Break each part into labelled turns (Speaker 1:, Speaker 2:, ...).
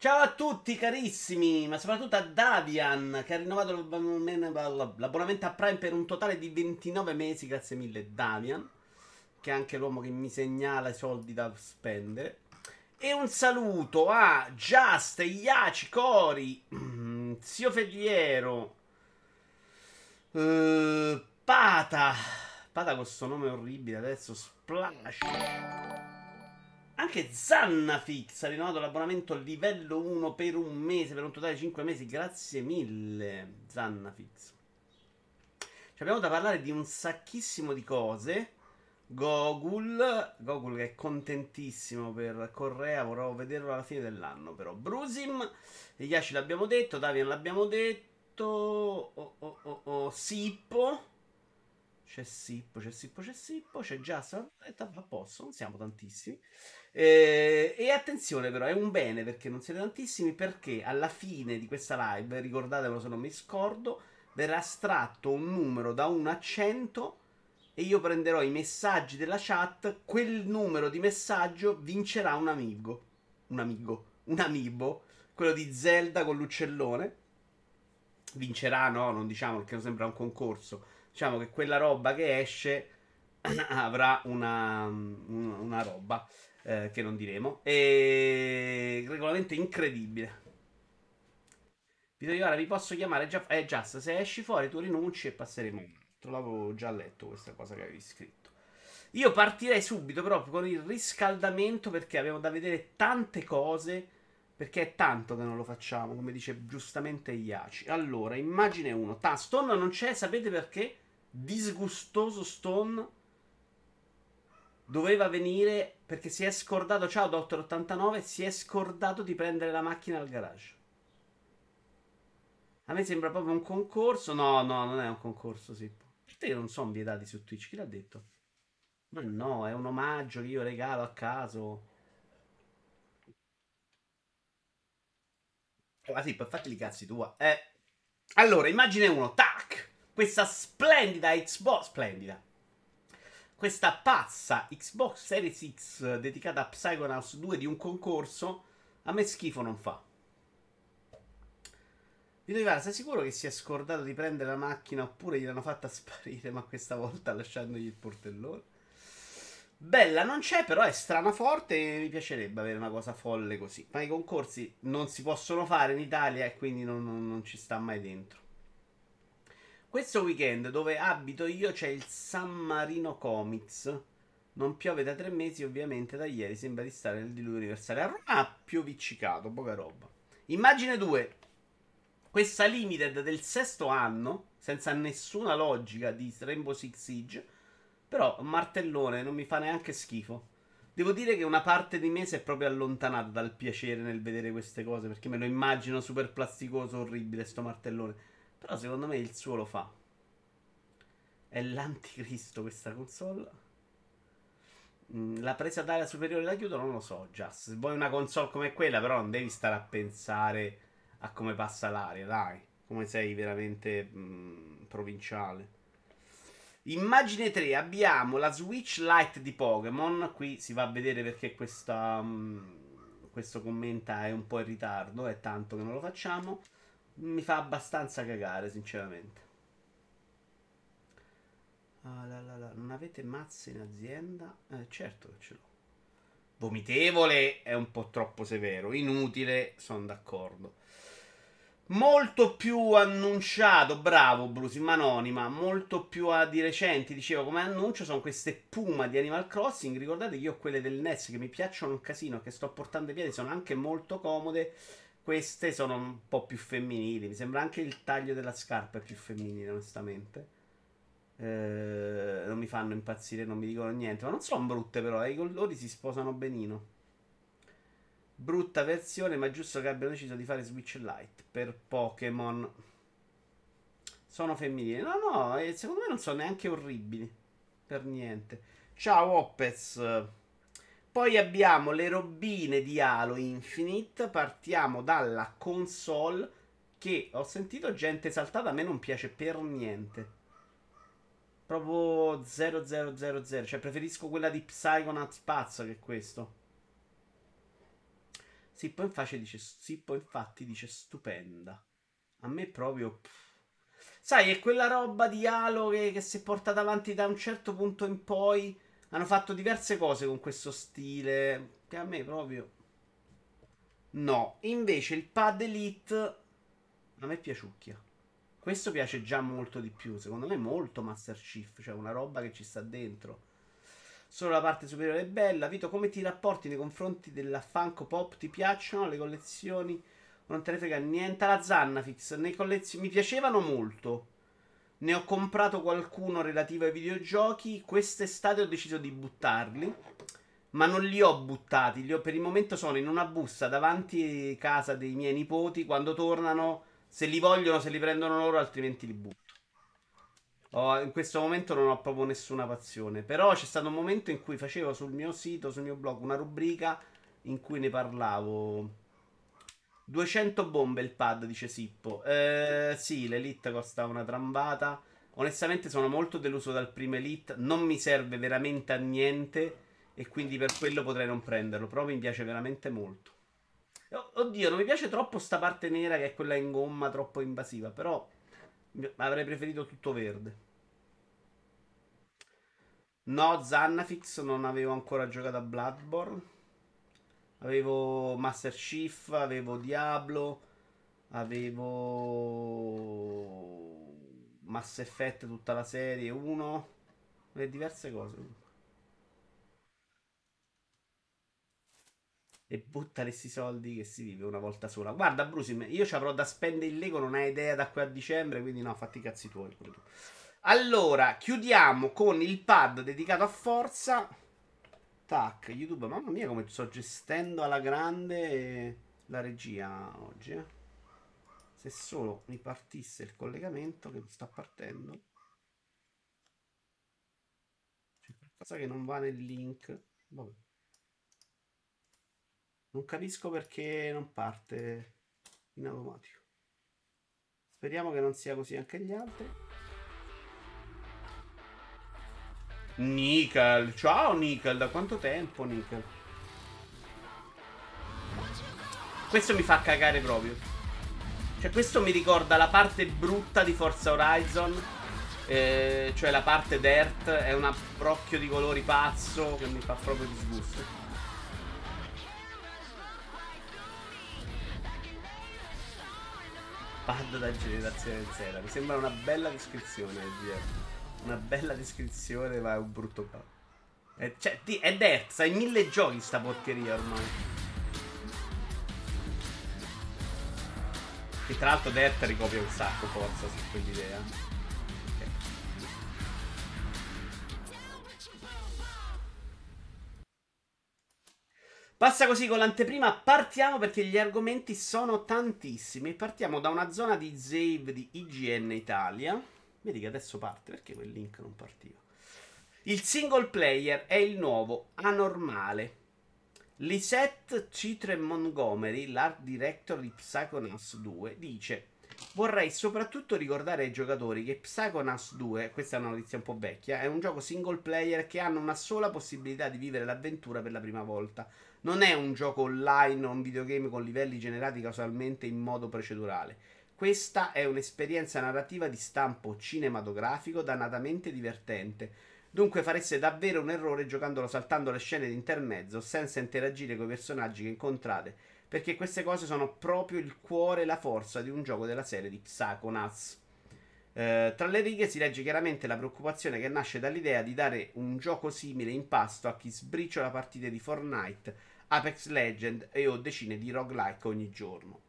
Speaker 1: Ciao a tutti carissimi, ma soprattutto a Davian che ha rinnovato l'abbonamento a Prime per un totale di 29 mesi, grazie mille Davian, che è anche l'uomo che mi segnala i soldi da spendere. E un saluto a Just, Iaci, Cori, Zio Fedriero, eh, Pata, Pata con questo nome orribile adesso, Splash. Anche Zannafix ha rinnovato l'abbonamento livello 1 per un mese, per un totale di 5 mesi. Grazie mille, Zannafix. Ci abbiamo da parlare di un sacchissimo di cose. Gogul, Gogul che è contentissimo per Correa, vorrò vederlo alla fine dell'anno però. Brusim, Yashi l'abbiamo detto, Davian l'abbiamo detto, oh, oh, oh, oh. Sippo, c'è Sippo, c'è Sippo, c'è Sippo, c'è Justin, a ah, posto, non siamo tantissimi. Eh, e attenzione però, è un bene perché non siete tantissimi, perché alla fine di questa live, ricordatemelo se non mi scordo, verrà estratto un numero da 1 a 100 e io prenderò i messaggi della chat, quel numero di messaggio vincerà un amico, un amico, un amiibo, quello di Zelda con l'uccellone. Vincerà, no, non diciamo che non sembra un concorso. Diciamo che quella roba che esce avrà una, una roba eh, che non diremo. E regolamento incredibile. Vito Iovara, vi posso chiamare? Già... Eh, Just, se esci fuori tu rinunci e passeremo un L'avevo già letto questa cosa che avevi scritto. Io partirei subito però con il riscaldamento perché abbiamo da vedere tante cose. Perché è tanto che non lo facciamo, come dice giustamente Iaci. Allora, immagine 1. Ta, Stone non c'è, sapete perché? Disgustoso Stone doveva venire perché si è scordato. Ciao, Dottor 89. Si è scordato di prendere la macchina al garage. A me sembra proprio un concorso. No, no, non è un concorso, Sippo. Perché non sono vietati su Twitch? Chi l'ha detto? Ma no, è un omaggio che io regalo a caso. Eh, ma sì, poi fatti i cazzi tua. Eh. Allora, immagine uno, tac! Questa splendida Xbox, splendida, questa pazza Xbox Series X dedicata a Psychonauts 2 di un concorso, a me schifo non fa. Vito Ivara, sei sicuro che si è scordato di prendere la macchina oppure gliel'hanno fatta sparire, ma questa volta lasciandogli il portellone? Bella non c'è, però è strana forte e mi piacerebbe avere una cosa folle così. Ma i concorsi non si possono fare in Italia e quindi non, non, non ci sta mai dentro. Questo weekend dove abito io c'è il San Marino Comics. Non piove da tre mesi, ovviamente da ieri sembra di stare nel diluvio universale. A Roma ha pioviccicato, poca roba. Immagine 2. Questa limited del sesto anno, senza nessuna logica di Rainbow Six Siege, però martellone, non mi fa neanche schifo. Devo dire che una parte di me si è proprio allontanata dal piacere nel vedere queste cose, perché me lo immagino super plasticoso, orribile sto martellone. Però secondo me il suo lo fa. È l'anticristo questa console. Mm, la presa d'aria superiore la chiudo non lo so, già. Se vuoi una console come quella, però non devi stare a pensare a come passa l'aria, dai. Come sei veramente mh, mm, provinciale. Immagine 3, abbiamo la Switch Lite di Pokémon. Qui si va a vedere perché questa, mh, mm, questo commenta è un po' in ritardo, è tanto che non lo facciamo mi fa abbastanza cagare, sinceramente. Ah, la, la, la. Non avete mazze in azienda? Eh, certo che ce l'ho. Vomitevole è un po' troppo severo, inutile, sono d'accordo. Molto più annunciato, bravo Brusi, ma anonima, molto più a, ah, di recenti, dicevo come annuncio, sono queste Puma di Animal Crossing, ricordate che io ho quelle del NES che mi piacciono un casino, che sto portando i piedi, sono anche molto comode queste sono un po' più femminili. Mi sembra anche il taglio della scarpa è più femminile, onestamente. Eh, non mi fanno impazzire, non mi dicono niente. Ma non sono brutte, però. Eh, I colori si sposano benino. Brutta versione, ma giusto che abbiano deciso di fare Switch Lite per Pokémon. Sono femminili. No, no, eh, secondo me non sono neanche orribili. Per niente. Ciao, Opez. Poi abbiamo le robine di Halo Infinite. Partiamo dalla console che ho sentito gente esaltata, a me non piace per niente. Proprio 0000, cioè preferisco quella di Psychonauts pazza che questo. Sippo infatti dice, Sippo infatti dice stupenda. A me proprio... Pff. Sai, è quella roba di Halo che, che è portata avanti da un certo punto in poi hanno fatto diverse cose con questo stile. Che a me proprio. No. Invece il pad elite. A me piaciucchia. Questo piace già molto di più. Secondo me è molto Master Chief. Cioè una roba che ci sta dentro. Solo la parte superiore è bella. Vito, come ti rapporti nei confronti della Funko Pop? Ti piacciono le collezioni? Non te ne frega niente la Zannafix. Nei collezioni mi piacevano molto. Ne ho comprato qualcuno relativo ai videogiochi. Quest'estate ho deciso di buttarli. Ma non li ho buttati. Li ho, per il momento sono in una busta davanti a casa dei miei nipoti. Quando tornano, se li vogliono, se li prendono loro, altrimenti li butto. Oh, in questo momento non ho proprio nessuna passione. Però c'è stato un momento in cui facevo sul mio sito, sul mio blog, una rubrica in cui ne parlavo 200 bombe il pad, dice Sippo. Eh, sì, l'Elite costa una trambata. Onestamente sono molto deluso dal primo Elite. Non mi serve veramente a niente. E quindi per quello potrei non prenderlo. Però mi piace veramente molto. Oddio, non mi piace troppo sta parte nera che è quella in gomma troppo invasiva. Però avrei preferito tutto verde. No, Zannafix non avevo ancora giocato a Bloodborne. Avevo Master Chief, avevo Diablo, avevo Mass Effect tutta la serie 1 e diverse cose. E buttare questi soldi che si vive una volta sola. Guarda, Brusim, io ci avrò da spendere il Lego, non hai idea da qui a dicembre, quindi no, fatti i cazzi tuoi. Allora, chiudiamo con il pad dedicato a Forza. Tac, YouTube, mamma mia come sto gestendo alla grande eh, la regia oggi. Eh? Se solo mi partisse il collegamento che sta partendo. C'è qualcosa che non va nel link. Vabbè. Non capisco perché non parte in automatico. Speriamo che non sia così anche gli altri. Nickel. Ciao Nickel, da quanto tempo Nickel? Questo mi fa cagare proprio. Cioè, questo mi ricorda la parte brutta di Forza Horizon. Eh, cioè la parte dirt è un approccio di colori pazzo che mi fa proprio disgusto. Pad da generazione zero. Mi sembra una bella descrizione del GR. Una bella descrizione, ma è un brutto bug. Eh, cioè, è, cioè, ti, è Dirt, sai mille giochi sta porcheria ormai. Che tra l'altro death ricopia un sacco forza su quell'idea. Okay. Passa così con l'anteprima, partiamo perché gli argomenti sono tantissimi. Partiamo da una zona di save di IGN Italia Vedi che adesso parte, perché quel link non partiva? Il single player è il nuovo anormale. Lisette Citre Montgomery, l'art director di Psychonauts 2, dice: Vorrei soprattutto ricordare ai giocatori che Psychonauts 2, questa è una notizia un po' vecchia, è un gioco single player che hanno una sola possibilità di vivere l'avventura per la prima volta. Non è un gioco online o un videogame con livelli generati casualmente in modo procedurale. Questa è un'esperienza narrativa di stampo cinematografico dannatamente divertente. Dunque fareste davvero un errore giocandolo saltando le scene di intermezzo senza interagire con i personaggi che incontrate, perché queste cose sono proprio il cuore e la forza di un gioco della serie di Psychonauts. Eh, tra le righe si legge chiaramente la preoccupazione che nasce dall'idea di dare un gioco simile in pasto a chi sbriciola partite di Fortnite, Apex Legend e o decine di roguelike ogni giorno.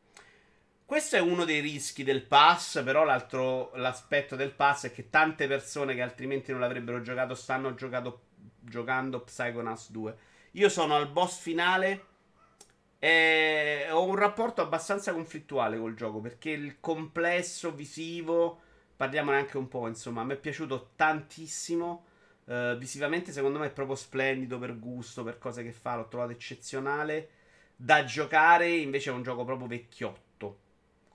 Speaker 1: Questo è uno dei rischi del pass, però l'altro l'aspetto del pass è che tante persone che altrimenti non l'avrebbero giocato stanno giocato, giocando Psychonauts 2. Io sono al boss finale e ho un rapporto abbastanza conflittuale col gioco perché il complesso visivo, parliamone anche un po', insomma, mi è piaciuto tantissimo. Uh, visivamente secondo me è proprio splendido per gusto, per cose che fa, l'ho trovato eccezionale. Da giocare invece è un gioco proprio vecchiotto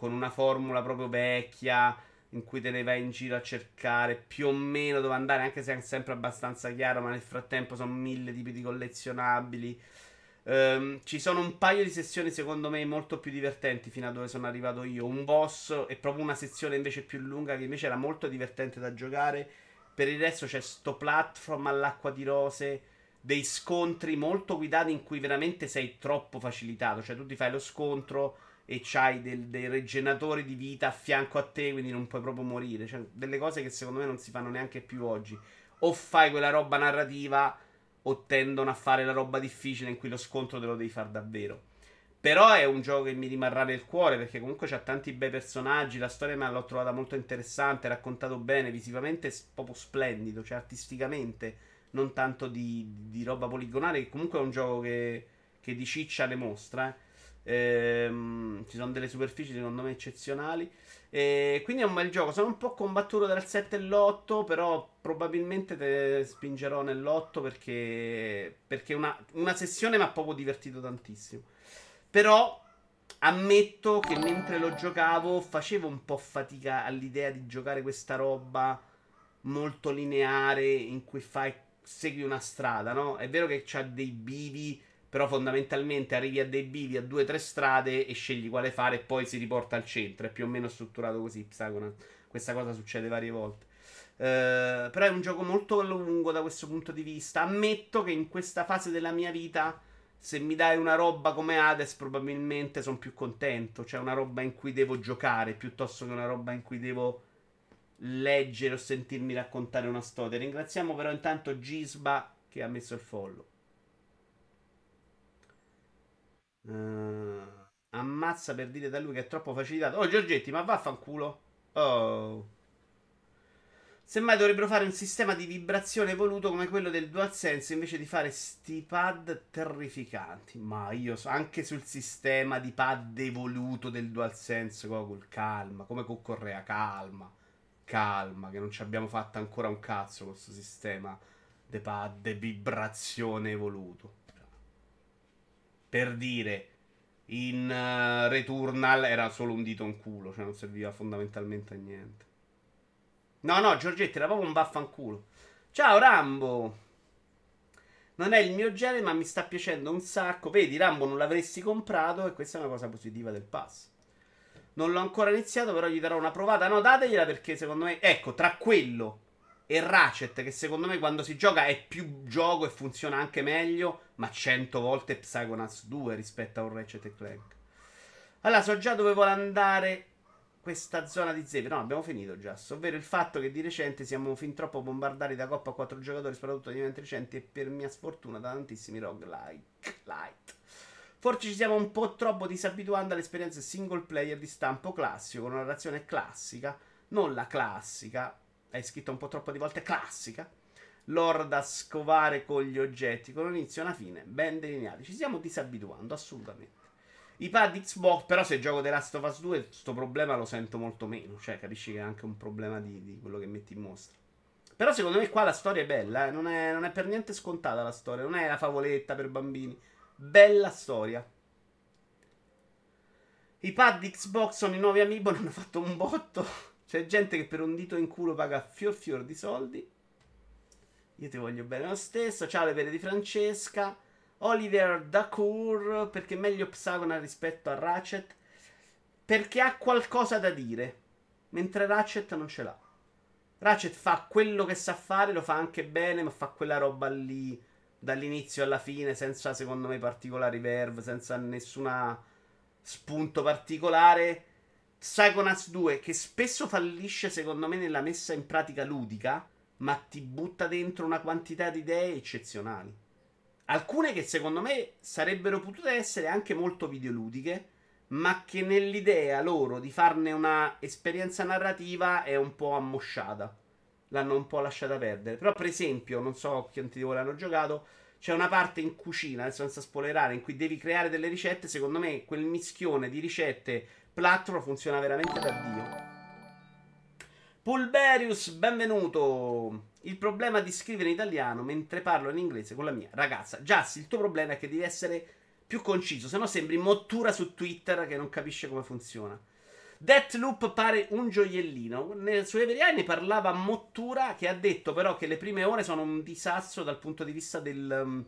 Speaker 1: con una formula proprio vecchia in cui te ne vai in giro a cercare più o meno dove andare, anche se è sempre abbastanza chiaro, ma nel frattempo sono mille tipi di collezionabili. Um, ci sono un paio di sessioni secondo me molto più divertenti fino a dove sono arrivato io. Un boss e proprio una sezione invece più lunga che invece era molto divertente da giocare. Per il resto c'è sto platform all'acqua di rose, dei scontri molto guidati in cui veramente sei troppo facilitato, cioè tu ti fai lo scontro e c'hai del, dei regeneratori di vita a fianco a te, quindi non puoi proprio morire. Cioè, delle cose che secondo me non si fanno neanche più oggi. O fai quella roba narrativa, o tendono a fare la roba difficile in cui lo scontro te lo devi fare davvero. Però è un gioco che mi rimarrà nel cuore perché comunque c'ha tanti bei personaggi. La storia me l'ho trovata molto interessante, raccontato bene, visivamente proprio splendido, cioè artisticamente, non tanto di, di roba poligonale. Che comunque è un gioco che, che di ciccia le mostra. Eh. Ehm, ci sono delle superfici secondo me eccezionali. E quindi è un bel gioco. Sono un po' combattuto tra il 7 e l'8, però probabilmente te spingerò nell'8 perché, perché una, una sessione mi ha proprio divertito tantissimo. Però ammetto che mentre lo giocavo facevo un po' fatica all'idea di giocare questa roba molto lineare in cui fai segui una strada, no? È vero che c'ha dei bivi però fondamentalmente arrivi a dei bivi a due o tre strade e scegli quale fare e poi si riporta al centro, è più o meno strutturato così Hexagonal. Questa cosa succede varie volte. Uh, però è un gioco molto lungo da questo punto di vista. Ammetto che in questa fase della mia vita, se mi dai una roba come Hades, probabilmente sono più contento. Cioè, una roba in cui devo giocare piuttosto che una roba in cui devo leggere o sentirmi raccontare una storia. Ringraziamo però intanto Gisba che ha messo il follow. Uh, ammazza per dire da lui che è troppo facilitato. Oh Giorgetti, ma vaffanculo. Oh. Semmai dovrebbero fare un sistema di vibrazione evoluto come quello del DualSense invece di fare sti pad terrificanti. Ma io so, anche sul sistema di pad evoluto del DualSense Gogol, calma, come con Correa, calma, calma, che non ci abbiamo fatto ancora un cazzo con questo sistema di pad de vibrazione evoluto per dire in uh, Returnal era solo un dito in culo, cioè non serviva fondamentalmente a niente. No, no, Giorgetti era proprio un vaffanculo. Ciao Rambo. Non è il mio genere, ma mi sta piacendo un sacco. Vedi, Rambo non l'avresti comprato e questa è una cosa positiva del pass. Non l'ho ancora iniziato, però gli darò una provata. No, dategliela perché secondo me, ecco, tra quello e Ratchet, che secondo me quando si gioca è più gioco e funziona anche meglio ma 100 volte Psychonauts 2 rispetto a un Ratchet Clank. Allora, so già dove vuole andare questa zona di zebre. No, abbiamo finito già. Ovvero il fatto che di recente siamo fin troppo bombardati da coppa a 4 giocatori, soprattutto negli eventi recenti, e per mia sfortuna da tantissimi roguelike. Light. Forse ci siamo un po' troppo disabituando alle esperienze single player di stampo classico, con una narrazione classica, non la classica, hai scritto un po' troppo di volte classica, loro da scovare con gli oggetti, con un inizio e una fine ben delineati. Ci stiamo disabituando, assolutamente. I pad Xbox, però, se gioco The Last of Us 2, questo problema lo sento molto meno. Cioè, capisci che è anche un problema di, di quello che metti in mostra. Però, secondo me, qua la storia è bella. Eh? Non, è, non è per niente scontata la storia. Non è la favoletta per bambini. Bella storia. I pad Xbox sono i nuovi amiibo, ne hanno fatto un botto. C'è gente che per un dito in culo paga fior fior di soldi. Io ti voglio bene lo stesso. Ciao, le pere di Francesca. Oliver Dacour, perché meglio Psagonal rispetto a Ratchet? Perché ha qualcosa da dire, mentre Ratchet non ce l'ha. Ratchet fa quello che sa fare, lo fa anche bene, ma fa quella roba lì dall'inizio alla fine, senza secondo me particolari verve, senza nessuna spunto particolare. Psagonas 2 che spesso fallisce secondo me nella messa in pratica ludica ma ti butta dentro una quantità di idee eccezionali. Alcune che secondo me sarebbero potute essere anche molto videoludiche, ma che nell'idea loro di farne una esperienza narrativa è un po' ammosciata. L'hanno un po' lasciata perdere. Però, per esempio, non so quanti di voi l'hanno giocato. C'è una parte in cucina, senza spoilerare, in cui devi creare delle ricette. Secondo me, quel mischione di ricette platro funziona veramente da Dio. Pulberius, benvenuto. Il problema di scrivere in italiano mentre parlo in inglese con la mia ragazza. Giassi, il tuo problema è che devi essere più conciso, se no sembri mottura su Twitter che non capisce come funziona. Deathloop pare un gioiellino. Nel, su Everiai ne parlava Mottura che ha detto però che le prime ore sono un disastro dal punto di vista del... Um,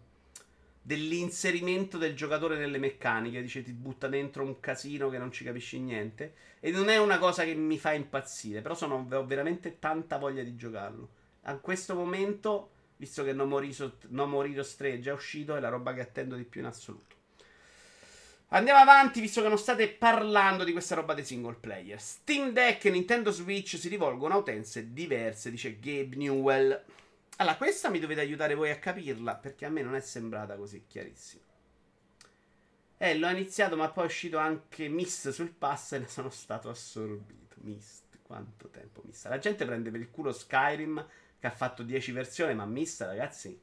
Speaker 1: dell'inserimento del giocatore nelle meccaniche. Dice ti butta dentro un casino che non ci capisci niente. E non è una cosa che mi fa impazzire, però sono, ho veramente tanta voglia di giocarlo. A questo momento, visto che No Moriro, no 3 è già uscito, è la roba che attendo di più in assoluto. Andiamo avanti, visto che non state parlando di questa roba dei single player. Steam Deck e Nintendo Switch si rivolgono a utenze diverse, dice Gabe Newell. Allora, questa mi dovete aiutare voi a capirla, perché a me non è sembrata così chiarissima. Eh, l'ho iniziato, ma poi è uscito anche Miss sul pass e ne sono stato assorbito. Mist, quanto tempo Miss. La gente prende per il culo Skyrim, che ha fatto 10 versioni, ma Miss, ragazzi,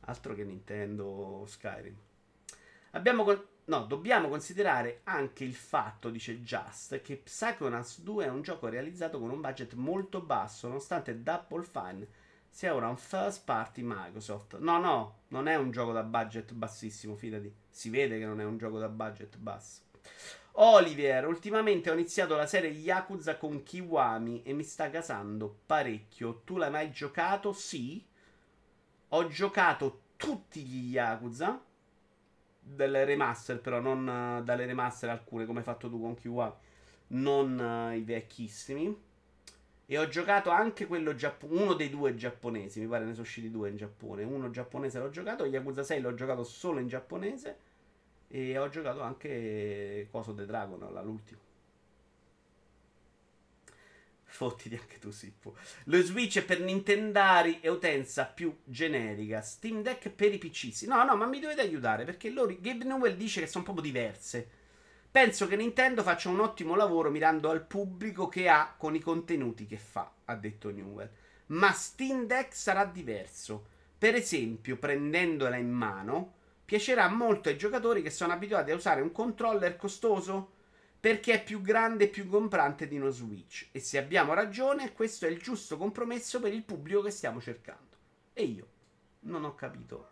Speaker 1: altro che Nintendo Skyrim. Abbiamo... Con- No, dobbiamo considerare anche il fatto, dice Just, che Psychonauts 2 è un gioco realizzato con un budget molto basso, nonostante Double Fine sia ora un first party Microsoft. No, no, non è un gioco da budget bassissimo, fidati. Si vede che non è un gioco da budget basso. Olivier, ultimamente ho iniziato la serie Yakuza con Kiwami e mi sta casando parecchio. Tu l'hai mai giocato? Sì. Ho giocato tutti gli Yakuza. Delle remaster, però, non uh, dalle remaster alcune come hai fatto tu con Kiwami. Non uh, i vecchissimi. E ho giocato anche quello giapponese, uno dei due giapponesi, mi pare ne sono usciti due in Giappone. Uno giapponese l'ho giocato, Yakuza 6 l'ho giocato solo in giapponese. E ho giocato anche Coso de Dragon, l'ultimo. Fottiti anche tu, Sippo. Lo Switch è per Nintendari e utenza più generica. Steam Deck per i PC. No, no, ma mi dovete aiutare perché loro, Gabe Newell dice che sono proprio diverse. Penso che Nintendo faccia un ottimo lavoro mirando al pubblico che ha con i contenuti che fa, ha detto Newell. Ma Steam Deck sarà diverso. Per esempio, prendendola in mano, piacerà molto ai giocatori che sono abituati a usare un controller costoso perché è più grande e più comprante di uno Switch. E se abbiamo ragione, questo è il giusto compromesso per il pubblico che stiamo cercando. E io non ho capito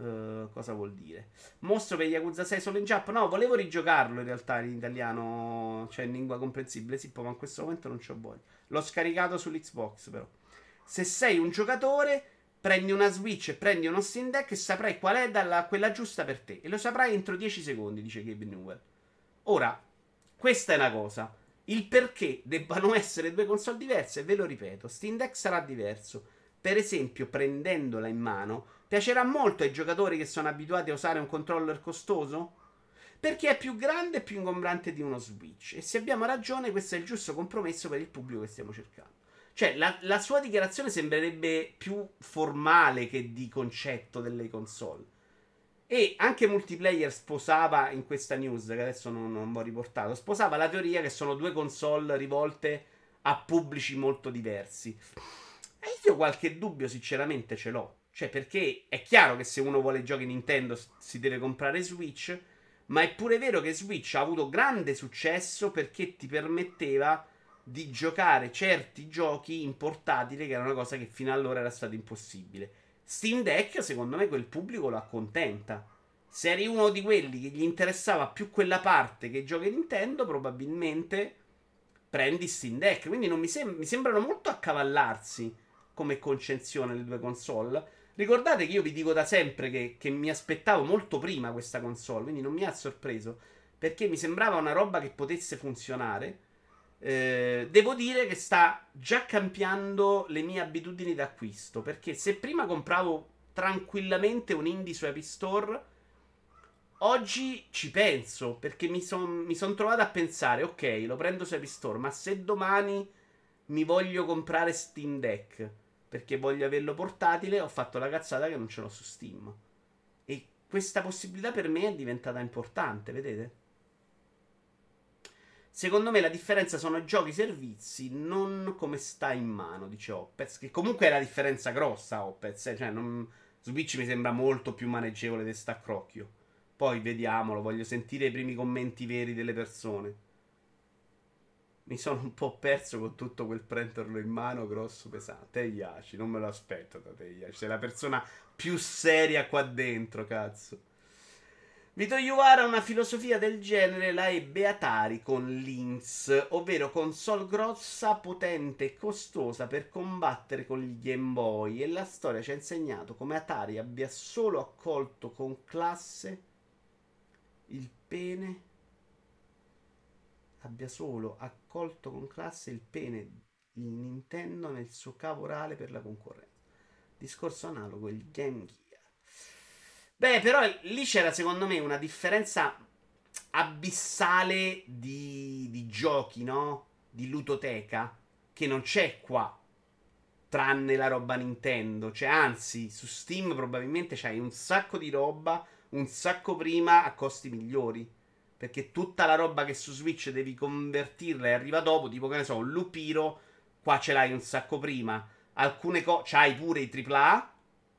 Speaker 1: eh, cosa vuol dire? Mostro per Yakuza 6 solo in giapponese? No, volevo rigiocarlo in realtà in italiano, cioè in lingua comprensibile, sì, ma in questo momento non c'ho voglia. L'ho scaricato sull'Xbox però. Se sei un giocatore, prendi una Switch e prendi uno Steam Deck e saprai qual è dalla, quella giusta per te. E lo saprai entro 10 secondi, dice Gabe Newell. Ora, questa è una cosa. Il perché debbano essere due console diverse, ve lo ripeto, Steam Deck sarà diverso. Per esempio, prendendola in mano Piacerà molto ai giocatori che sono abituati a usare un controller costoso? Perché è più grande e più ingombrante di uno Switch. E se abbiamo ragione, questo è il giusto compromesso per il pubblico che stiamo cercando. Cioè, la, la sua dichiarazione sembrerebbe più formale che di concetto delle console. E anche multiplayer sposava in questa news, che adesso non, non ho riportato, sposava la teoria che sono due console rivolte a pubblici molto diversi. E io qualche dubbio, sinceramente, ce l'ho. Cioè, perché è chiaro che se uno vuole giochi Nintendo si deve comprare Switch, ma è pure vero che Switch ha avuto grande successo perché ti permetteva di giocare certi giochi in portatile, che era una cosa che fino allora era stata impossibile. Steam Deck, secondo me, quel pubblico lo accontenta. Se eri uno di quelli che gli interessava più quella parte che giochi Nintendo, probabilmente prendi Steam Deck. Quindi mi, sem- mi sembrano molto accavallarsi come concezione le due console. Ricordate che io vi dico da sempre che, che mi aspettavo molto prima questa console, quindi non mi ha sorpreso, perché mi sembrava una roba che potesse funzionare. Eh, devo dire che sta già cambiando le mie abitudini d'acquisto, perché se prima compravo tranquillamente un indie su App Store, oggi ci penso, perché mi sono son trovato a pensare, ok, lo prendo su App Store, ma se domani mi voglio comprare Steam Deck perché voglio averlo portatile, ho fatto la cazzata che non ce l'ho su Steam. E questa possibilità per me è diventata importante, vedete? Secondo me la differenza sono giochi servizi, non come sta in mano, dice Opez. Che comunque è la differenza grossa, Opez. Eh? Cioè, non... Switch mi sembra molto più maneggevole di sta crocchio. Poi vediamolo, voglio sentire i primi commenti veri delle persone mi sono un po' perso con tutto quel prenderlo in mano grosso pesante. Teiaci, non me lo aspetto da Teiaci. Sei la persona più seria qua dentro, cazzo. Vito Iuvara una filosofia del genere la ebbe Atari con l'Inz, ovvero console grossa, potente e costosa per combattere con il Game Boy e la storia ci ha insegnato come Atari abbia solo accolto con classe il pene abbia solo accolto con classe il pene il Nintendo nel suo cavo orale per la concorrenza. Discorso analogo il Game Gear. Beh, però lì c'era secondo me una differenza abissale di, di giochi, no? Di lutoteca che non c'è qua tranne la roba Nintendo. Cioè, anzi, su Steam probabilmente c'hai un sacco di roba, un sacco prima a costi migliori. Perché tutta la roba che su Switch devi convertirla e arriva dopo, tipo che ne so, un Lupiro, qua ce l'hai un sacco prima. Alcune cose, c'hai pure i AAA,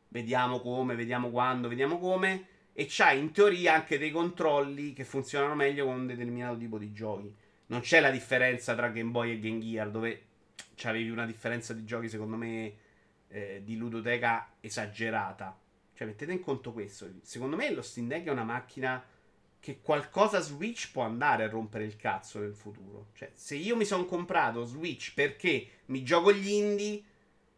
Speaker 1: vediamo come, vediamo quando, vediamo come. E c'hai in teoria anche dei controlli che funzionano meglio con un determinato tipo di giochi. Non c'è la differenza tra Game Boy e Game Gear, dove c'avevi una differenza di giochi, secondo me, eh, di ludoteca esagerata. Cioè, mettete in conto questo. Secondo me lo Steam Deck è una macchina che qualcosa Switch può andare a rompere il cazzo nel futuro. Cioè, se io mi sono comprato Switch perché mi gioco gli indie,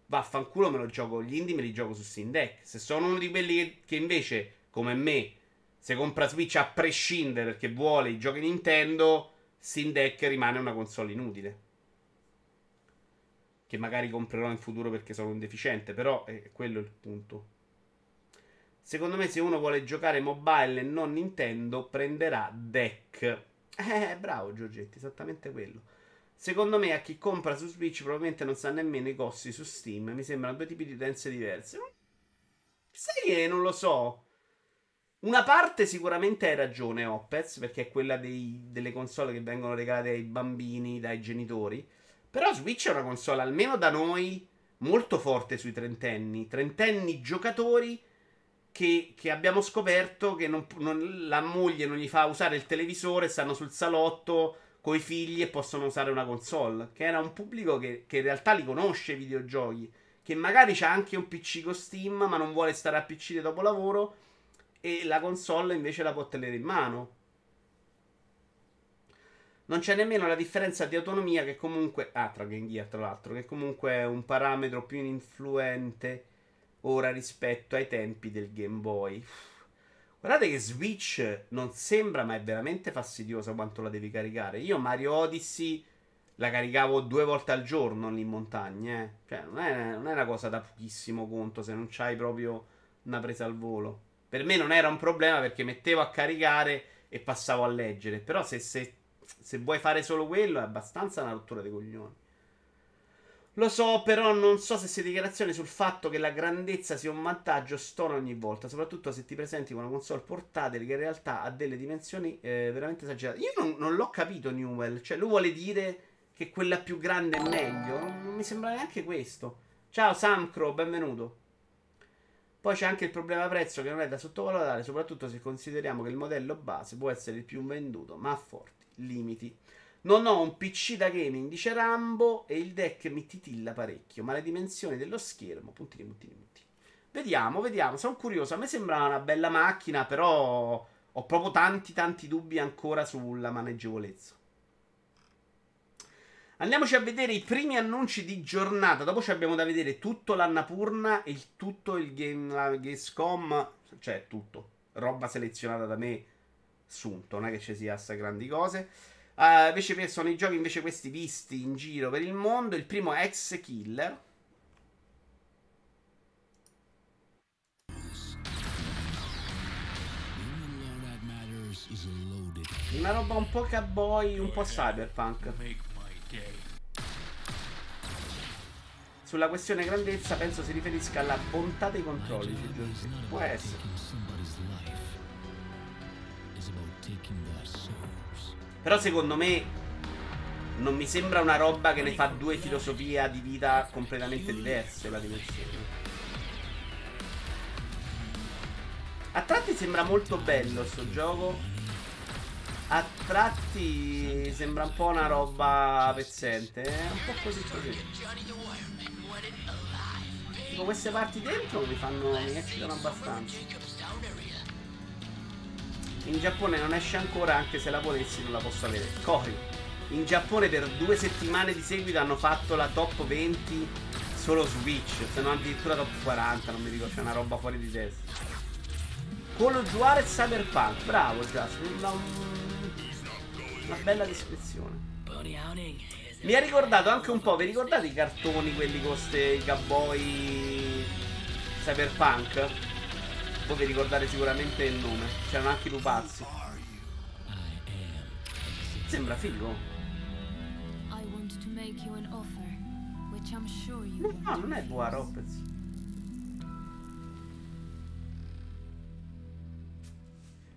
Speaker 1: vaffanculo me lo gioco gli indie, me li gioco su Steam Deck. Se sono uno di quelli che, che invece, come me, se compra Switch a prescindere perché vuole i giochi Nintendo, Steam Deck rimane una console inutile. Che magari comprerò in futuro perché sono un deficiente, però eh, è quello il punto. Secondo me, se uno vuole giocare mobile e non Nintendo, prenderà Deck. Eh, bravo Giorgetti, esattamente quello. Secondo me, a chi compra su Switch probabilmente non sa nemmeno i costi su Steam. Mi sembrano due tipi di utenze diverse. Sai che non lo so. Una parte sicuramente hai ragione, Opez, perché è quella dei, delle console che vengono regalate ai bambini, dai genitori. Però Switch è una console, almeno da noi, molto forte sui trentenni. Trentenni giocatori che, che abbiamo scoperto che non, non, la moglie non gli fa usare il televisore, stanno sul salotto coi figli e possono usare una console. Che era un pubblico che, che in realtà li conosce i videogiochi, che magari c'ha anche un PC con Steam, ma non vuole stare a PC dopo lavoro e la console invece la può tenere in mano. Non c'è nemmeno la differenza di autonomia che comunque... Ah, tra Game Gear, tra l'altro, che comunque è un parametro più influente ora rispetto ai tempi del Game Boy. Guardate che Switch non sembra, ma è veramente fastidiosa quanto la devi caricare. Io Mario Odyssey la caricavo due volte al giorno lì in montagna. Eh. Cioè, non è, non è, una cosa da pochissimo conto se non c'hai proprio una presa al volo. Per me non era un problema perché mettevo a caricare e passavo a leggere. Però se, se, se vuoi fare solo quello è abbastanza una rottura di coglioni. Lo so, però non so se sia dichiarazione sul fatto che la grandezza sia un vantaggio stona ogni volta, soprattutto se ti presenti con una console portatile che in realtà ha delle dimensioni eh, veramente esagerate. Io non, non, l'ho capito Newell, cioè lui vuole dire che quella più grande è meglio, non, mi sembra neanche questo. Ciao Samcro, benvenuto. Poi c'è anche il problema prezzo che non è da sottovalutare, soprattutto se consideriamo che il modello base può essere il più venduto, ma ha forti limiti. Non ho un PC da gaming, dice Rambo, e il deck mi titilla parecchio, ma le dimensioni dello schermo, puntini, puntini, puntini. Vediamo, vediamo, sono curioso, a me sembra una bella macchina, però ho proprio tanti, tanti dubbi ancora sulla maneggevolezza. Andiamoci a vedere i primi annunci di giornata, dopo ci abbiamo da vedere tutto l'Annapurna e il, tutto il game, Gamescom, cioè tutto, roba selezionata da me, assunto, non è che ci sia sta grandi cose. Uh, invece sono i giochi invece questi visti in giro per il mondo. Il primo è Ex Killer. Una roba un po' cowboy, un po' cyberpunk. Sulla questione grandezza penso si riferisca alla bontà dei controlli. Può essere. Però secondo me non mi sembra una roba che ne fa due filosofie di vita completamente diverse la dimensione. A tratti sembra molto bello sto gioco. A tratti sembra un po' una roba pezzente. Eh? Un po' così così. Tipo queste parti dentro mi fanno. mi eccitano abbastanza. In Giappone non esce ancora, anche se la volessi non la posso avere. Cori. In Giappone per due settimane di seguito hanno fatto la top 20 solo Switch, se non addirittura top 40, non mi dico, c'è una roba fuori di testa. Call Juarez Cyberpunk, bravo Just, una, una bella descrizione. Mi ha ricordato anche un po', vi ricordate i cartoni, quelli con queste cowboy cyberpunk? potrei ricordare sicuramente il nome. C'erano anche i pupazzi. Sembra figo. No, non è Dua Lopez.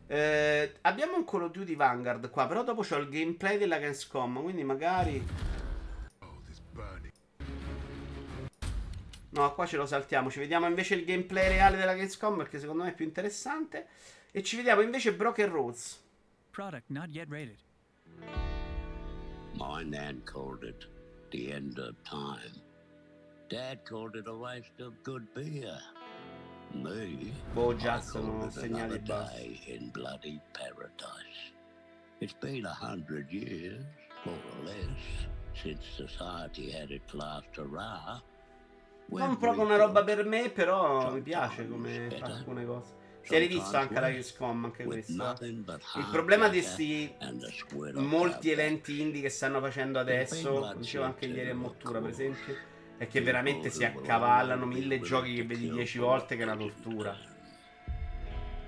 Speaker 1: Eh, abbiamo un Call of Duty Vanguard qua, però dopo c'ho il gameplay della Gamescom, quindi magari... No, qua ce lo saltiamo. Ci vediamo invece il gameplay reale della Gamescom perché secondo me è più interessante. E ci vediamo invece Broken Roads. Product not yet rated. My nan called it the end of time. Dad called it a waste of good beer. Me, boh, già sono segnali bassi. In bloody paradise. It's been a hundred years, more or less, since society had its last hurrah. Non proprio una roba per me, però mi piace come fa alcune cose. Si è rivista anche la XCOM, anche questa. Il problema di questi molti eventi indie che stanno facendo adesso, dicevo anche ieri a Mottura per esempio, è che veramente si accavallano mille giochi che vedi dieci volte che è una tortura.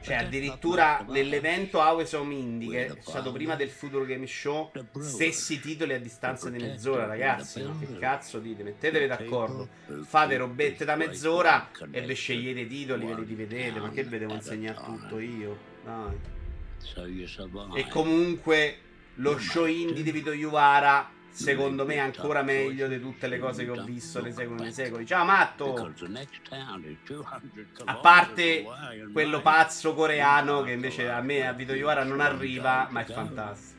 Speaker 1: Cioè, addirittura nell'evento esatto, Awe Indie che è stato prima eh. del Futuro Game Show, eh. stessi titoli a distanza di mezz'ora, ragazzi. Ma che cazzo dite? Mettetevi d'accordo. Eh, Fate robette da mezz'ora e ve scegliete i titoli, ve li rivedete. Ma che ve devo insegnare tutto io? Dai. E comunque lo show indie di Vito Iuvara secondo me ancora meglio di tutte le cose che ho visto le secoli nei secoli. Ciao ah, Matto! A parte quello pazzo coreano che invece a me a Vito Yuara non arriva, ma è fantastico.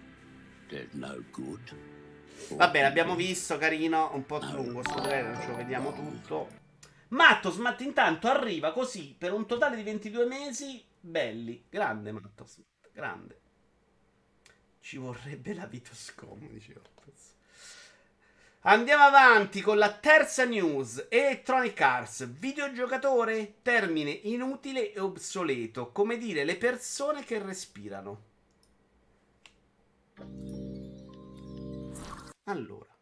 Speaker 1: Va bene, abbiamo visto, carino, un po' lungo sto trailer, non ce lo vediamo tutto. Mattos, Matt intanto arriva così per un totale di 22 mesi, belli, grande Mattos, grande. Ci vorrebbe la Vitoscom, dicevo. Andiamo avanti con la terza news. Electronic Arts, videogiocatore, termine inutile e obsoleto, come dire le persone che respirano. Allora,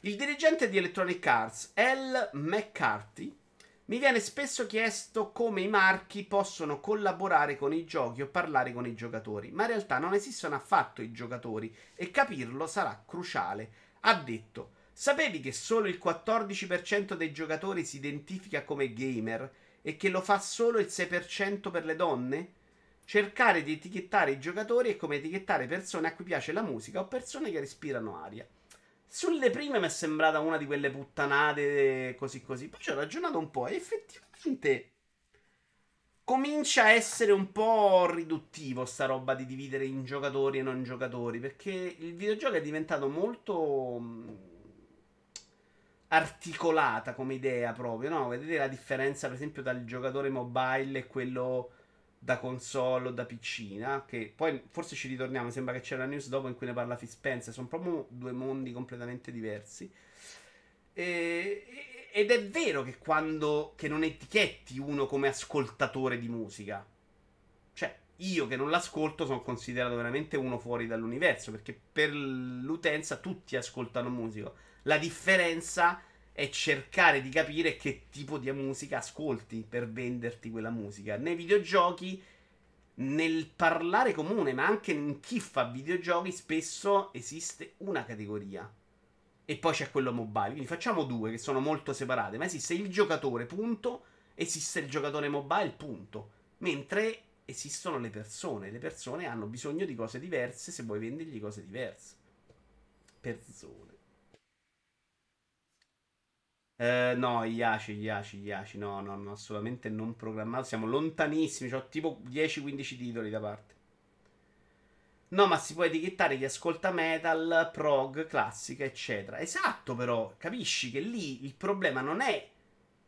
Speaker 1: il dirigente di Electronic Arts, L. McCarthy, mi viene spesso chiesto come i marchi possono collaborare con i giochi o parlare con i giocatori, ma in realtà non esistono affatto i giocatori e capirlo sarà cruciale. Ha detto, Sapevi che solo il 14% dei giocatori si identifica come gamer e che lo fa solo il 6% per le donne? Cercare di etichettare i giocatori è come etichettare persone a cui piace la musica o persone che respirano aria. Sulle prime mi è sembrata una di quelle puttanate così così. Poi ci ho ragionato un po' e effettivamente comincia a essere un po' riduttivo sta roba di dividere in giocatori e non giocatori, perché il videogioco è diventato molto articolata come idea proprio, no? Vedete la differenza, per esempio, dal giocatore mobile e quello da console o da piccina, che poi forse ci ritorniamo, sembra che c'è la news dopo in cui ne parla Fispense, sono proprio due mondi completamente diversi. E, ed è vero che quando che non etichetti uno come ascoltatore di musica, cioè io che non l'ascolto sono considerato veramente uno fuori dall'universo, perché per l'utenza tutti ascoltano musica la differenza è cercare di capire che tipo di musica ascolti per venderti quella musica. Nei videogiochi, nel parlare comune, ma anche in chi fa videogiochi, spesso esiste una categoria. E poi c'è quello mobile. Quindi facciamo due che sono molto separate. Ma esiste il giocatore, punto. Esiste il giocatore mobile, punto. Mentre esistono le persone. Le persone hanno bisogno di cose diverse se vuoi vendergli cose diverse. Persone. Eh, no, aci, gli aci. no, no, no, assolutamente non programmato. Siamo lontanissimi, ho tipo 10-15 titoli da parte. No, ma si può etichettare chi ascolta metal, prog, classica, eccetera. Esatto, però, capisci che lì il problema non è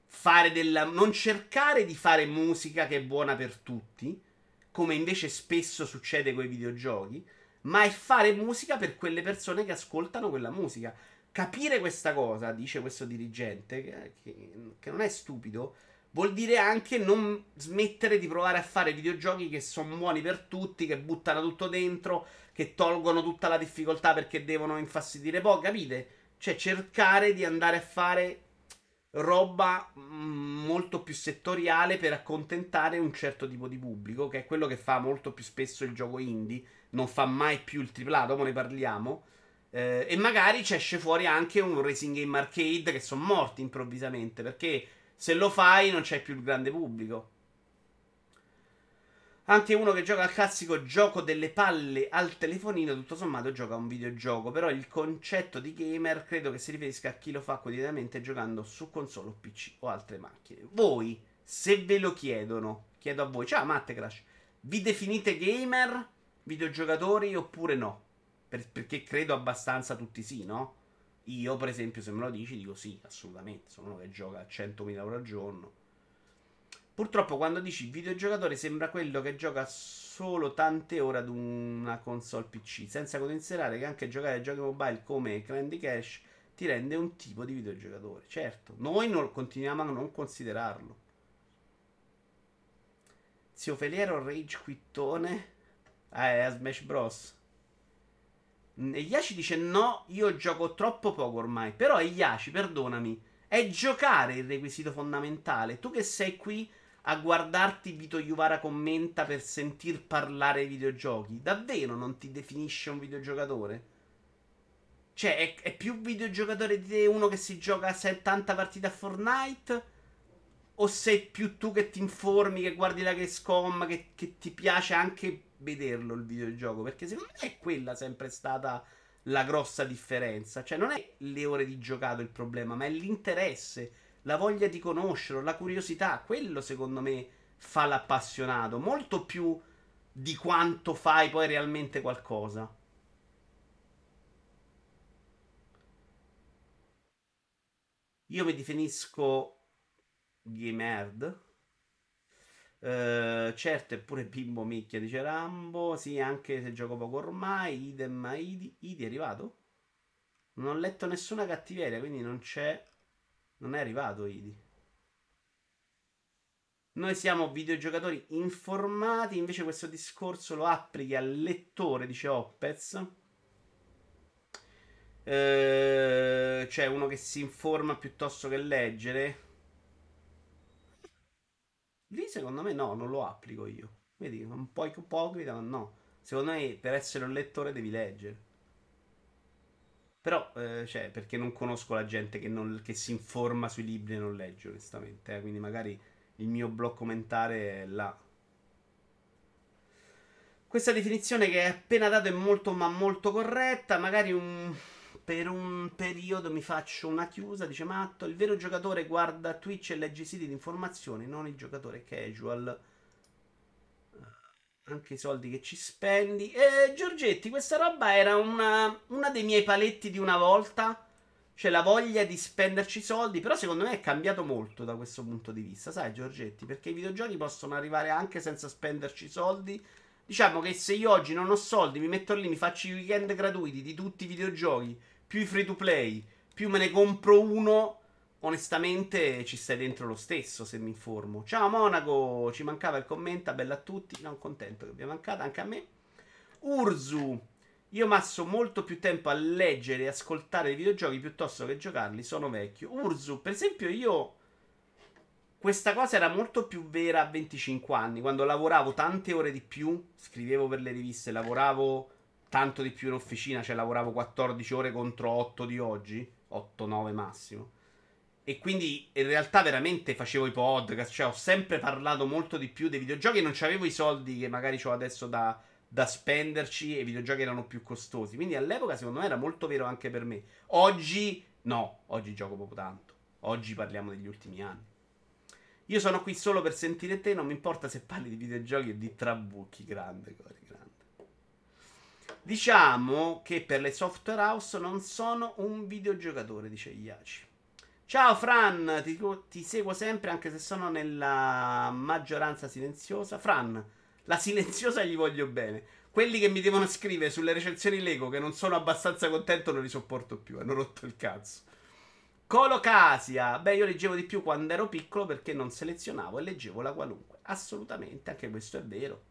Speaker 1: fare della. non cercare di fare musica che è buona per tutti, come invece spesso succede con i videogiochi, ma è fare musica per quelle persone che ascoltano quella musica. Capire questa cosa, dice questo dirigente, che, che, che non è stupido, vuol dire anche non smettere di provare a fare videogiochi che sono buoni per tutti, che buttano tutto dentro, che tolgono tutta la difficoltà perché devono infastidire poco, capite? Cioè cercare di andare a fare roba mm, molto più settoriale per accontentare un certo tipo di pubblico, che è quello che fa molto più spesso il gioco indie, non fa mai più il triplato, ne parliamo. Eh, e magari ci esce fuori anche un Racing Game Arcade che sono morti improvvisamente perché se lo fai non c'è più il grande pubblico. Anche uno che gioca al classico gioco delle palle al telefonino, tutto sommato gioca a un videogioco, però il concetto di gamer credo che si riferisca a chi lo fa quotidianamente giocando su console o PC o altre macchine. Voi, se ve lo chiedono, chiedo a voi, ciao Matte Crash, vi definite gamer, videogiocatori oppure no? Per, perché credo abbastanza tutti sì, no? Io, per esempio, se me lo dici, dico sì, assolutamente. Sono uno che gioca a 100.000 euro al giorno. Purtroppo, quando dici videogiocatore, sembra quello che gioca solo tante ore ad una console PC, senza considerare che anche giocare a giochi mobile come Candy Cash ti rende un tipo di videogiocatore. Certo, noi non, continuiamo a non considerarlo. Zio Feliero Rage Quittone. Ah, eh, è a Smash Bros. Iaci dice no, io gioco troppo poco ormai. Però Iaci, perdonami, è giocare il requisito fondamentale. Tu che sei qui a guardarti Vito Iuvara commenta per sentir parlare i videogiochi, davvero non ti definisce un videogiocatore? Cioè, è, è più videogiocatore di te uno che si gioca 70 partite a Fortnite? O sei più tu che ti informi, che guardi la Gamescom, che, che ti piace anche vederlo il videogioco, perché secondo me è quella sempre stata la grossa differenza. Cioè, non è le ore di giocato il problema, ma è l'interesse, la voglia di conoscerlo, la curiosità. Quello, secondo me, fa l'appassionato. Molto più di quanto fai poi realmente qualcosa. Io mi definisco gamer. Uh, certo, eppure Bimbo Micchia, dice Rambo. Sì, anche se gioco poco ormai. Idem Idi. Idi è arrivato? Non ho letto nessuna cattiveria, quindi non c'è. Non è arrivato Idi. Noi siamo videogiocatori informati, invece questo discorso lo applichi al lettore, dice Oppez. Uh, eh, cioè uno che si informa piuttosto che leggere. Lì secondo me no, non lo applico io. Vedi, un po' ipocrita, ma no. Secondo me per essere un lettore devi leggere. Però, eh, cioè, perché non conosco la gente che, non, che, si informa sui libri e non legge, onestamente. Eh? Quindi magari il mio blocco mentale è là. Questa definizione che hai appena dato è molto ma molto corretta. Magari un, per un periodo mi faccio una chiusa, dice Matto, il vero giocatore guarda Twitch e legge siti di informazioni, non il giocatore casual. Eh, anche i soldi che ci spendi. E eh, Giorgetti, questa roba era una, una dei miei paletti di una volta. Cioè la voglia di spenderci soldi, però secondo me è cambiato molto da questo punto di vista, sai Giorgetti? Perché i videogiochi possono arrivare anche senza spenderci soldi, Diciamo che se io oggi non ho soldi, mi metto lì, mi faccio i weekend gratuiti di tutti i videogiochi più i free to play, più me ne compro uno. Onestamente ci stai dentro lo stesso se mi informo. Ciao Monaco, ci mancava il commento, bella a tutti. Non contento che vi è mancata, anche a me. Urzu, io passo molto più tempo a leggere e ascoltare i videogiochi piuttosto che giocarli, sono vecchio. Urzu, per esempio, io questa cosa era molto più vera a 25 anni, quando lavoravo tante ore di più, scrivevo per le riviste, lavoravo tanto di più in officina, cioè lavoravo 14 ore contro 8 di oggi, 8-9 massimo. E quindi in realtà veramente facevo i podcast, cioè ho sempre parlato molto di più dei videogiochi non avevo i soldi che magari ho adesso da, da spenderci e i videogiochi erano più costosi. Quindi all'epoca secondo me era molto vero anche per me. Oggi no, oggi gioco proprio tanto. Oggi parliamo degli ultimi anni. Io sono qui solo per sentire te, non mi importa se parli di videogiochi o di trabucchi, grande Cori. Diciamo che per le software house non sono un videogiocatore, dice Iaci. Ciao Fran, ti, ti, seguo sempre anche se sono nella maggioranza silenziosa. Fran, la silenziosa gli voglio bene. Quelli che mi devono scrivere sulle recensioni Lego che non sono abbastanza contento non li sopporto più, hanno rotto il cazzo. Colocasia, beh io leggevo di più quando ero piccolo perché non selezionavo e leggevo la qualunque. Assolutamente, anche questo è vero.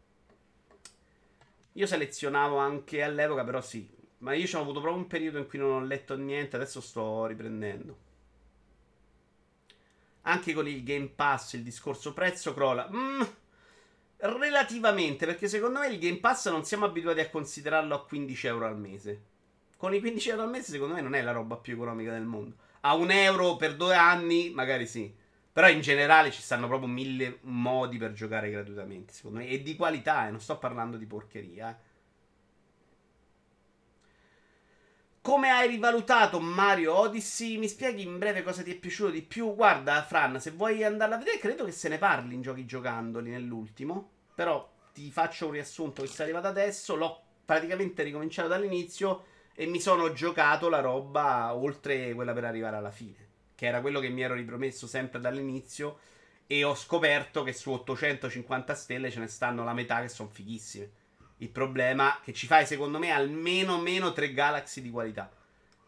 Speaker 1: Io selezionavo anche all'epoca, però sì. Ma io ci ho avuto proprio un periodo in cui non ho letto niente, adesso sto riprendendo. Anche con il Game Pass il discorso prezzo crolla. Mm, relativamente, perché secondo me il Game Pass non siamo abituati a considerarlo a 15 euro al mese. Con i 15 euro al mese, secondo me, non è la roba più economica del mondo. A un euro per due anni, magari sì. Però in generale ci stanno proprio mille modi per giocare gratuitamente, secondo me. E di qualità, eh, non sto parlando di porcheria. Come hai rivalutato Mario Odyssey? Mi spieghi in breve cosa ti è piaciuto di più? Guarda, Fran, se vuoi andarla a vedere, credo che se ne parli in giochi giocandoli nell'ultimo. Però ti faccio un riassunto che sei arrivato adesso. L'ho praticamente ricominciato dall'inizio e mi sono giocato la roba oltre quella per arrivare alla fine che era quello che mi ero ripromesso sempre dall'inizio. E ho scoperto che su 850 stelle ce ne stanno la metà che sono fighissime. Il problema è che ci fai, secondo me, almeno meno tre Galaxy di qualità.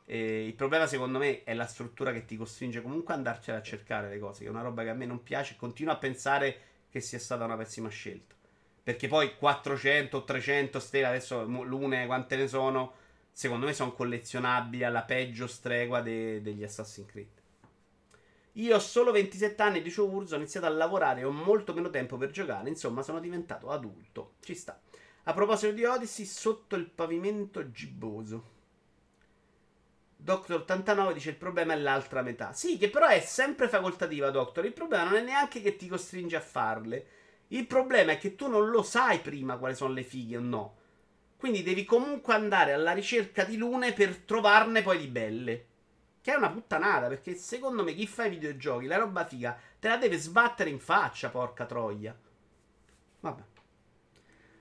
Speaker 1: E il problema, secondo me, è la struttura che ti costringe comunque ad andarcela a cercare le cose, che è una roba che a me non piace. Continuo a pensare che sia stata una pessima scelta. Perché poi 400, o 300 stelle, adesso l'une, quante ne sono, secondo me sono collezionabili alla peggio stregua de- degli Assassin's Creed. Io ho solo 27 anni, dicevo Urso, ho iniziato a lavorare, e ho molto meno tempo per giocare, insomma sono diventato adulto. Ci sta. A proposito di Odyssey, sotto il pavimento gibboso. Doctor 89 dice il problema è l'altra metà. Sì, che però è sempre facoltativa, Doctor. Il problema non è neanche che ti costringe a farle. Il problema è che tu non lo sai prima quali sono le fighe o no. Quindi devi comunque andare alla ricerca di lune per trovarne poi di belle. Che è una puttanata, perché secondo me chi fa i videogiochi, la roba figa, te la deve sbattere in faccia, porca troia. Vabbè.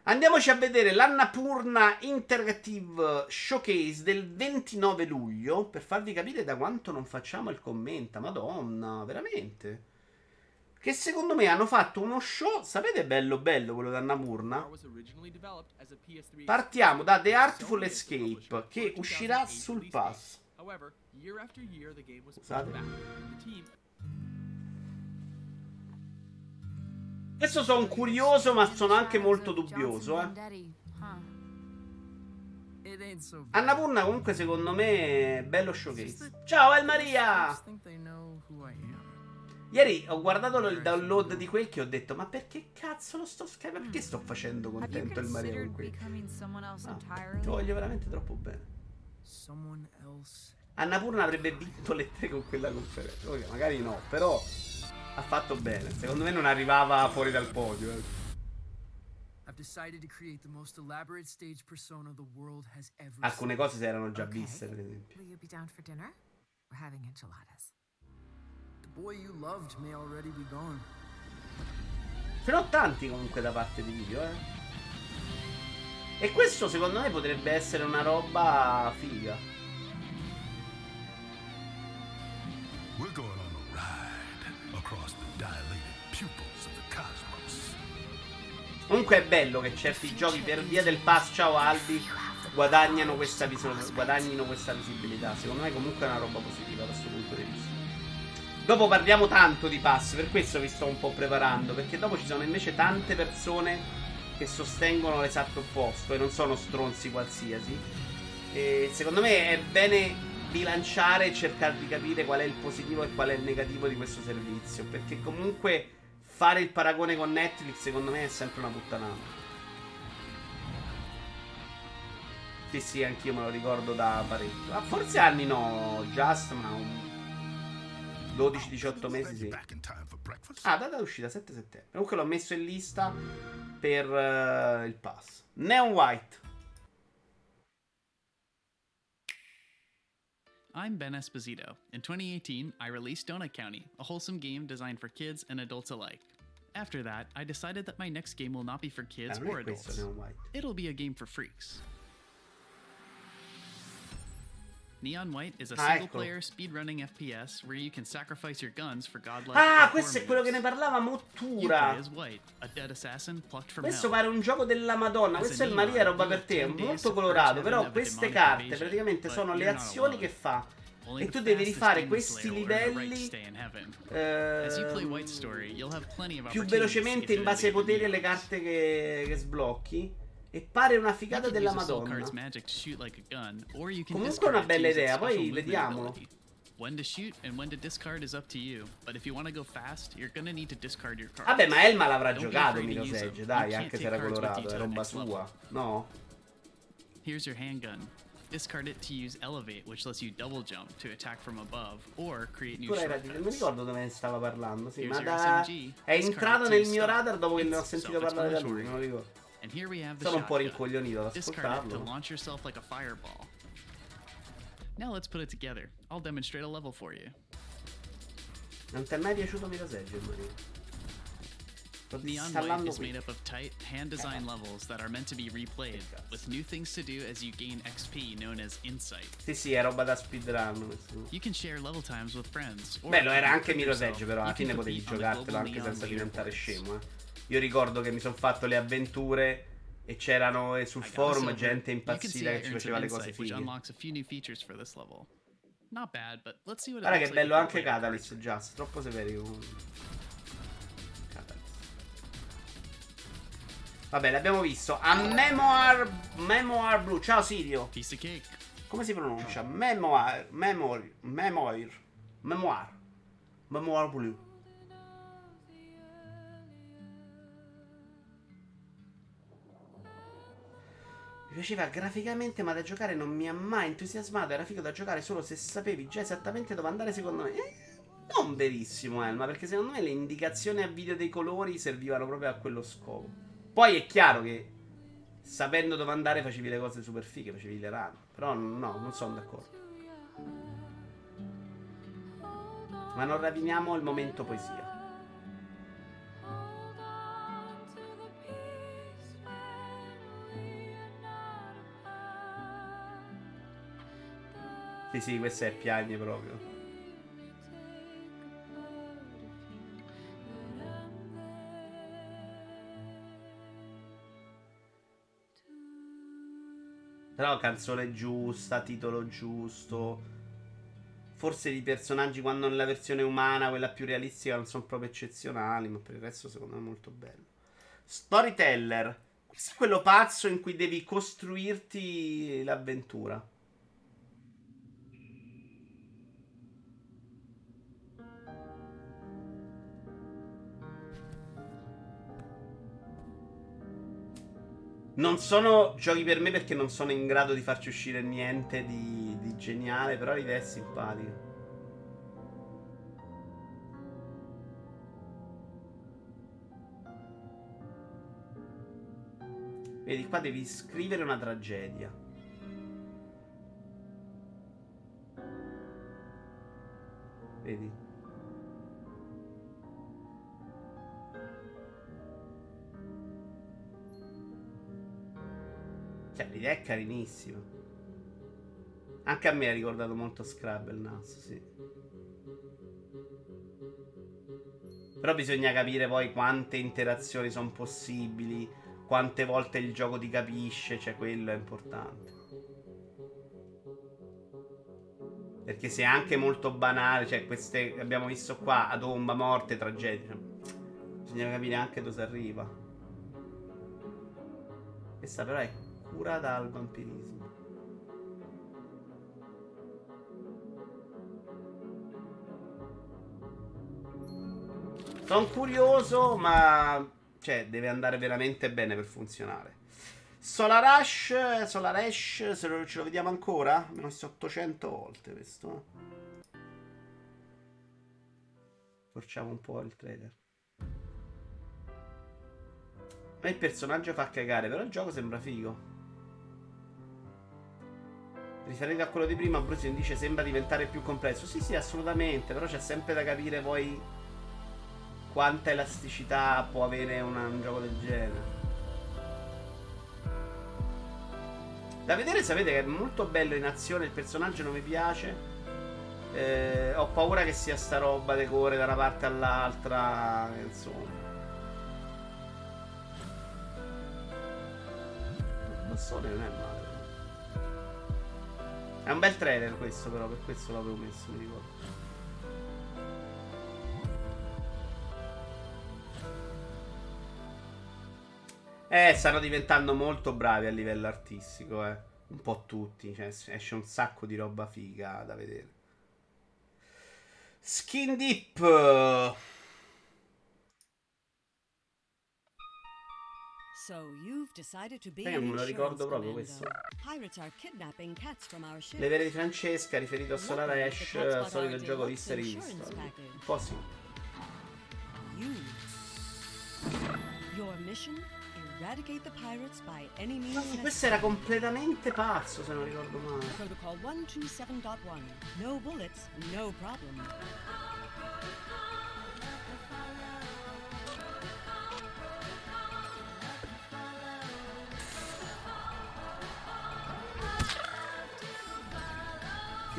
Speaker 1: Andiamoci a vedere l'Annapurna Interactive Showcase del 29 luglio, per farvi capire da quanto non facciamo il commento, Madonna, veramente. Che secondo me hanno fatto uno show, sapete bello bello quello di Annapurna? Partiamo da The Artful Escape, che uscirà sul pass. However, year after year, the game was pushed back. The team Adesso sono curioso, ma sono anche molto dubbioso, eh. Anna Purna comunque secondo me è bello showcase. Ciao El Maria! Ieri ho guardato il download di quel che ho detto "Ma perché cazzo lo sto scrivendo? Perché sto facendo contento El Maria con quel?". Ah, ti voglio veramente troppo bene. Annapurna avrebbe vinto le tre con quella conferenza. Okay, magari no, però ha fatto bene. Secondo me non arrivava fuori dal podio. Eh. Alcune cose si erano già viste, per esempio. Will you Però tanti comunque da parte di video, eh. E questo secondo me potrebbe essere una roba figa. We're going on a ride across the dilated pupils of the cosmos. Comunque è bello che certi giochi per via del pass, ciao Albi, guadagnano questa, vis- guadagnino questa visibilità. Secondo me comunque è una roba positiva da questo punto di vista. Dopo parliamo tanto di pass, per questo vi sto un po' preparando, perché dopo ci sono invece tante persone che sostengono l'esatto opposto e non sono stronzi qualsiasi. E secondo me è bene bilanciare e cercare di capire qual è il positivo e qual è il negativo di questo servizio, perché comunque fare il paragone con Netflix secondo me è sempre una puttanata. Sì, sì, anch'io me lo ricordo da parecchio. Ah, forse anni no, Just, ma un 12-18 mesi sì. Breakfast. Ah, data uscita 7 settembre. Comunque l'ho messo in lista per uh, il pass. Neon White. I'm Ben Esposito. In 2018, I released Donut County, a wholesome game designed for kids and adults alike. After that, I decided that my next game will not be for kids ah, or adults. It'll be a game for freaks. Neon White is a ah, single ecco. player speedrunning FPS where you can sacrifice your guns for godlike Ah, questo è quello che ne parlava Mottura. White, questo pare un gioco della Madonna, As questo è il Maria roba per te, è molto colorato, però queste carte praticamente sono le azioni che fa e tu devi rifare questi livelli eh, più velocemente in base ai poteri e alle carte che, che sblocchi. E pare una figata della Madonna. Comunque è una bella idea, poi vediamo. Vabbè, ma Elma l'avrà giocato Mirror's Edge, cioè, dai, anche se era colorato, è roba sua. No? Here's your handgun. Discard it to use Elevate, which lets you double jump to attack from above or create new shortcuts. Non mi ricordo dove stava parlando, sì, Here's ma da... SMG, è entrato nel mio radar dopo che ne ho sentito parlare da lui, non lo ricordo. And here we have the Sono Discard to launch yourself like a fireball. Now let's put it together. I'll demonstrate a level for you. Non ti è mai piaciuto Mirror's Edge, Mario? Neon White is made up of tight, hand designed levels that are meant to be replayed, with new things to do as you gain XP known as Insight. Sì, sì, è roba da speedrun. You can share level times with friends. or Bello, era anche Mirror's Edge, però alla fine potevi giocartelo anche senza diventare scemo, eh. Io ricordo che mi sono fatto le avventure e c'erano e eh, sul forum gente impazzita che ci faceva le cose fighe. Guarda che bello anche Catalyst già, troppo severi. Vabbè, l'abbiamo visto. A Memoir, Memoir Blue. Ciao Sirio. Come si pronuncia? Memoir. Memoir. Memoir. Memoir. Memoir Blue. Mi piaceva graficamente, ma da giocare non mi ha mai entusiasmato. Era figo da giocare solo se sapevi già esattamente dove andare, secondo me. Eh, non verissimo, Elma, perché secondo me le indicazioni a video dei colori servivano proprio a quello scopo. Poi è chiaro che sapendo dove andare facevi le cose super fighe, facevi le rane. Però no, non sono d'accordo. Ma non raviniamo il momento poesia. Sì, sì, questa è piagne proprio. Però canzone giusta, titolo giusto. Forse i personaggi quando nella versione umana, quella più realistica, non sono proprio eccezionali, ma per il resto secondo me è molto bello. Storyteller. Questo è quello pazzo in cui devi costruirti l'avventura. Non sono giochi per me perché non sono in grado di farci uscire niente di, di geniale, però l'idea è simpatica. Vedi, qua devi scrivere una tragedia. Vedi? Cioè, l'idea è carinissima. Anche a me ha ricordato molto Scrabble il naso, sì. Però bisogna capire poi quante interazioni sono possibili, quante volte il gioco ti capisce, cioè quello è importante. Perché se è anche molto banale, cioè queste che abbiamo visto qua, adomba, morte, tragedia, cioè, bisogna capire anche dove si arriva. Questa però è cura dal vampirismo. Sono curioso, ma cioè, deve andare veramente bene per funzionare. Solar Rush, Solar Ash, se lo, ce lo vediamo ancora? Meno 800 volte questo. Forciamo un po' il trailer. Ma il personaggio fa cagare, però il gioco sembra figo riferendo a quello di prima, Bruce dice sembra diventare più complesso. Sì, sì, assolutamente, però c'è sempre da capire poi quanta elasticità può avere una, un gioco del genere. Da vedere sapete che è molto bello in azione, il personaggio non mi piace. Eh, ho paura che sia sta roba decore da una parte all'altra, insomma. Il bassone non è male. È un bel trailer questo però, per questo l'avevo messo, mi ricordo. Eh, stanno diventando molto bravi a livello artistico, eh. Un po' tutti, cioè, esce un sacco di roba figa da vedere. Skin Deep. So you've decided to be Perché non me lo ricordo proprio questo. Le vere di Francesca, riferito a Solar Ash, solito gioco di e rivisto. Un po' sì. Your mission? Eradicate the pirates by any means no, questo era completamente pazzo, se non ricordo male. Protocol 127.1. No bullets, no problem.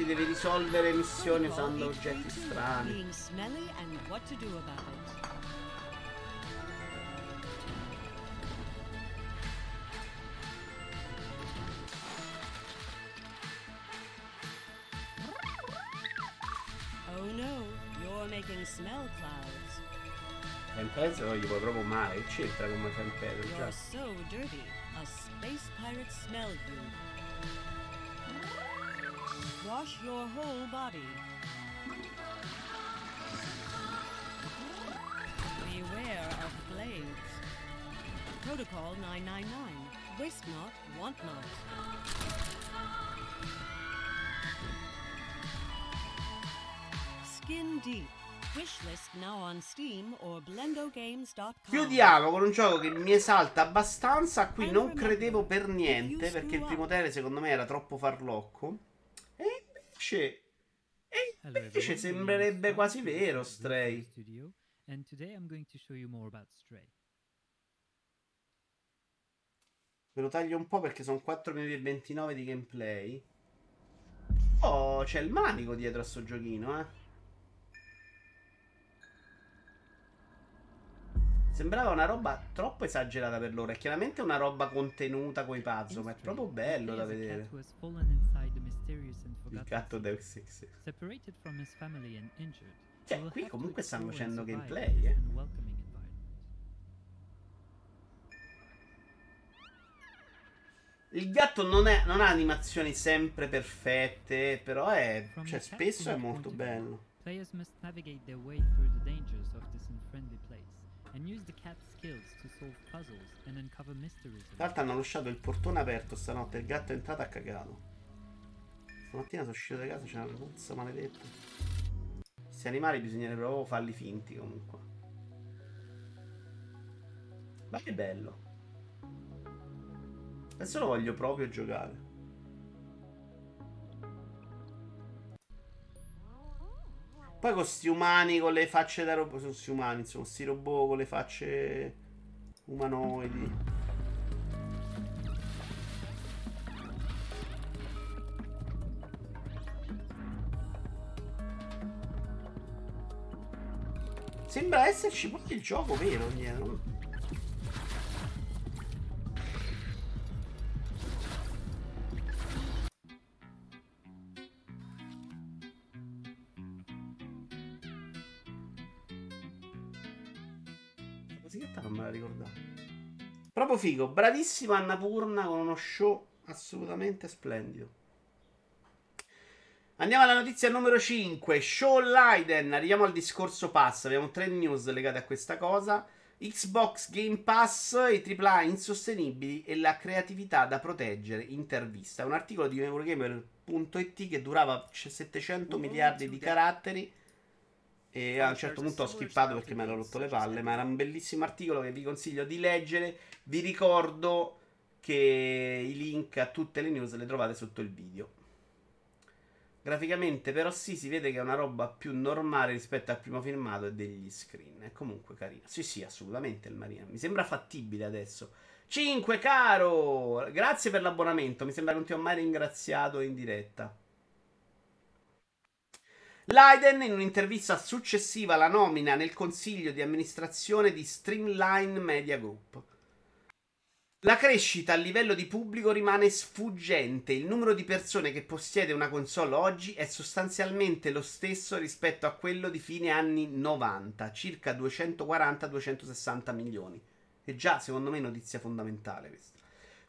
Speaker 1: si deve risolvere missioni usando oggetti strani. Oh no, you're making smell clouds. Tempesta non gli puoi proprio male, che c'entra come Tempesta? You're so dirty, a space pirate smelled you. Wash your whole body. Beware of blades. Protocol 999. Waste not, want not. Skin deep. Wishlist now on Steam or blendogames.com. Chiudiamo con un gioco che mi esalta abbastanza, a cui non credevo per niente, perché il primo tele secondo me era troppo farlocco piace. E invece sembrerebbe quasi vero Stray. And today I'm going to show you more about Stray. Ve lo taglio un po' perché sono 4 minuti e 29 di gameplay. Oh, c'è il manico dietro a sto giochino, eh. Sembrava una roba troppo esagerata per loro. È chiaramente una roba contenuta coi puzzle, ma è proprio bello da vedere mysterious and forgotten. Il gatto Deus Six. Separated from his family and injured. Cioè, qui comunque stanno facendo gameplay, eh. Il gatto non, è, non, ha animazioni sempre perfette, però è, cioè, spesso è molto bello. Players must navigate their way through the dangers of this unfriendly place and use the cat's skills to solve puzzles and uncover mysteries. In realtà hanno lasciato il portone aperto stanotte, il gatto è entrato a ha cagato. Stamattina sono uscito da casa, c'è una puzza maledetta. Questi animali bisognerebbe proprio farli finti comunque. Ma che bello. Adesso lo voglio proprio giocare. Poi con sti umani con le facce da robot. Sono sti umani, insomma, sti robot con le facce umanoidi. Sembra esserci proprio il gioco vero niente. La musichetta non me la ricordavo. Proprio figo, bravissima Annapurna con uno show assolutamente splendido. Andiamo alla notizia numero 5, Show Leiden. Arriviamo al discorso pass. Abbiamo tre news legate a questa cosa. Xbox Game Pass, i AAA insostenibili e la creatività da proteggere. Intervista. Un articolo di Eurogamer.it che durava 700 miliardi di caratteri. E a un certo punto ho schippato perché mi ero rotto le palle. Ma era un bellissimo articolo che vi consiglio di leggere. Vi ricordo che i link a tutte le news le trovate sotto il video. Graficamente però sì, si vede che è una roba più normale rispetto al primo filmato e degli screen. È comunque carina. Sì, sì, assolutamente il Marina. Mi sembra fattibile adesso. 5 caro! Grazie per l'abbonamento. Mi sembra che non ti ho mai ringraziato in diretta. Leiden, in un'intervista successiva alla nomina nel consiglio di amministrazione di Streamline Media Group, la crescita a livello di pubblico rimane sfuggente. Il numero di persone che possiede una console oggi è sostanzialmente lo stesso rispetto a quello di fine anni 90, circa 240-260 milioni. E già, secondo me, notizia fondamentale questa.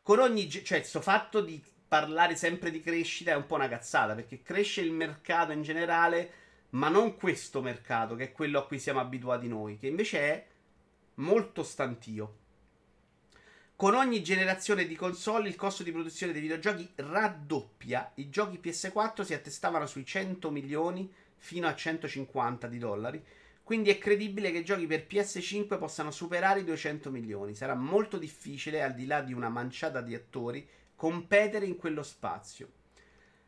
Speaker 1: Con ogni ge- cioè sto fatto di parlare sempre di crescita è un po' una cazzata, perché cresce il mercato in generale, ma non questo mercato che è quello a cui siamo abituati noi, che invece è molto stantio. Con ogni generazione di console il costo di produzione dei videogiochi raddoppia. I giochi PS4 si attestavano sui 100 milioni fino a 150 di dollari. Quindi è credibile che i giochi per PS5 possano superare i 200 milioni. Sarà molto difficile, al di là di una manciata di attori, competere in quello spazio.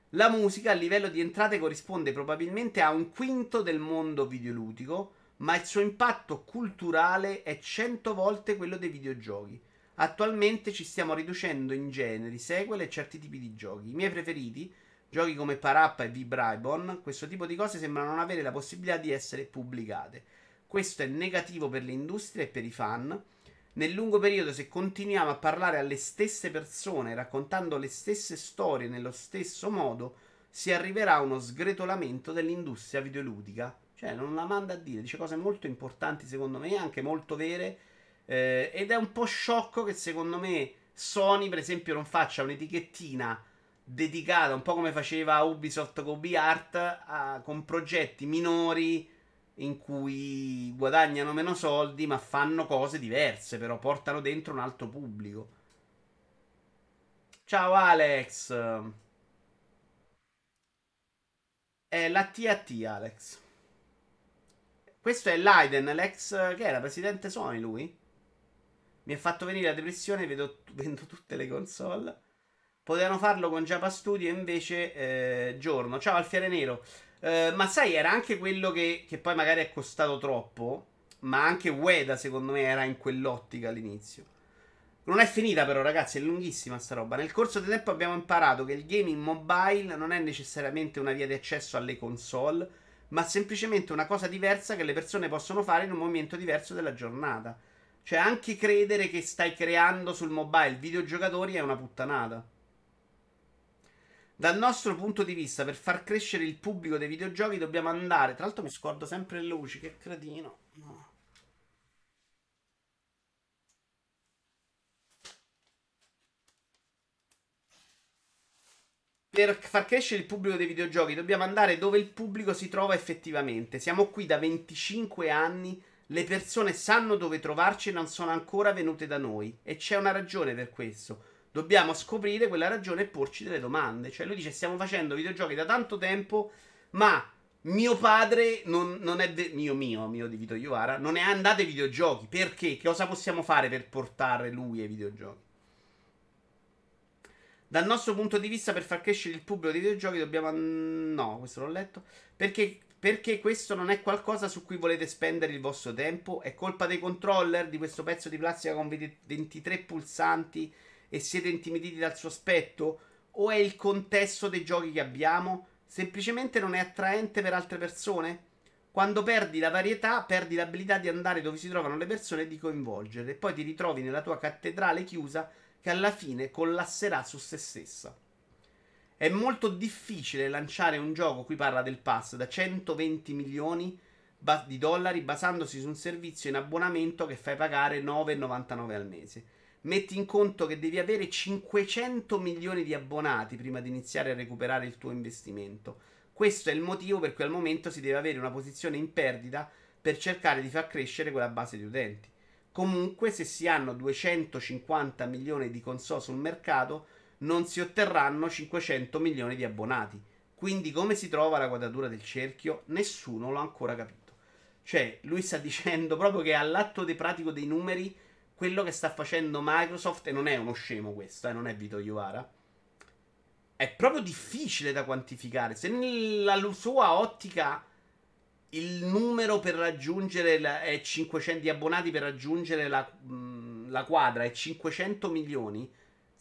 Speaker 1: La musica a livello di entrate corrisponde probabilmente a un quinto del mondo videoludico, ma il suo impatto culturale è 100 volte quello dei videogiochi. Attualmente ci stiamo riducendo in generi, sequel e certi tipi di giochi. I miei preferiti, giochi come Parappa e Vibraibon, questo tipo di cose sembrano non avere la possibilità di essere pubblicate. Questo è negativo per l'industria e per i fan. Nel lungo periodo, se continuiamo a parlare alle stesse persone, raccontando le stesse storie nello stesso modo, si arriverà a uno sgretolamento dell'industria videoludica. Cioè, non la manda a dire, dice cose molto importanti secondo me, anche molto vere eh, ed è un po' sciocco che secondo me Sony, per esempio, non faccia un'etichettina dedicata, un po' come faceva Ubisoft con Art, con progetti minori in cui guadagnano meno soldi, ma fanno cose diverse, però portano dentro un altro pubblico. Ciao Alex. È la TAT Alex. Questo è Leiden, l'ex che era presidente Sony lui? Mi ha fatto venire la depressione, vedo, vendo tutte le console. Potevano farlo con Java Studio invece eh, giorno. Ciao Alfiere Nero. Eh, ma sai, era anche quello che, che poi magari è costato troppo. Ma anche Ueda, secondo me, era in quell'ottica all'inizio. Non è finita però, ragazzi, è lunghissima sta roba. Nel corso del tempo abbiamo imparato che il gaming mobile non è necessariamente una via di accesso alle console, ma semplicemente una cosa diversa che le persone possono fare in un momento diverso della giornata. Cioè, anche credere che stai creando sul mobile videogiocatori è una puttanata. Dal nostro punto di vista, per far crescere il pubblico dei videogiochi, dobbiamo andare. Tra l'altro, mi scordo sempre le luci, che cretino. No. per far crescere il pubblico dei videogiochi dobbiamo andare dove il pubblico si trova effettivamente. Siamo qui da 25 anni le persone sanno dove trovarci e non sono ancora venute da noi. E c'è una ragione per questo. Dobbiamo scoprire quella ragione e porci delle domande. Cioè, lui dice: Stiamo facendo videogiochi da tanto tempo, ma mio padre non, non è. Ve- mio, mio, mio di Vito Iovara, non è andato ai videogiochi. Perché? Che cosa possiamo fare per portare lui ai videogiochi? Dal nostro punto di vista, per far crescere il pubblico dei videogiochi, dobbiamo. No, questo l'ho letto. Perché perché questo non è qualcosa su cui volete spendere il vostro tempo? È colpa dei controller di questo pezzo di plastica con 23 pulsanti e siete intimiditi dal suo aspetto? O è il contesto dei giochi che abbiamo? Semplicemente non è attraente per altre persone? Quando perdi la varietà, perdi l'abilità di andare dove si trovano le persone e di coinvolgere, e poi ti ritrovi nella tua cattedrale chiusa che alla fine collasserà su se stessa. È molto difficile lanciare un gioco, qui parla del pass, da 120 milioni di dollari basandosi su un servizio in abbonamento che fai pagare 9,99 al mese. Metti in conto che devi avere 500 milioni di abbonati prima di iniziare a recuperare il tuo investimento. Questo è il motivo per cui al momento si deve avere una posizione in perdita per cercare di far crescere quella base di utenti. Comunque, se si hanno 250 milioni di console sul mercato, non si otterranno 500 milioni di abbonati. Quindi come si trova la quadratura del cerchio? Nessuno l'ha ancora capito. Cioè, lui sta dicendo proprio che all'atto de pratico dei numeri, quello che sta facendo Microsoft, e non è uno scemo questo, eh, non è Vito Iovara, è proprio difficile da quantificare. Se nella sua ottica il numero per raggiungere la, è 500 di abbonati per raggiungere la, la quadra è 500 milioni,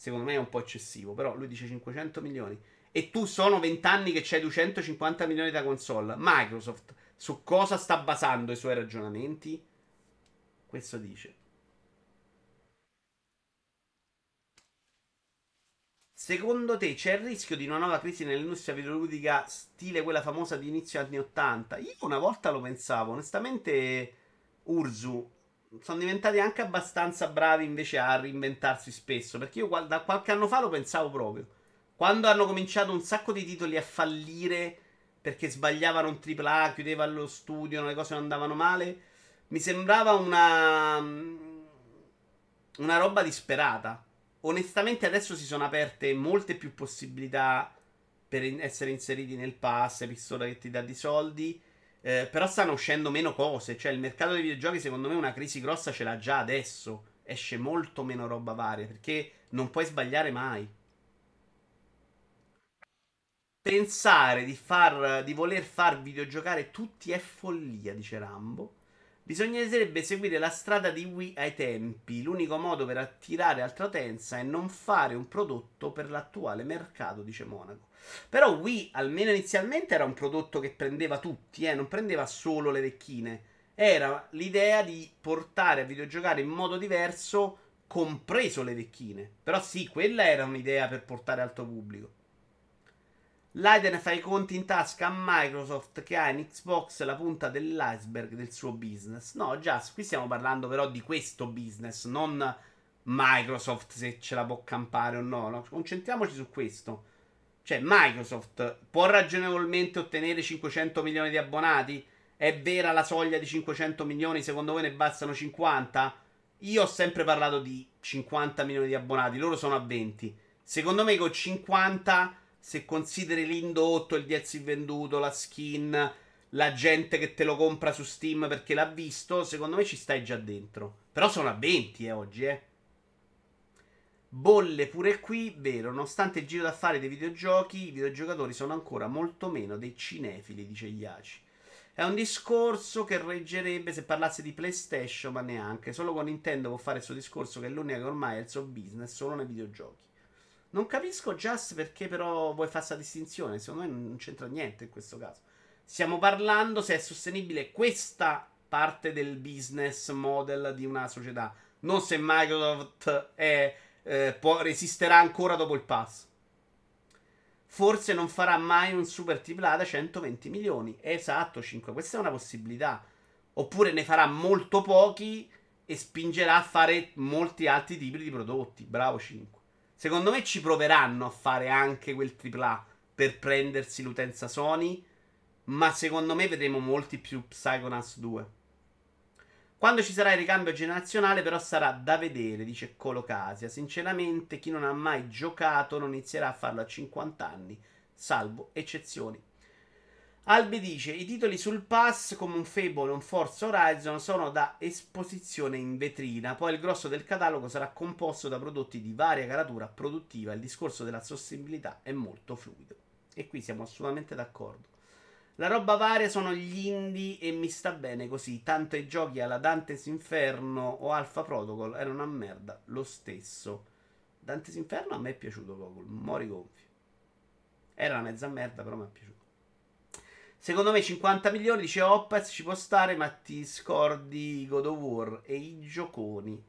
Speaker 1: secondo me è un po' eccessivo, però lui dice 500 milioni e tu sono 20 anni che c'hai 250 milioni da console. Microsoft su cosa sta basando i suoi ragionamenti? Questo dice. Secondo te c'è il rischio di una nuova crisi nell'industria videoludica stile quella famosa di inizio anni 80? Io una volta lo pensavo, onestamente Urzu sono diventati anche abbastanza bravi invece a reinventarsi spesso. Perché io da qualche anno fa lo pensavo proprio. Quando hanno cominciato un sacco di titoli a fallire perché sbagliavano un AAA, chiudeva lo studio, le cose non andavano male, mi sembrava una, mm, una roba disperata. Onestamente adesso si sono aperte molte più possibilità per essere inseriti nel pass, pistola che ti dà di soldi. Eh, però stanno uscendo meno cose. Cioè, il mercato dei videogiochi, secondo me, una crisi grossa ce l'ha già adesso. Esce molto meno roba varia perché non puoi sbagliare mai. Pensare di, far, di voler far videogiocare tutti è follia, dice Rambo. Bisognerebbe seguire la strada di Wii ai tempi. L'unico modo per attirare altra utenza è non fare un prodotto per l'attuale mercato, dice Monaco. Però Wii, almeno inizialmente, era un prodotto che prendeva tutti, eh, non prendeva solo le vecchine. Era l'idea di portare a videogiocare in modo diverso, compreso le vecchine. Però sì, quella era un'idea per portare alto pubblico. L'Aiden fa i conti in tasca a Microsoft che ha in Xbox la punta dell'iceberg del suo business. No, già, qui stiamo parlando però di questo business, non Microsoft se ce la può campare o no. no? Concentriamoci su questo. Cioè, Microsoft può ragionevolmente ottenere 500 milioni di abbonati? È vera la soglia di 500 milioni? Secondo voi ne bastano 50? Io ho sempre parlato di 50 milioni di abbonati, loro sono a 20. Secondo me con 50, se consideri l'indotto, il DLC venduto, la skin, la gente che te lo compra su Steam perché l'ha visto, secondo me ci stai già dentro. Però sono a 20 eh, oggi, eh. Bolle pure qui, vero, nonostante il giro d'affari dei videogiochi, i videogiocatori sono ancora molto meno dei cinefili, dice Iaci. È un discorso che reggerebbe se parlasse di PlayStation, ma neanche. Solo con Nintendo può fare il suo discorso che è l'unica che ormai è il suo business, solo nei videogiochi. Non capisco Just perché però vuoi fare questa distinzione, secondo me non c'entra niente in questo caso. Stiamo parlando se è sostenibile questa parte del business model di una società, non se Microsoft è eh, può, resisterà ancora dopo il pass. Forse non farà mai un super tripla da 120 milioni. Esatto, 5. Questa è una possibilità. Oppure ne farà molto pochi e spingerà a fare molti altri tipi di prodotti. Bravo 5. Secondo me ci proveranno a fare anche quel tripla per prendersi l'utenza Sony. Ma secondo me vedremo molti più Psychonauts 2. Quando ci sarà il ricambio generazionale, però, sarà da vedere, dice Colocasia. Sinceramente, chi non ha mai giocato non inizierà a farlo a 50 anni, salvo eccezioni. Albi dice: I titoli sul pass, come un Fable e un Forza Horizon, sono da esposizione in vetrina. Poi il grosso del catalogo sarà composto da prodotti di varia caratura produttiva. Il discorso della sostenibilità è molto fluido. E qui siamo assolutamente d'accordo. La roba varia sono gli indie e mi sta bene così. Tanto i giochi alla Dante's Inferno o Alpha Protocol erano una merda. Lo stesso. Dante's Inferno a me è piaciuto poco. Mori gonfio. Era una mezza merda, però mi è piaciuto. Secondo me 50 milioni, dice Oppaz, ci può stare, ma ti scordi God of War e i gioconi.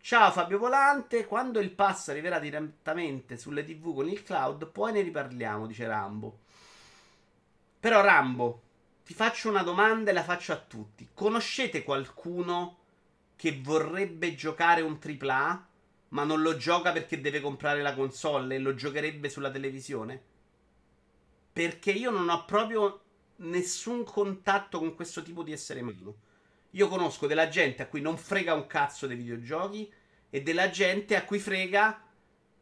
Speaker 1: Ciao Fabio Volante, quando il pass arriverà direttamente sulle tv con il cloud, poi ne riparliamo, dice Rambo. Però Rambo, ti faccio una domanda e la faccio a tutti. Conoscete qualcuno che vorrebbe giocare un AAA, ma non lo gioca perché deve comprare la console e lo giocherebbe sulla televisione? Perché io non ho proprio nessun contatto con questo tipo di essere umano. Io conosco della gente a cui non frega un cazzo dei videogiochi e della gente a cui frega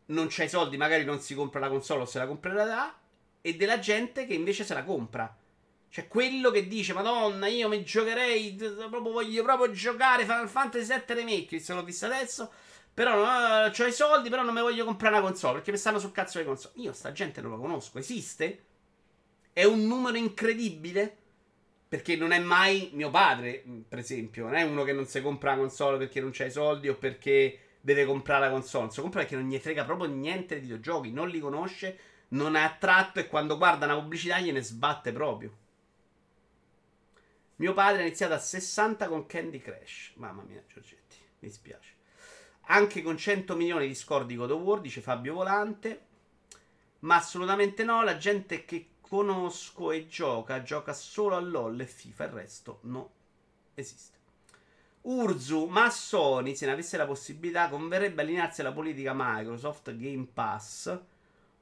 Speaker 1: non c'ha i soldi, magari non si compra la console o se la comprerà e della gente che invece se la compra. Cioè, quello che dice, Madonna, io mi giocherei. Proprio voglio proprio giocare Final Fantasy VII Remake. Se l'ho vista adesso. Però non, ho i soldi, però non mi voglio comprare una console. Perché mi stanno sul cazzo le console. Io sta gente non la conosco. Esiste? È un numero incredibile? Perché non è mai mio padre, per esempio. Non è uno che non si compra la console perché non c'ha i soldi o perché deve comprare la console. Si compra perché non gli frega proprio niente di videogiochi. Non li conosce non è attratto e quando guarda una pubblicità gliene sbatte proprio. Mio padre ha iniziato a 60 con Candy Crash. Mamma mia, Giorgetti, mi spiace. Anche con 100 milioni di score di God of War, dice Fabio Volante. Ma assolutamente no, la gente che conosco e gioca, gioca solo a LOL e FIFA, il resto no, esiste. Urzu, ma Sony, se ne avesse la possibilità, converrebbe allinearsi alla politica Microsoft Game Pass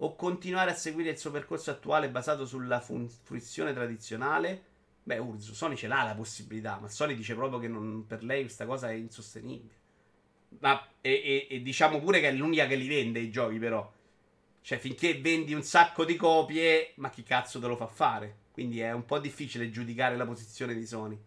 Speaker 1: o continuare a seguire il suo percorso attuale basato sulla fun- fruizione tradizionale? Beh, Urzu, Sony ce l'ha la possibilità, ma Sony dice proprio che non, per lei questa cosa è insostenibile. Ma e, e, e diciamo pure che è l'unica che li vende i giochi, però. Cioè, finché vendi un sacco di copie, ma chi cazzo te lo fa fare? Quindi è un po' difficile giudicare la posizione di Sony.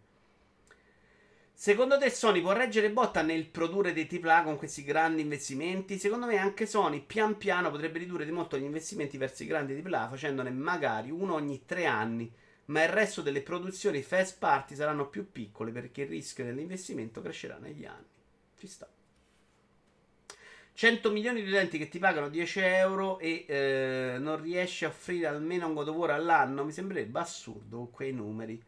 Speaker 1: Secondo te Sony può reggere botta nel produrre dei AAA con questi grandi investimenti? Secondo me anche Sony pian piano potrebbe ridurre di molto gli investimenti verso i grandi AAA facendone magari uno ogni tre anni, ma il resto delle produzioni fast party saranno più piccole perché il rischio dell'investimento crescerà negli anni. Ci sta. 100 milioni di utenti che ti pagano 10 euro e eh, non riesci a offrire almeno un God all'anno mi sembrerebbe assurdo quei numeri.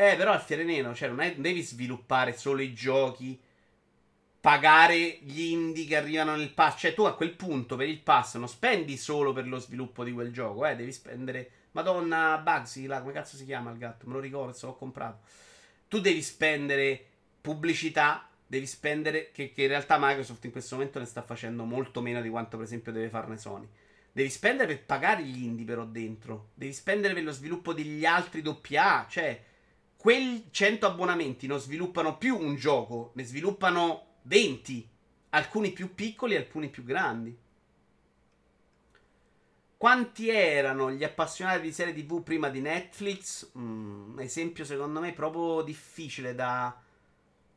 Speaker 1: Eh, però Alfiere Nero, cioè, non, è, non devi sviluppare solo i giochi, pagare gli indie che arrivano nel pass. Cioè, tu a quel punto per il pass non spendi solo per lo sviluppo di quel gioco, eh, devi spendere. Madonna, Bugsy, là, come cazzo si chiama il gatto? Me lo ricordo, se l'ho comprato. Tu devi spendere pubblicità, devi spendere. Che, che, in realtà Microsoft in questo momento ne sta facendo molto meno di quanto, per esempio, deve farne Sony. Devi spendere per pagare gli indie, però, dentro. Devi spendere per lo sviluppo degli altri doppia A. Cioè, quei 100 abbonamenti non sviluppano più un gioco, ne sviluppano 20, alcuni più piccoli e alcuni più grandi. Quanti erano gli appassionati di serie TV prima di Netflix? Mm, esempio secondo me proprio difficile da,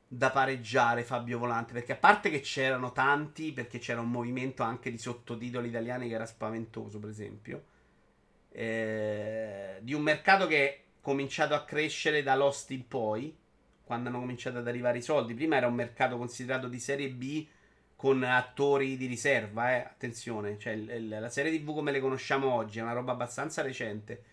Speaker 1: da pareggiare Fabio Volante, perché a parte che c'erano tanti, perché c'era un movimento anche di sottotitoli italiani che era spaventoso, per esempio, eh, di un mercato che cominciato a crescere dall'host in poi, quando hanno cominciato ad arrivare i soldi. Prima era un mercato considerato di serie B con attori di riserva, eh? attenzione, cioè il, il, la serie TV come le conosciamo oggi è una roba abbastanza recente.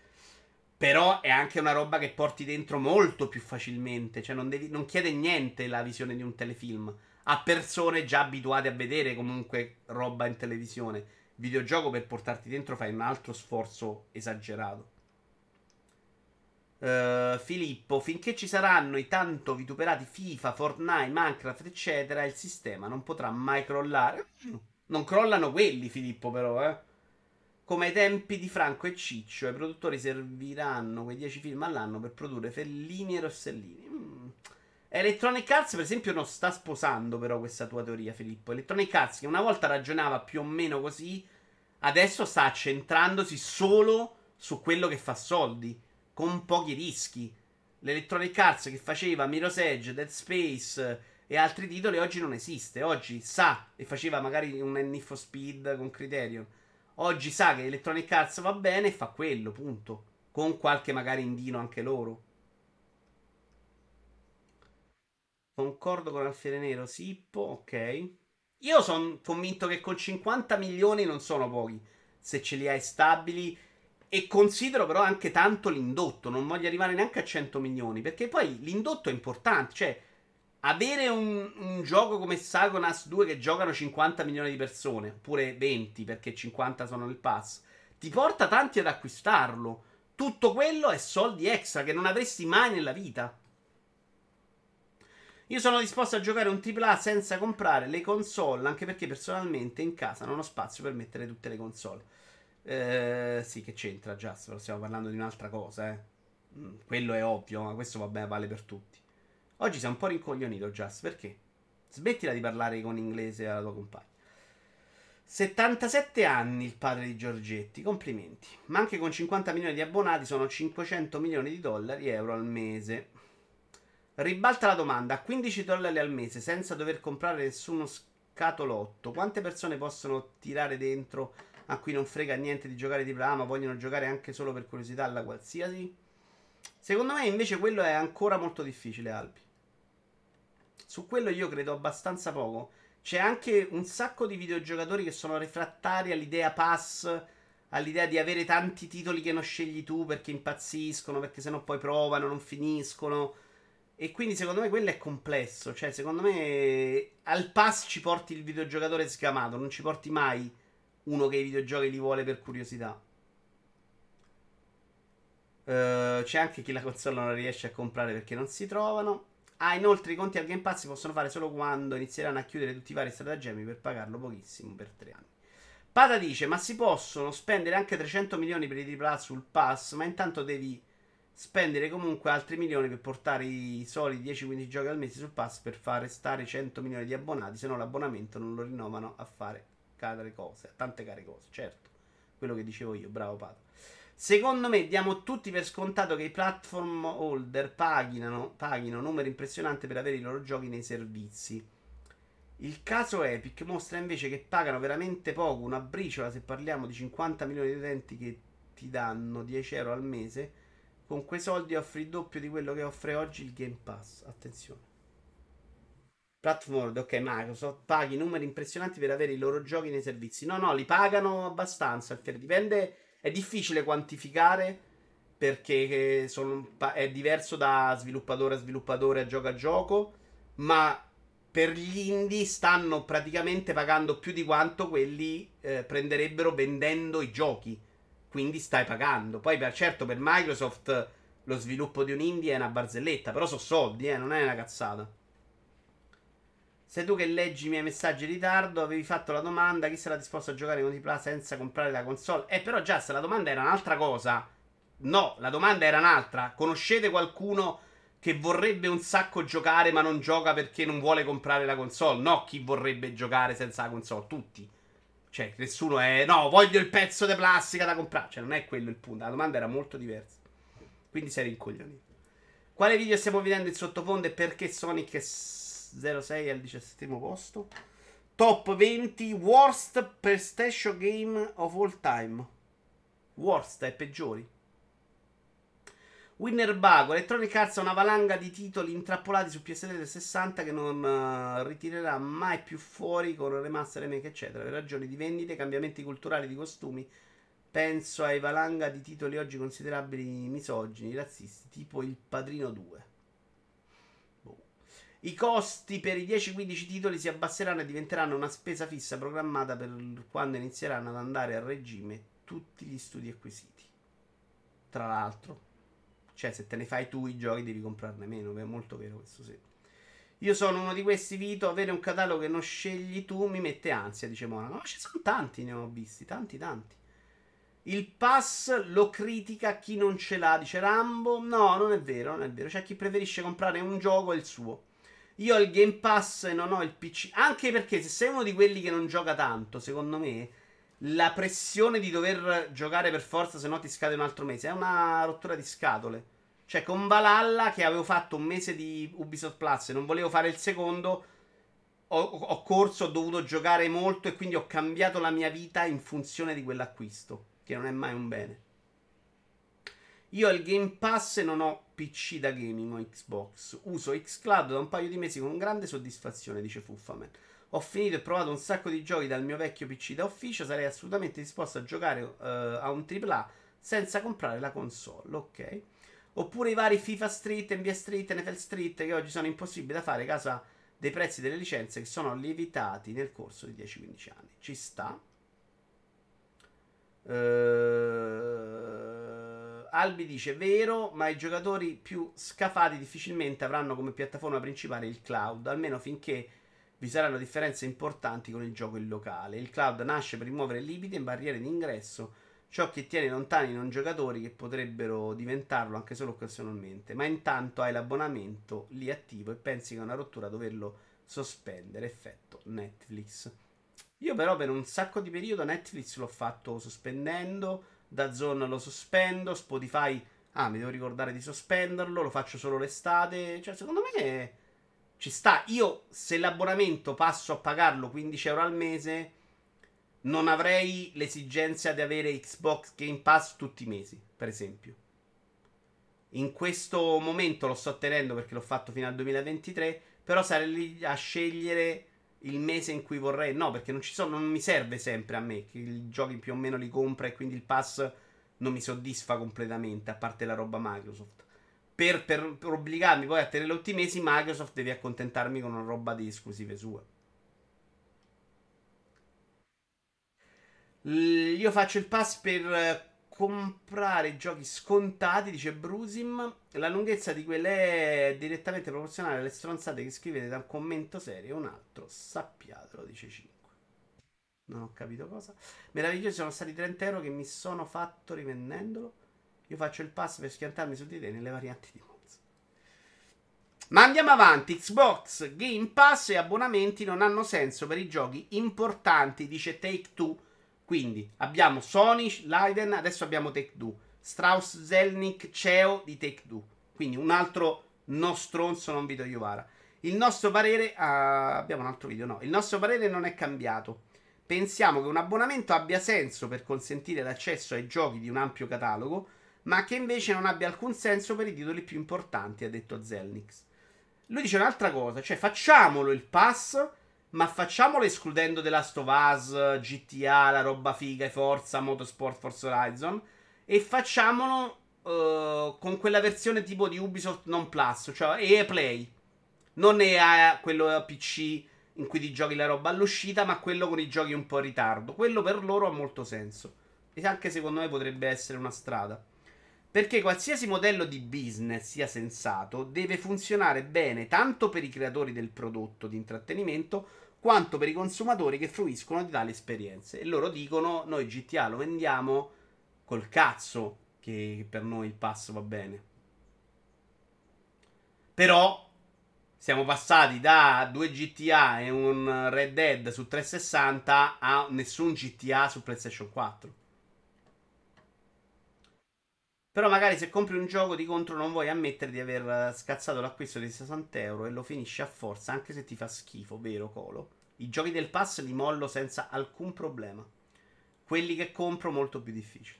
Speaker 1: Però è anche una roba che porti dentro molto più facilmente, cioè non, devi, non chiede niente la visione di un telefilm a persone già abituate a vedere comunque roba in televisione. Videogioco per portarti dentro fai un altro sforzo esagerato. Eh, Filippo, finché ci saranno i tanto vituperati FIFA, Fortnite, Minecraft, eccetera, il sistema non potrà mai crollare. Mm, non crollano quelli, Filippo, però, eh. Come ai tempi di Franco e Ciccio, i produttori serviranno quei 10 film all'anno per produrre Fellini e Rossellini. Mm. Electronic Arts, per esempio, non sta sposando però questa tua teoria, Filippo. Electronic Arts, che una volta ragionava più o meno così, adesso sta accentrandosi solo su quello che fa soldi con pochi rischi. L'Electronic Arts che faceva Mirror's Edge, Dead Space eh, e altri titoli oggi non esiste. Oggi sa, e faceva magari un Need for Speed con Criterion. Oggi sa che Electronic Arts va bene e fa quello, punto. Con qualche magari indino anche loro. Concordo con Alfiere Nero, Sippo, ok. Io sono convinto che con 50 milioni non sono pochi. Se ce li hai stabili e considero però anche tanto l'indotto, non voglio arrivare neanche a 100 milioni, perché poi l'indotto è importante, cioè avere un, un gioco come Sagonas 2 che giocano 50 milioni di persone, oppure 20 perché 50 sono nel pass, ti porta tanti ad acquistarlo. Tutto quello è soldi extra che non avresti mai nella vita. Io sono disposto a giocare un AAA senza comprare le console, anche perché personalmente in casa non ho spazio per mettere tutte le console. Eh, sì, che c'entra Jasper? Stiamo parlando di un'altra cosa, eh. Mm, quello è ovvio, ma questo va bene, vale per tutti. Oggi sei un po' rincoglionito, Jas, perché? Smettila di parlare con inglese alla tua compagna. 77 anni il padre di Giorgetti, complimenti. Ma anche con 50 milioni di abbonati sono 500 milioni di dollari e euro al mese. Ribalta la domanda, a 15 dollari al mese senza dover comprare nessuno scatolotto, quante persone possono tirare dentro a cui non frega niente di giocare di brama, vogliono giocare anche solo per curiosità alla qualsiasi? Secondo me invece quello è ancora molto difficile, Albi. Su quello io credo abbastanza poco. C'è anche un sacco di videogiocatori che sono refrattari all'idea pass, all'idea di avere tanti titoli che non scegli tu perché impazziscono, perché sennò poi provano, non finiscono. E quindi secondo me quello è complesso. Cioè, secondo me al pass ci porti il videogiocatore sgamato, non ci porti mai uno che i videogiochi li vuole per curiosità. Uh, c'è anche chi la console non riesce a comprare perché non si trovano. Ah, inoltre i conti al Game Pass si possono fare solo quando inizieranno a chiudere tutti i vari stratagemmi per pagarlo pochissimo per tre anni. Pata dice: Ma si possono spendere anche 300 milioni per i AAA sul pass, ma intanto devi spendere comunque altri milioni per portare i soli 10-15 giochi al mese sul pass per far restare 100 milioni di abbonati, se no l'abbonamento non lo rinnovano a fare care cose, tante care cose, certo. Quello che dicevo io, bravo Pato. Secondo me diamo tutti per scontato che i platform holder paghino, paghino numero impressionante per avere i loro giochi nei servizi. Il caso Epic mostra invece che pagano veramente poco, una briciola se parliamo di 50 milioni di utenti che ti danno 10 euro al mese. Con quei soldi offri il doppio di quello che offre oggi il Game Pass. Attenzione. Platform ok, Microsoft paghi numeri impressionanti per avere i loro giochi nei servizi. No, no, li pagano abbastanza. Dipende, è difficile quantificare perché eh, sono, è diverso da sviluppatore a sviluppatore, a gioco a gioco, ma per gli indie stanno praticamente pagando più di quanto quelli eh, prenderebbero vendendo i giochi. Quindi stai pagando. Poi per, certo per Microsoft lo sviluppo di un indie è una barzelletta, però sono soldi, eh, non è una cazzata. Sei tu che leggi i miei messaggi in ritardo. Avevi fatto la domanda: chi sarà disposto a giocare con Multipla senza comprare la console? Eh, però, già, se la domanda era un'altra cosa. No, la domanda era un'altra. Conoscete qualcuno che vorrebbe un sacco giocare ma non gioca perché non vuole comprare la console? No, chi vorrebbe giocare senza la console? Tutti. Cioè, nessuno è. No, voglio il pezzo di plastica da comprare. Cioè, non è quello il punto. La domanda era molto diversa. Quindi sei rincoglionito. Quale video stiamo vedendo in sottofondo e perché Sonic è 06 al 17 posto. Top 20 worst PlayStation game of all time. Worst e peggiori. Winner Bago, Electronic Arts ha una valanga di titoli intrappolati su PS3 60 che non eh, ritirerà mai più fuori con remaster, remake eccetera per ragioni di vendite, cambiamenti culturali di costumi. Penso ai valanga di titoli oggi considerabili misogini, razzisti, tipo Il Padrino 2. I costi per i 10-15 titoli si abbasseranno e diventeranno una spesa fissa programmata per quando inizieranno ad andare a regime tutti gli studi acquisiti. Tra l'altro, cioè se te ne fai tu i giochi devi comprarne meno, è molto vero questo sì. Io sono uno di questi Vito, avere un catalogo che non scegli tu mi mette ansia, dice Monaco. Ma ci sono tanti, ne ho visti, tanti tanti. Il pass lo critica chi non ce l'ha, dice Rambo. No, non è vero, non è vero. C'è chi preferisce comprare un gioco e il suo. Io ho il Game Pass e non ho il PC. Anche perché se sei uno di quelli che non gioca tanto, secondo me, la pressione di dover giocare per forza, se no ti scade un altro mese, è una rottura di scatole. Cioè, con Valhalla, che avevo fatto un mese di Ubisoft Plus e non volevo fare il secondo, ho, ho corso, ho dovuto giocare molto e quindi ho cambiato la mia vita in funzione di quell'acquisto, che non è mai un bene. Io il Game Pass e non ho PC da gaming o Xbox. Uso Xcloud da un paio di mesi con grande soddisfazione, dice Fuffaman. Ho finito e provato un sacco di giochi dal mio vecchio PC da ufficio. Sarei assolutamente disposto a giocare uh, a un AAA senza comprare la console, ok? Oppure i vari FIFA Street, NBA Street, NFL Street che oggi sono impossibili da fare a causa dei prezzi delle licenze che sono lievitati nel corso di 10-15 anni. Ci sta. Ehm... Uh... Albi dice vero, ma i giocatori più scafati difficilmente avranno come piattaforma principale il cloud, almeno finché vi saranno differenze importanti con il gioco in locale. Il cloud nasce per rimuovere limiti e barriere d'ingresso, ciò che tiene lontani i non giocatori che potrebbero diventarlo anche solo occasionalmente, ma intanto hai l'abbonamento lì attivo e pensi che è una rottura doverlo sospendere, effetto Netflix. Io però per un sacco di periodo Netflix l'ho fatto sospendendo da Zone lo sospendo. Spotify, ah, mi devo ricordare di sospenderlo. Lo faccio solo l'estate. Cioè, secondo me ci sta. Io, se l'abbonamento passo a pagarlo 15 euro al mese, non avrei l'esigenza di avere Xbox Game Pass tutti i mesi, per esempio. In questo momento lo sto tenendo perché l'ho fatto fino al 2023. Però sarei lì a scegliere il mese in cui vorrei. No, perché non ci sono, non mi serve sempre a me che i giochi più o meno li compra e quindi il pass non mi soddisfa completamente, a parte la roba Microsoft. Per, per, per obbligarmi poi a tenere 8 mesi, Microsoft deve accontentarmi con una roba di esclusive sue. L- io faccio il pass per comprare giochi scontati, dice Brusim. La lunghezza di quelle è direttamente proporzionale alle stronzate che scrivete da un commento serio un altro. Sappiatelo, dice 5. Non ho capito cosa. Meravigliosi sono stati 30 euro che mi sono fatto rivendendolo. Io faccio il pass per schiantarmi su di te nelle varianti di Monza. Ma andiamo avanti. Xbox, Game Pass e abbonamenti non hanno senso per i giochi importanti, dice Take 2. Quindi abbiamo Sony, Leiden, adesso abbiamo Take Two. Strauss Zelnick, CEO di Take Two. Quindi un altro no stronzo, non Vito Iovara. Il nostro parere. Uh, abbiamo un altro video, no. Il nostro parere non è cambiato. Pensiamo che un abbonamento abbia senso per consentire l'accesso ai giochi di un ampio catalogo, ma che invece non abbia alcun senso per i titoli più importanti, ha detto Zelnix. Lui dice un'altra cosa, cioè facciamolo il pass ma facciamolo escludendo The Last of Us, GTA, la roba figa, e Forza, Motorsport, Forza Horizon. E facciamolo uh, con quella versione tipo di Ubisoft non Plus, cioè EA Play. Non EA quello PC in cui ti giochi la roba all'uscita, ma quello con i giochi un po' in ritardo. Quello per loro ha molto senso. E anche secondo me potrebbe essere una strada. Perché qualsiasi modello di business sia sensato deve funzionare bene tanto per i creatori del prodotto di intrattenimento quanto per i consumatori che fruiscono di tali esperienze. E loro dicono: Noi GTA lo vendiamo col cazzo, che per noi il passo va bene. Però siamo passati da due GTA e un Red Dead su 360 a nessun GTA su PlayStation 4. Però magari se compri un gioco di contro non vuoi ammettere di aver eh, scazzato l'acquisto di 60 euro e lo finisci a forza, anche se ti fa schifo, vero Colo? I giochi del pass li mollo senza alcun problema. Quelli che compro molto più difficili.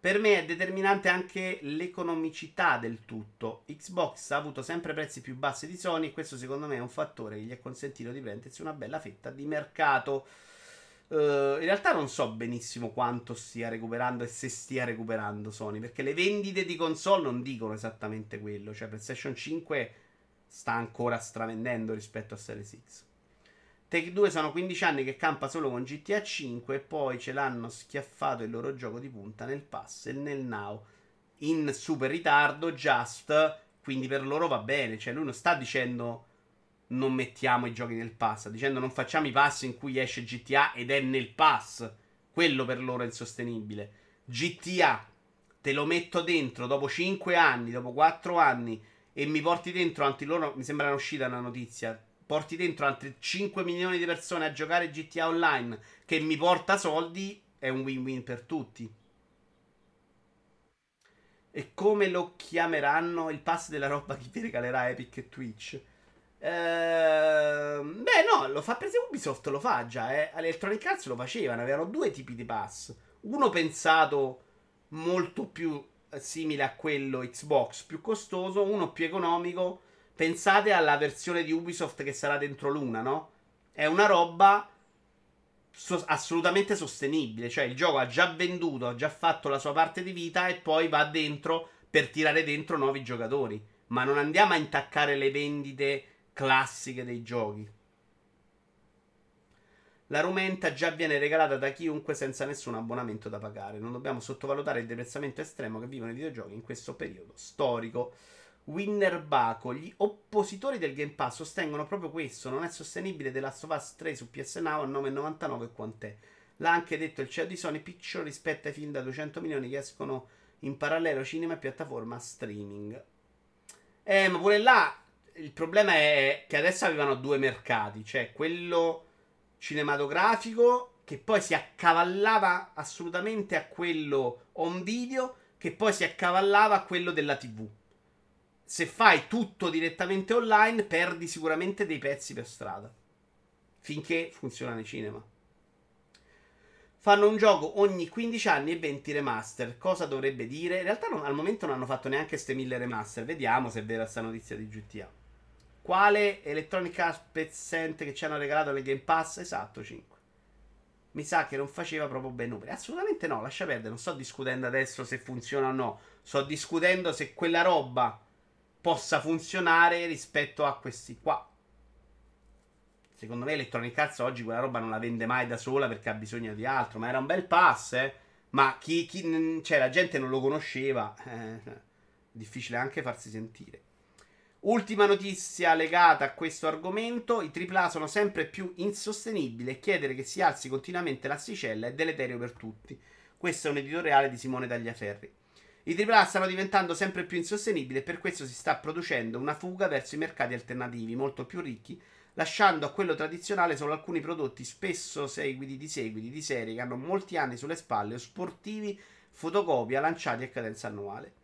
Speaker 1: Per me è determinante anche l'economicità del tutto. Xbox ha avuto sempre prezzi più bassi di Sony e questo secondo me è un fattore che gli ha consentito di prendersi una bella fetta di mercato. Uh, in realtà non so benissimo quanto stia recuperando e se stia recuperando Sony, perché le vendite di console non dicono esattamente quello, cioè PlayStation 5 sta ancora stravendendo rispetto a Series X. Take 2 sono 15 anni che campa solo con GTA 5 e poi ce l'hanno schiaffato il loro gioco di punta nel pass e nel now in super ritardo just, quindi per loro va bene, cioè lui non sta dicendo non mettiamo i giochi nel pass, dicendo non facciamo i pass in cui esce GTA ed è nel pass. Quello per loro è insostenibile. GTA te lo metto dentro dopo 5 anni, dopo 4 anni e mi porti dentro, anzi loro mi sembra uscita una notizia, porti dentro altri 5 milioni di persone a giocare GTA Online che mi porta soldi, è un win-win per tutti. E come lo chiameranno il pass della roba che vi regalerà Epic e Twitch? Ehm, beh, no, lo fa per esempio Ubisoft lo fa già, eh. Electronic Arts lo facevano, avevano due tipi di pass. Uno pensato molto più eh, simile a quello Xbox, più costoso, uno più economico. Pensate alla versione di Ubisoft che sarà dentro l'una, no? È una roba so- assolutamente sostenibile, cioè il gioco ha già venduto, ha già fatto la sua parte di vita e poi va dentro per tirare dentro nuovi giocatori. Ma non andiamo a intaccare le vendite classiche dei giochi. La rumenta già viene regalata da chiunque senza nessun abbonamento da pagare. Non dobbiamo sottovalutare il deprezzamento estremo che vivono i videogiochi in questo periodo storico. Winner Baco, gli oppositori del Game Pass sostengono proprio questo, non è sostenibile The Last of Us 3 su PS Now a 9,99 e quant'è. L'ha anche detto il CEO di Sony, Piccolo rispetto ai film da 200 milioni che escono in parallelo cinema e piattaforma streaming. Eh, ma pure là il problema è che adesso avevano due mercati, cioè quello cinematografico che poi si accavallava assolutamente a quello on video che poi si accavallava a quello della TV. Se fai tutto direttamente online perdi sicuramente dei pezzi per strada. Finché funziona il cinema. Fanno un gioco ogni 15 anni e 20 remaster. Cosa dovrebbe dire? In realtà non, al momento non hanno fatto neanche ste mille remaster. Vediamo se è vera sta notizia di GTA. Quale elettronica spezzente che ci hanno regalato nel Game Pass? Esatto, 5. Mi sa che non faceva proprio ben numeri. Assolutamente no, lascia perdere. Non sto discutendo adesso se funziona o no. Sto discutendo se quella roba possa funzionare rispetto a questi qua. Secondo me Electronic Arts oggi quella roba non la vende mai da sola perché ha bisogno di altro. Ma era un bel pass, eh. Ma chi, chi cioè, la gente non lo conosceva. Eh, difficile anche farsi sentire. Ultima notizia legata a questo argomento: i AAA sono sempre più insostenibili e chiedere che si alzi continuamente l'asticella è deleterio per tutti. Questo è un editoriale di Simone Tagliaferri. I AAA stanno diventando sempre più insostenibili e per questo si sta producendo una fuga verso i mercati alternativi, molto più ricchi, lasciando a quello tradizionale solo alcuni prodotti spesso seguiti di seguiti di serie che hanno molti anni sulle spalle o sportivi fotocopia lanciati a cadenza annuale.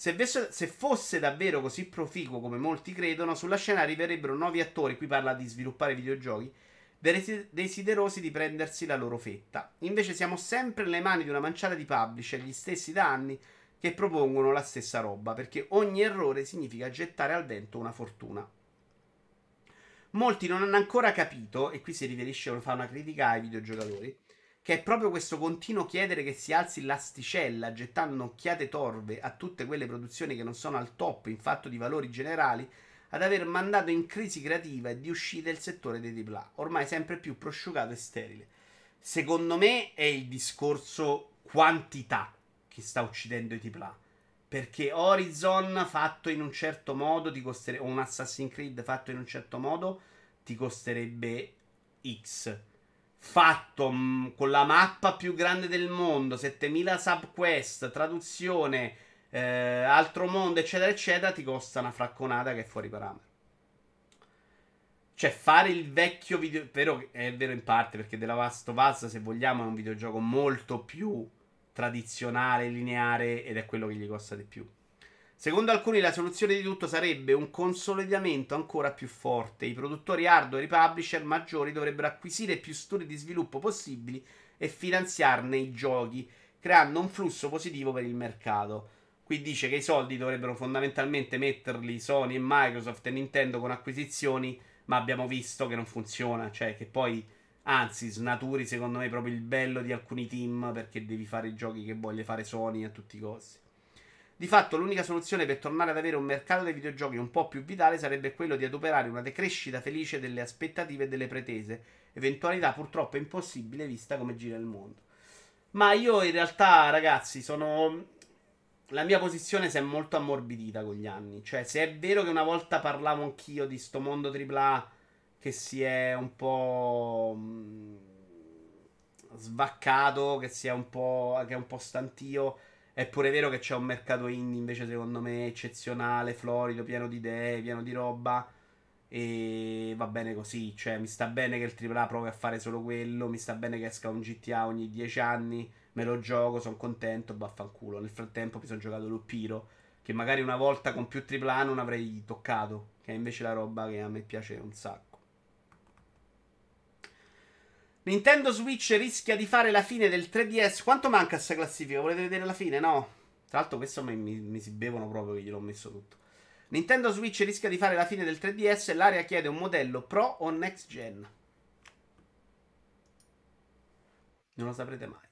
Speaker 1: Se, vesse, se, fosse davvero così proficuo come molti credono, sulla scena arriverebbero nuovi attori, qui parla di sviluppare videogiochi, desiderosi di prendersi la loro fetta. Invece siamo sempre nelle mani di una manciata di publisher, gli stessi da anni, che propongono la stessa roba, perché ogni errore significa gettare al vento una fortuna. Molti non hanno ancora capito, e qui si riferisce fa una critica ai videogiocatori, che è proprio questo continuo chiedere che si alzi l'asticella, gettando occhiate torve a tutte quelle produzioni che non sono al top in fatto di valori generali, ad aver mandato in crisi creativa e di uscita il settore dei AAA, ormai sempre più prosciugato e sterile. Secondo me è il discorso quantità che sta uccidendo i AAA. Perché Horizon fatto in un certo modo ti costerebbe, o un Assassin's Creed fatto in un certo modo ti costerebbe X fatto mh, mm, con la mappa più grande del mondo, 7000 subquest, traduzione, eh, altro mondo, eccetera, eccetera, ti costa una fracconata che è fuori parametro. Cioè, fare il vecchio video. Vero, è vero in parte perché della Last of Us, se vogliamo, è un videogioco molto più tradizionale, lineare ed è quello che gli costa di più. Secondo alcuni la soluzione di tutto sarebbe un consolidamento ancora più forte. I produttori hardware e i publisher maggiori dovrebbero acquisire più studi di sviluppo possibili e finanziarne i giochi, creando un flusso positivo per il mercato. Qui dice che i soldi dovrebbero fondamentalmente metterli Sony e Microsoft e Nintendo con acquisizioni, ma abbiamo visto che non funziona, cioè che poi anzi snaturi secondo me proprio il bello di alcuni team perché devi fare i giochi che voglia fare Sony a tutti i costi. Di fatto l'unica soluzione per tornare ad avere un mercato dei videogiochi un po' più vitale sarebbe quello di adoperare una decrescita felice delle aspettative e delle pretese, eventualità purtroppo impossibile vista come gira il mondo. Ma io in realtà, ragazzi, sono la mia posizione si è molto ammorbidita con gli anni. Cioè, se è vero che una volta parlavo anch'io di sto mondo AAA che si è un po' mm, svaccato, che si è un po', che è un po' stantio, è pure vero che c'è un mercato indie invece secondo me eccezionale, florido, pieno di idee, pieno di roba e va bene così, cioè mi sta bene che il AAA provi a fare solo quello, mi sta bene che esca un GTA ogni 10 anni, me lo gioco, sono contento, vaffanculo. Nel frattempo mi sono giocato l'Oppiro, che magari una volta con più AAA non avrei toccato, che è invece la roba che a me piace un sacco. Nintendo Switch rischia di fare la fine del 3DS. Quanto manca a sta classifica? Volete vedere la fine? No. Tra l'altro, questo mi, mi, mi si bevono proprio che gliel'ho messo tutto. Nintendo Switch rischia di fare la fine del 3DS. e L'area chiede un modello pro o next gen. Non lo saprete mai.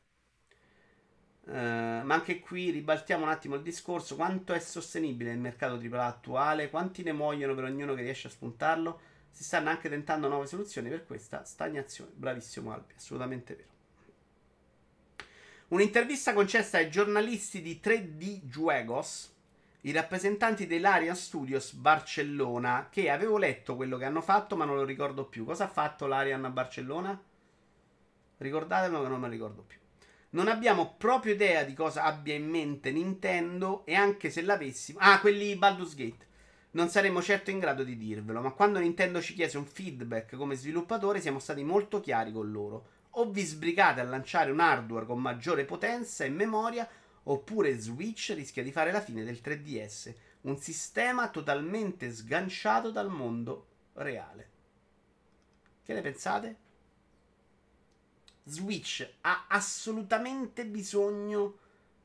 Speaker 1: Uh, ma anche qui ribaltiamo un attimo il discorso. Quanto è sostenibile il mercato AAA attuale? Quanti ne muoiono per ognuno che riesce a spuntarlo? Si stanno anche tentando nuove soluzioni per questa stagnazione. Bravissimo Alpi, assolutamente vero. Un'intervista concessa ai giornalisti di 3D Juegos, i rappresentanti dell'Arian Studios Barcellona, che avevo letto quello che hanno fatto ma non lo ricordo più. Cosa ha fatto l'Arian a Barcellona? Ricordatelo che non me lo ricordo più. Non abbiamo proprio idea di cosa abbia in mente Nintendo e anche se l'avessimo... Ah, quelli Baldur's Gate. Non saremmo certo in grado di dirvelo, ma quando Nintendo ci chiese un feedback come sviluppatore siamo stati molto chiari con loro. O vi sbrigate a lanciare un hardware con maggiore potenza e memoria, oppure Switch rischia di fare la fine del 3DS, un sistema totalmente sganciato dal mondo reale. Che ne pensate? Switch ha assolutamente bisogno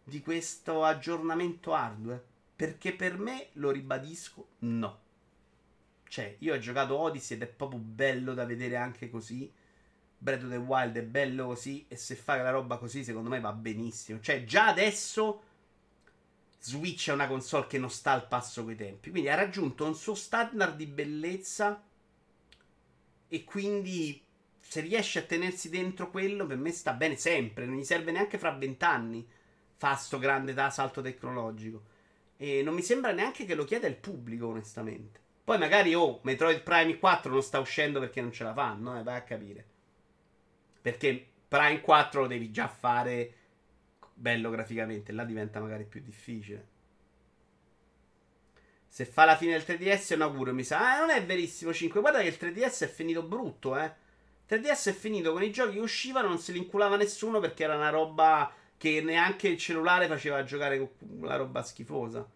Speaker 1: di questo aggiornamento hardware? Perché per me, lo ribadisco, no. Cioè, io ho giocato Odyssey ed è proprio bello da vedere anche così. Breath of the Wild è bello così e se fai la roba così secondo me va benissimo. Cioè già adesso Switch è una console che non sta al passo coi tempi, quindi ha raggiunto un suo standard di bellezza e quindi se riesce a tenersi dentro quello per me sta bene sempre, non gli serve neanche fra vent'anni fa sto grande salto tecnologico. E non mi sembra neanche che lo chieda il pubblico, onestamente. Poi magari, oh, Metroid Prime 4 non sta uscendo perché non ce la fanno, eh, vai a capire. Perché Prime 4 lo devi già fare bello graficamente, là diventa magari più difficile. Se fa la fine del 3DS è un augurio, mi sa. Ah, non è verissimo 5. Guarda che il 3DS è finito brutto, eh. 3DS è finito con i giochi che uscivano, non se li inculava nessuno perché era una roba che neanche il cellulare faceva giocare con la roba schifosa.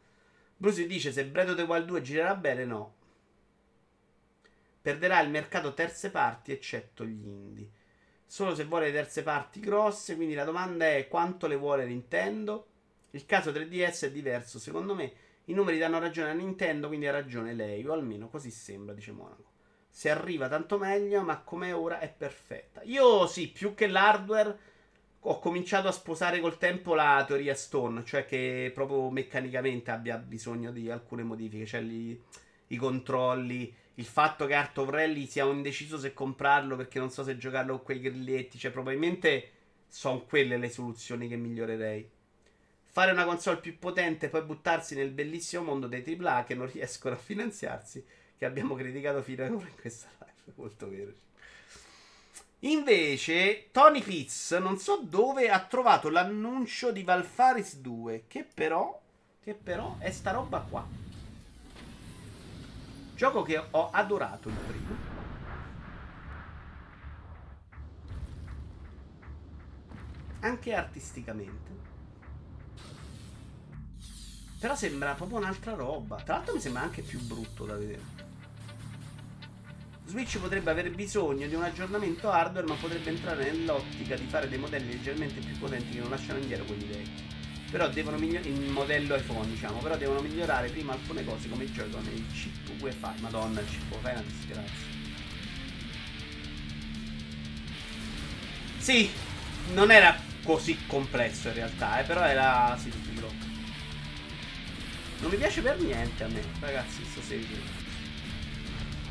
Speaker 1: Bruce dice se Breath of the Wild 2 girerà bene, no. Perderà il mercato terze parti, eccetto gli indie. Solo se vuole terze parti grosse, quindi la domanda è quanto le vuole Nintendo. Il caso 3DS è diverso, secondo me i numeri danno ragione a Nintendo, quindi ha ragione lei, o almeno così sembra, dice Monaco. Se arriva tanto meglio, ma come ora è perfetta. Io sì, più che l'hardware ho cominciato a sposare col tempo la teoria Stone, cioè che proprio meccanicamente abbia bisogno di alcune modifiche, cioè gli, i controlli, il fatto che Art of Rally sia indeciso se comprarlo perché non so se giocarlo con quei grilletti, cioè probabilmente sono quelle le soluzioni che migliorerei. Fare una console più potente e poi buttarsi nel bellissimo mondo dei AAA che non riescono a finanziarsi, che abbiamo criticato fino ad ora in questa live, molto vero. Invece, Tony Pitts non so dove ha trovato l'annuncio di Valfaris 2. Che però, che però è sta roba qua. Gioco che ho adorato il primo. Anche artisticamente. Però sembra proprio un'altra roba. Tra l'altro mi sembra anche più brutto da vedere. Switch potrebbe aver bisogno di un aggiornamento hardware, ma potrebbe entrare nell'ottica di fare dei modelli leggermente più potenti che non lasciano indietro quelli vecchi. Però devono migliorare il modello iPhone, diciamo, però devono migliorare prima alcune cose come il gioco nel chip UEFI. Madonna, il chip UEFI è una disgrazia. Sì, non era così complesso in realtà, eh, però era sì, Non mi piace per niente a me, ragazzi, sto seguendo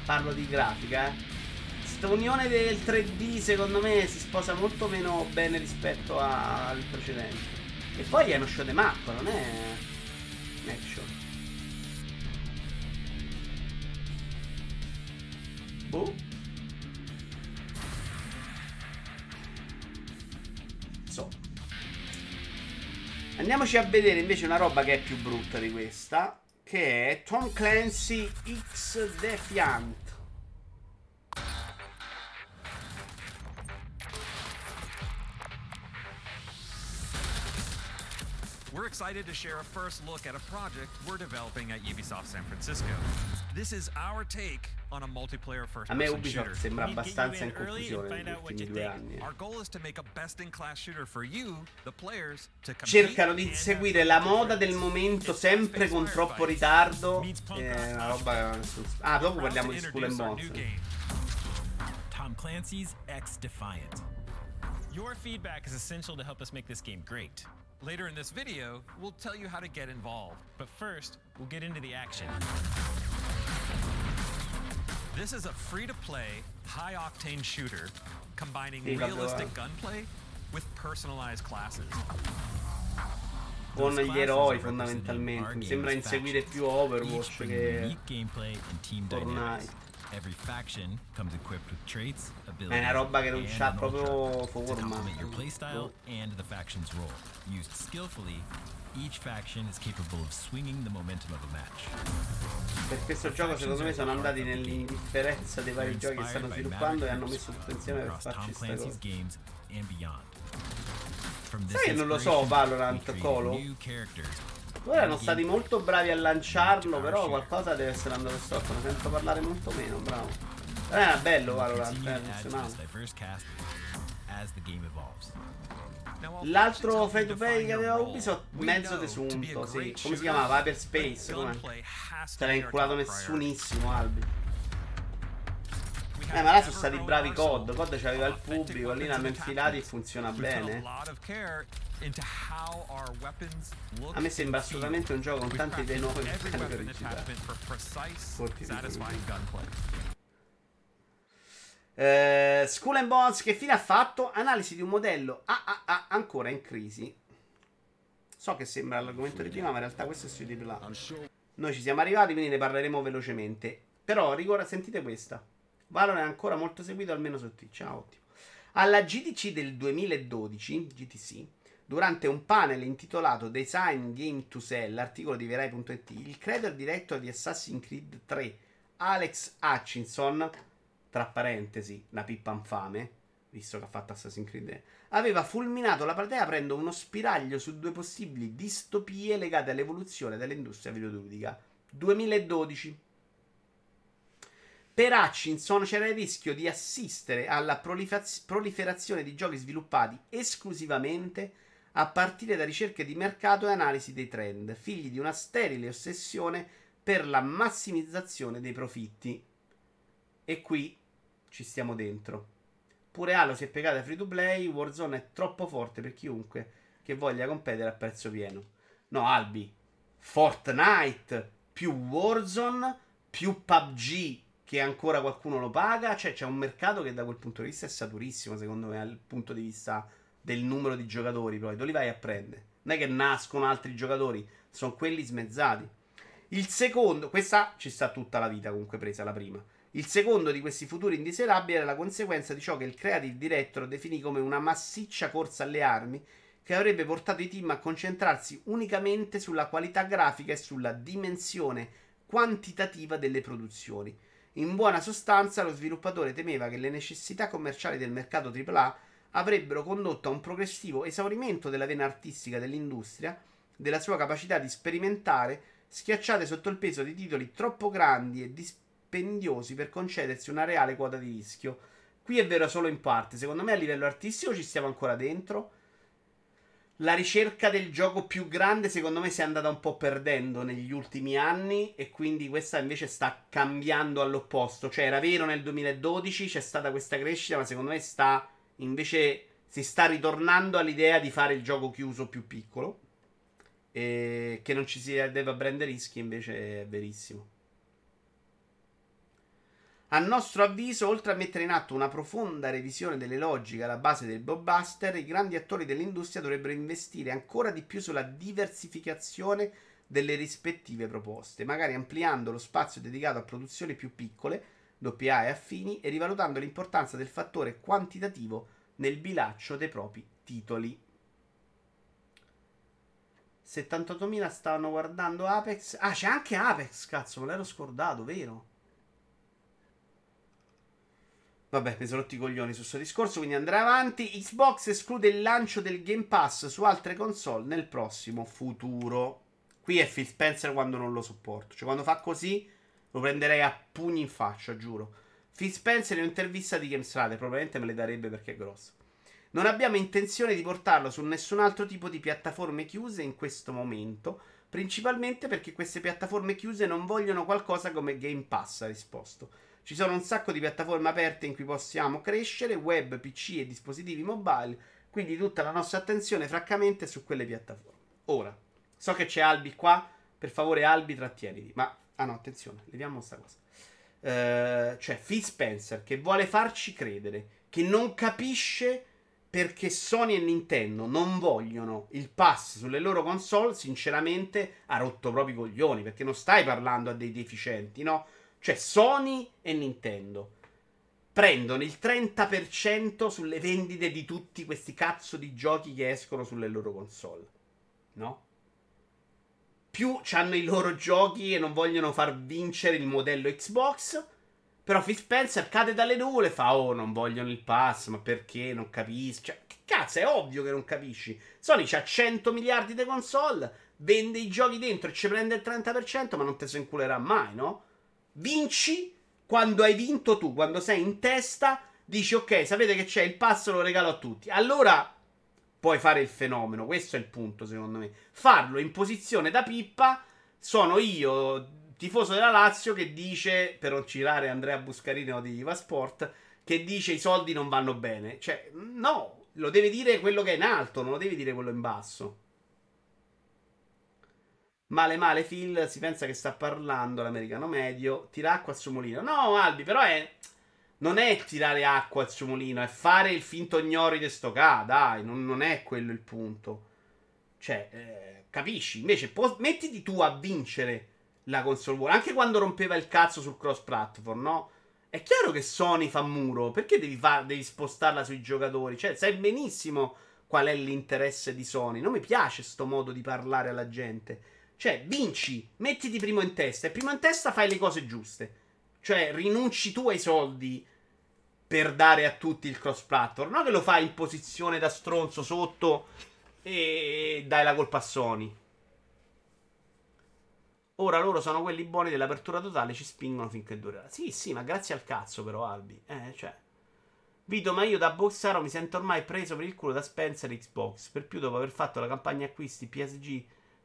Speaker 1: parlo di grafica, eh. Questa unione del 3D secondo me si sposa molto meno bene rispetto a... al precedente. E poi è uno show de map, non è un action. Boh. So. Andiamoci a vedere invece una roba che è più brutta di questa che è Tom Clancy X Defiant. We're excited to share a first look at a project we're developing at Ubisoft San Francisco. This is our take on a multiplayer first person shooter. A me Ubisoft sembra abbastanza in confusione negli ultimi due anni. Cercano di seguire la moda del momento sempre con troppo ritardo. Eh, una roba... Ah, dopo parliamo di School and Bones. Tom Clancy's X-Defiant. Your feedback is essential to help us make this game great. Later in this video, we'll tell you how to get involved. But first, we'll get into the action. This is a free-to-play, high-octane shooter combining realistic gunplay with personalized classes. Con gli eroi fondamentalmente, mi sembra inseguire più Overwatch che Fortnite. Every faction comes equipped with traits, abilities, È una roba che non c'ha proprio forma. Your playstyle and the faction's role, used skillfully each faction is capable of swinging the momentum of a match. Per questo gioco secondo me sono andati nell'indifferenza dei vari giochi che stanno sviluppando e hanno messo tutto insieme per farci questa cosa. Sai non lo so Valorant, Colo? Ora erano stati molto bravi a lanciarlo, però qualcosa deve essere andato storto, ne sento parlare molto meno, bravo. Però eh, era bello Valorant, eh, funzionava. L'altro free to play che aveva Ubisoft, mezzo desunto, sì. Come si chiamava? Hyperspace, come? Se l'ha inculato nessunissimo, Albi. Eh, ma là sono stati bravi COD. COD c'aveva il pubblico, lì l'hanno infilato e funziona bene. A me sembra assolutamente un gioco con tanti dei nuovi meccaniche rigide. Colpi di eh, School and Bonds che fine ha fatto? Analisi di un modello AAA ancora in crisi. So che sembra l'argomento di prima, ma in realtà questo è su di là. Noi ci siamo arrivati, quindi ne parleremo velocemente. Però, rigora, sentite questa. Valor è ancora molto seguito, almeno su Twitch. Ah, ottimo. Alla GTC del 2012, GTC, durante un panel intitolato Design Game to Sell, articolo di Verai.it, il creator diretto di Assassin's Creed 3, Alex Hutchinson, tra parentesi, la pippa infame, visto che ha fatto Assassin's Creed, aveva fulminato la platea aprendo uno spiraglio su due possibili distopie legate all'evoluzione dell'industria videoludica. 2012. Per Hutchinson c'era il rischio di assistere alla prolifaz- proliferazione di giochi sviluppati esclusivamente a partire da ricerche di mercato e analisi dei trend, figli di una sterile ossessione per la massimizzazione dei profitti. E qui ci stiamo dentro. Pure Halo si è piegata free to play, Warzone è troppo forte per chiunque che voglia competere a prezzo pieno. No, Albi, Fortnite più Warzone più PUBG che ancora qualcuno lo paga, cioè c'è un mercato che da quel punto di vista è saturissimo, secondo me, dal punto di vista del numero di giocatori, poi dove li vai a prendere? Non è che nascono altri giocatori, sono quelli smezzati. Il secondo, questa ci sta tutta la vita comunque presa, la prima. Il secondo di questi futuri indiserabili era la conseguenza di ciò che il creative director definì come una massiccia corsa alle armi che avrebbe portato i team a concentrarsi unicamente sulla qualità grafica e sulla dimensione quantitativa delle produzioni. In buona sostanza, lo sviluppatore temeva che le necessità commerciali del mercato AAA avrebbero condotto a un progressivo esaurimento della vena artistica dell'industria, della sua capacità di sperimentare, schiacciate sotto il peso di titoli troppo grandi e disperati dispendiosi per concedersi una reale quota di rischio. Qui è vero solo in parte, secondo me a livello artistico ci stiamo ancora dentro. La ricerca del gioco più grande secondo me si è andata un po' perdendo negli ultimi anni e quindi questa invece sta cambiando all'opposto. Cioè era vero nel 2012 c'è stata questa crescita, ma secondo me sta invece si sta ritornando all'idea di fare il gioco chiuso più piccolo e che non ci si deve prendere rischi invece è verissimo. A nostro avviso, oltre a mettere in atto una profonda revisione delle logiche alla base del blockbuster, i grandi attori dell'industria dovrebbero investire ancora di più sulla diversificazione delle rispettive proposte, magari ampliando lo spazio dedicato a produzioni più piccole, doppia e affini, e rivalutando l'importanza del fattore quantitativo nel bilancio dei propri titoli. 78.000 stavano guardando Apex. Ah, c'è anche Apex, cazzo, me l'ero scordato, vero? Vabbè, mi sono rotti i coglioni su questo discorso, quindi andrà avanti. Xbox esclude il lancio del Game Pass su altre console nel prossimo futuro. Qui è Phil Spencer quando non lo sopporto. Cioè, quando fa così, lo prenderei a pugni in faccia, giuro. Phil Spencer in un'intervista di GameStrade, probabilmente me le darebbe perché è grosso. Non abbiamo intenzione di portarlo su nessun altro tipo di piattaforme chiuse in questo momento, principalmente perché queste piattaforme chiuse non vogliono qualcosa come Game Pass, ha risposto. Ci sono un sacco di piattaforme aperte in cui possiamo crescere, web, PC e dispositivi mobile, quindi tutta la nostra attenzione francamente è su quelle piattaforme. Ora, so che c'è Albi qua, per favore Albi trattieniti, ma... Ah no, attenzione, vediamo sta cosa. Uh, cioè Phil Spencer che vuole farci credere, che non capisce perché Sony e Nintendo non vogliono il pass sulle loro console, sinceramente ha rotto proprio i coglioni, perché non stai parlando a dei deficienti, no? Cioè Sony e Nintendo prendono il 30% sulle vendite di tutti questi cazzo di giochi che escono sulle loro console. No? Più hanno i loro giochi e non vogliono far vincere il modello Xbox. Però Phil Spencer cade dalle nuvole e fa: Oh, non vogliono il pass, ma perché? Non capisci. Cioè, che cazzo, è ovvio che non capisci. Sony c'ha 100 miliardi di console, vende i giochi dentro e ci prende il 30%, ma non te se inculerà mai, no? vinci quando hai vinto tu, quando sei in testa, dici ok, sapete che c'è il passo, lo regalo a tutti. Allora puoi fare il fenomeno, questo è il punto secondo me. Farlo in posizione da pippa, sono io, tifoso della Lazio, che dice, per oncirare Andrea Buscarino di Iva Sport, che dice i soldi non vanno bene. Cioè, no, lo deve dire quello che è in alto, non lo devi dire quello in basso. Male male Phil si pensa che sta parlando l'americano medio, tira acqua al suo mulino. No, Albi, però è non è tirare acqua al suo mulino, è fare il finto ignori di sto ca, dai, non, non, è quello il punto. Cioè, eh, capisci? Invece po- mettiti tu a vincere la console war, anche quando rompeva il cazzo sul cross platform, no? È chiaro che Sony fa muro, perché devi, far, devi spostarla sui giocatori? Cioè, sai benissimo qual è l'interesse di Sony. Non mi piace sto modo di parlare alla gente. Cioè, vinci, mettiti primo in testa. E primo in testa fai le cose giuste. Cioè, rinunci tu ai soldi per dare a tutti il cross platform. Non che lo fai in posizione da stronzo sotto e dai la colpa a Sony. Ora loro sono quelli buoni dell'apertura totale, ci spingono finché durerà. Sì, sì, ma grazie al cazzo però, Albi. Eh, cioè. Vito, ma io da boxaro mi sento ormai preso per il culo da Spencer Xbox. Per più dopo aver fatto la campagna acquisti PSG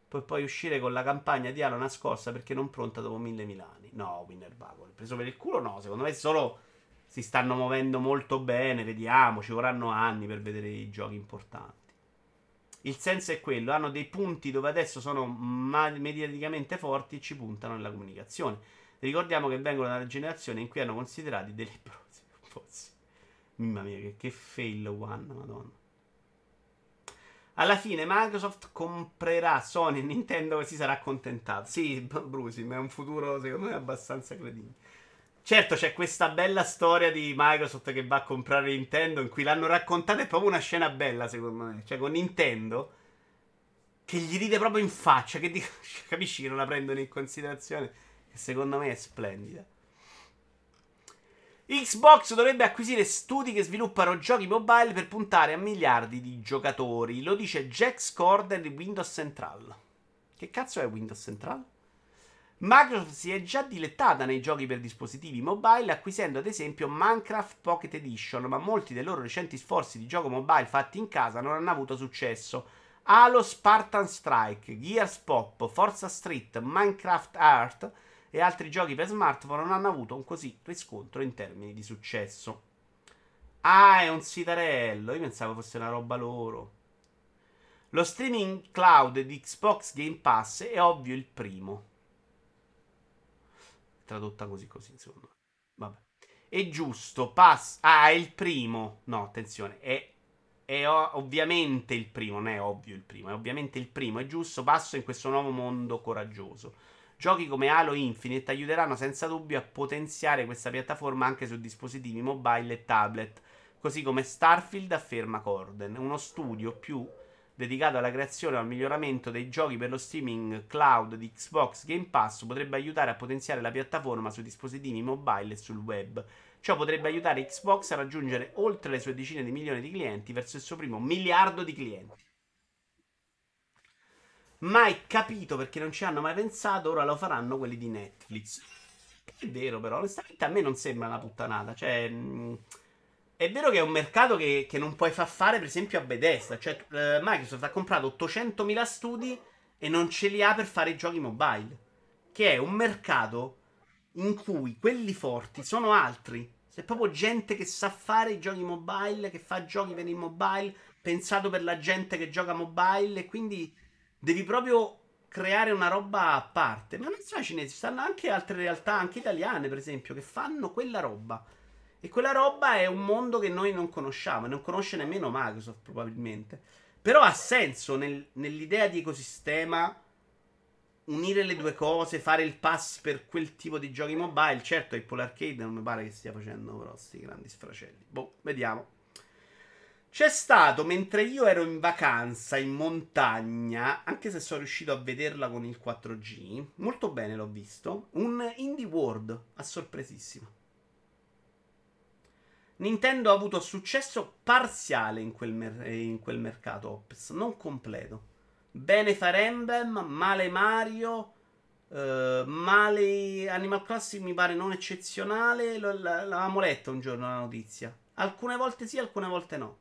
Speaker 1: per poi uscire con la campagna di ala nascosta perché non pronta dopo mille Milani. No, Winner Bagel, preso per il culo no, secondo me solo si stanno muovendo molto bene, vediamo, ci vorranno anni per vedere i giochi importanti. Il senso è quello, hanno dei punti dove adesso sono mediaticamente forti e ci puntano nella comunicazione. Ricordiamo che vengono dalla generazione in cui erano considerati dei leprosi. Mamma mia, che, che fail one, madonna. Alla fine Microsoft comprerà Sony e Nintendo e si sarà accontentato. Sì, Brusi, ma è un futuro secondo me abbastanza credibile. Certo, c'è questa bella storia di Microsoft che va a comprare Nintendo in cui l'hanno raccontata. È proprio una scena bella, secondo me. Cioè, con Nintendo che gli ride proprio in faccia, che dico, capisci che non la prendono in considerazione, che secondo me è splendida. Xbox dovrebbe acquisire studi che sviluppano giochi mobile per puntare a miliardi di giocatori. Lo dice Jack Scorder di Windows Central. Che cazzo è Windows Central? Microsoft si è già dilettata nei giochi per dispositivi mobile, acquisendo ad esempio Minecraft Pocket Edition, ma molti dei loro recenti sforzi di gioco mobile fatti in casa non hanno avuto successo. Halo Spartan Strike, Gears Pop, Forza Street, Minecraft Art e altri giochi per smartphone non hanno avuto un così riscontro in termini di successo. Ah, è un sitarello. Io pensavo fosse una roba loro. Lo streaming cloud di Xbox Game Pass è ovvio il primo. Tradotta così così, insomma. Vabbè. È giusto, pass... Ah, è il primo. No, attenzione, è... è ovviamente il primo, non è ovvio il primo, è ovviamente il primo, è giusto, passo in questo nuovo mondo coraggioso. Giochi come Halo Infinite aiuteranno senza dubbio a potenziare questa piattaforma anche su dispositivi mobile e tablet, così come Starfield afferma Corden, uno studio più dedicato alla creazione e al miglioramento dei giochi per lo streaming cloud di Xbox Game Pass potrebbe aiutare a potenziare la piattaforma su dispositivi mobile e sul web. Ciò potrebbe aiutare Xbox a raggiungere oltre le sue decine di milioni di clienti verso il suo primo miliardo di clienti mai capito perché non ci hanno mai pensato, ora lo faranno quelli di Netflix. È vero però, onestamente a me non sembra una puttanata, cioè... Mh, mm, è vero che è un mercato che, che, non puoi far fare per esempio a Bethesda, cioè eh, Microsoft ha comprato 800.000 studi e non ce li ha per fare i giochi mobile, che è un mercato in cui quelli forti sono altri. C'è proprio gente che sa fare i giochi mobile, che fa giochi per il mobile, pensato per la gente che gioca mobile e quindi Devi proprio creare una roba a parte. Ma non sono cinesi, ci stanno anche altre realtà, anche italiane, per esempio, che fanno quella roba. E quella roba è un mondo che noi non conosciamo, e non conosce nemmeno Microsoft, probabilmente. Però ha senso nel, nell'idea di ecosistema unire le due cose, fare il pass per quel tipo di giochi mobile. Certo, Apple Arcade non mi pare che stia facendo però sti grandi sfracelli. Boh, vediamo. C'è stato mentre io ero in vacanza in montagna, anche se sono riuscito a vederla con il 4G, molto bene l'ho visto, un Indie World a sorpresissima. Nintendo ha avuto successo parziale in quel, mer- eh, in quel mercato Ops, non completo. Bene Fire Emblem, male Mario, Uh, male Animal Crossing mi pare non eccezionale. L- l- l'avevamo letto un giorno la notizia. Alcune volte sì, alcune volte no.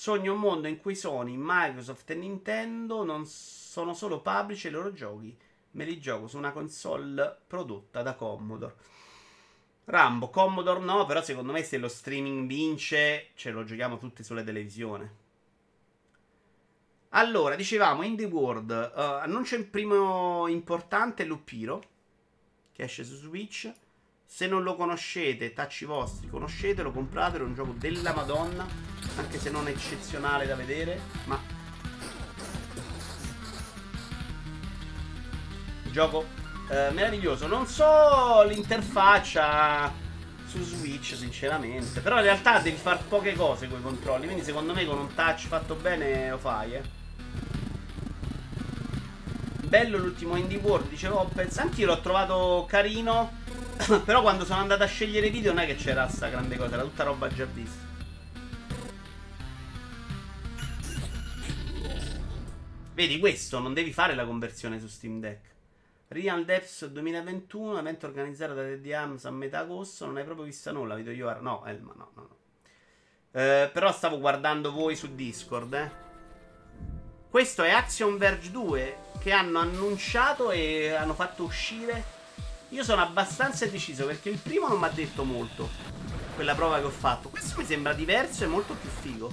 Speaker 1: Sogno un mondo in cui Sony, Microsoft e Nintendo non sono solo publisher i loro giochi, me li gioco su una console prodotta da Commodore. Rambo, Commodore no, però secondo me se lo streaming vince ce lo giochiamo tutti sulla televisione. Allora, dicevamo Indie World, uh, annuncio il primo importante Lupiro, che esce su Switch. Se non lo conoscete, tacci vostri, conoscetelo, compratelo, è un gioco della Madonna, anche se non eccezionale da vedere, ma... Gioco eh, meraviglioso, non so l'interfaccia su Switch sinceramente, però in realtà devi fare poche cose con i controlli, quindi secondo me con un touch fatto bene lo fai, eh bello l'ultimo Indie World, dicevo Oppez. Anch'io l'ho trovato carino. Però quando sono andato a scegliere i video non è che c'era sta grande cosa, era tutta roba già vista. Vedi questo, non devi fare la conversione su Steam Deck. Real Depths 2021, evento organizzato da Teddy Hams a metà agosto, non hai proprio vista nulla, video io... No, Elma, no, no, no. Eh, però stavo guardando voi su Discord, eh. Questo è Action Verge 2 che hanno annunciato e hanno fatto uscire io sono abbastanza deciso perché il primo non mi ha detto molto. Quella prova che ho fatto. Questo mi sembra diverso e molto più figo.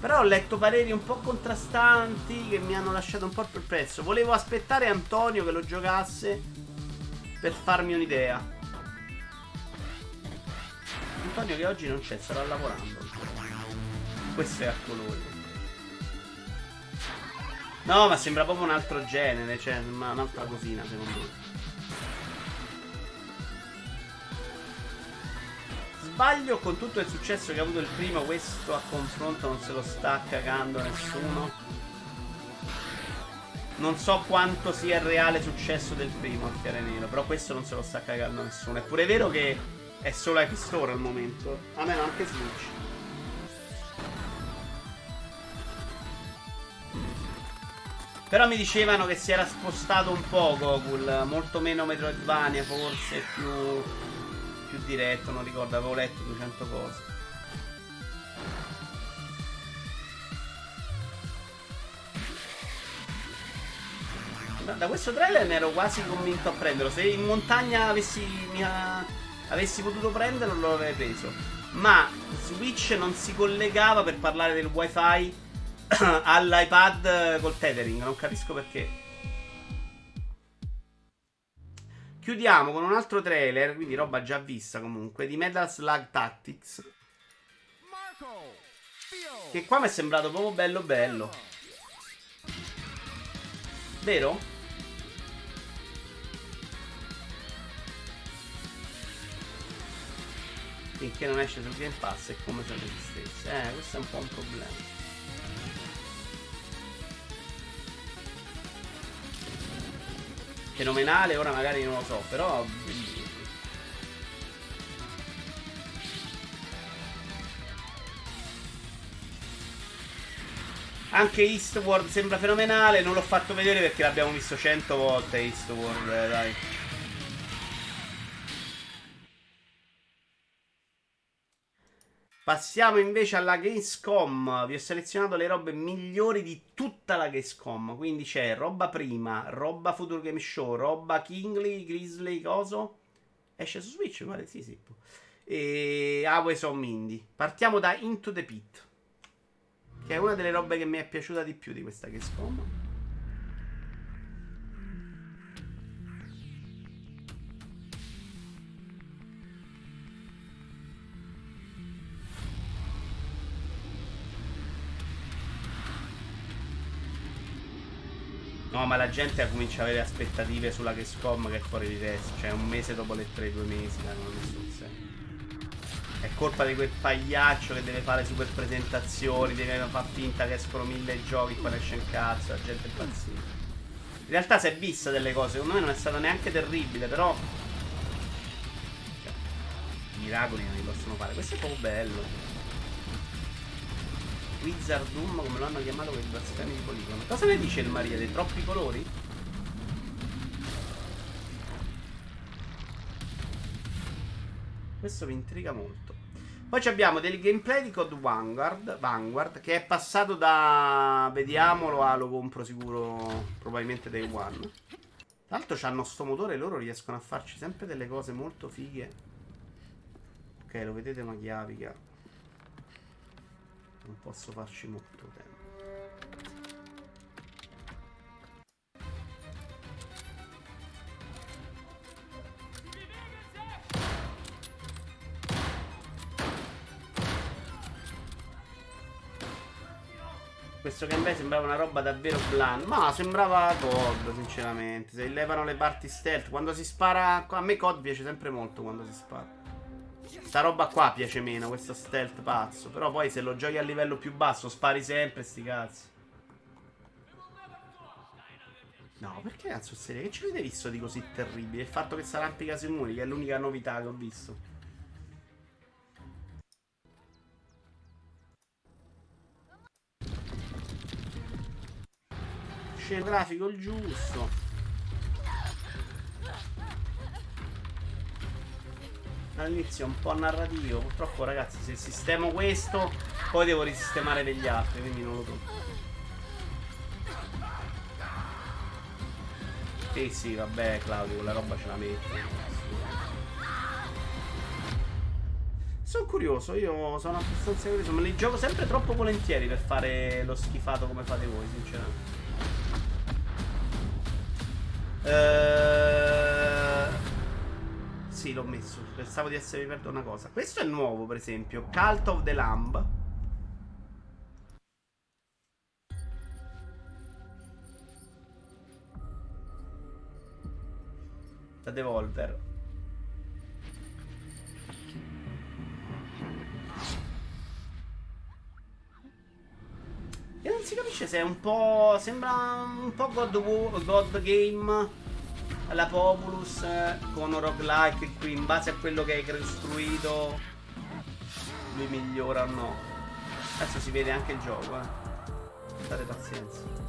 Speaker 1: Però ho letto pareri un po' contrastanti che mi hanno lasciato un po' prezzo. Volevo aspettare Antonio che lo giocasse per farmi un'idea. Antonio che oggi non c'è, sarà lavorando. Questo è a colori. No, ma sembra proprio un altro genere, cioè un'altra cosina secondo me. Sbaglio con tutto il successo che ha avuto il primo, questo a confronto non se lo sta cagando nessuno. Non so quanto sia il reale successo del primo Occhiare Nero, però questo non se lo sta cagando nessuno. Eppure è vero che è solo Epic Store al momento. A me anche Switch. Però mi dicevano che si era spostato un po' Gogul, molto meno Metroidvania forse, più, più diretto, non ricordo, avevo letto 200 cose. da questo trailer ne ero quasi convinto a prenderlo. Se in montagna avessi, mia, avessi potuto prenderlo, l'avrei preso. Ma Switch non si collegava per parlare del wifi all'iPad col tethering, non capisco perché. Chiudiamo con un altro trailer, quindi roba già vista comunque, di Metal Slug Tactics. Che qua mi è sembrato proprio bello bello. Vero? Finché non esce sul Game Pass è come se non esistesse. Eh, questo è un po' un problema. fenomenale, ora magari non lo so, però Anche Eastward sembra fenomenale, non l'ho fatto vedere perché l'abbiamo visto 100 volte Eastward, eh, dai. Passiamo invece alla Gamescom. Vi ho selezionato le robe migliori di tutta la Gamescom. Quindi c'è roba prima, roba Future Game Show, roba Kingly, Grizzly, coso. Esce su Switch, pare, sì, sì. E Aves on Mindy. Partiamo da Into the Pit. Che è una delle robe che mi è piaciuta di più di questa Gamescom. No, ma la gente comincia a avere aspettative sulla Gamescom che è fuori di testa. Cioè, un mese dopo le tre, due mesi, non è nessun senso. È colpa di quel pagliaccio che deve fare super presentazioni, deve far finta che escono mille giochi, poi esce un cazzo, la gente è pazzina. In realtà si è vista delle cose, secondo me non è stata neanche terribile, però... Cioè, miracoli non li possono fare, questo è proprio bello. Wizardum, come lo hanno chiamato quei blasfemi di poligono. Cosa ne dice il Maria? Dei troppi colori? Questo mi intriga molto. Poi abbiamo del gameplay di Code Vanguard, Vanguard, che è passato da vediamolo a lo compro sicuro probabilmente day one. Tra l'altro c'hanno sto motore e loro riescono a farci sempre delle cose molto fighe. Ok, lo vedete una chiavica non posso farci molto tempo. Questo gameplay sembrava una roba davvero bland. Ma sembrava COD, sinceramente. Se levano le parti stealth, quando si spara. A me COD piace sempre molto quando si spara. Sta roba qua piace meno, questo stealth pazzo. Però poi se lo giochi a livello più basso spari sempre, sti cazzi. No, perché cazzo serio? Che ci avete visto di così terribile? Il fatto che sarà arrampica sui muri, che è l'unica novità che ho visto. C'è il grafico il giusto. all'inizio un po' narrativo. Purtroppo, ragazzi, se sistemo questo, poi devo risistemare degli altri, quindi non lo so. Eh sì, vabbè, Claudio, quella roba ce la metto. Sono curioso, io sono abbastanza curioso, ma li gioco sempre troppo volentieri per fare lo schifato come fate voi, sinceramente. Ehm... Sì, l'ho messo. Pensavo di essere perduto una cosa. Questo è nuovo, per esempio. Cult of the Lamb. Da Devolver. E non si capisce se è un po'. Sembra un po' God, God Game la Populus con un roguelike qui in base a quello che hai costruito lui migliora o no. Adesso si vede anche il gioco, eh. State pazienza.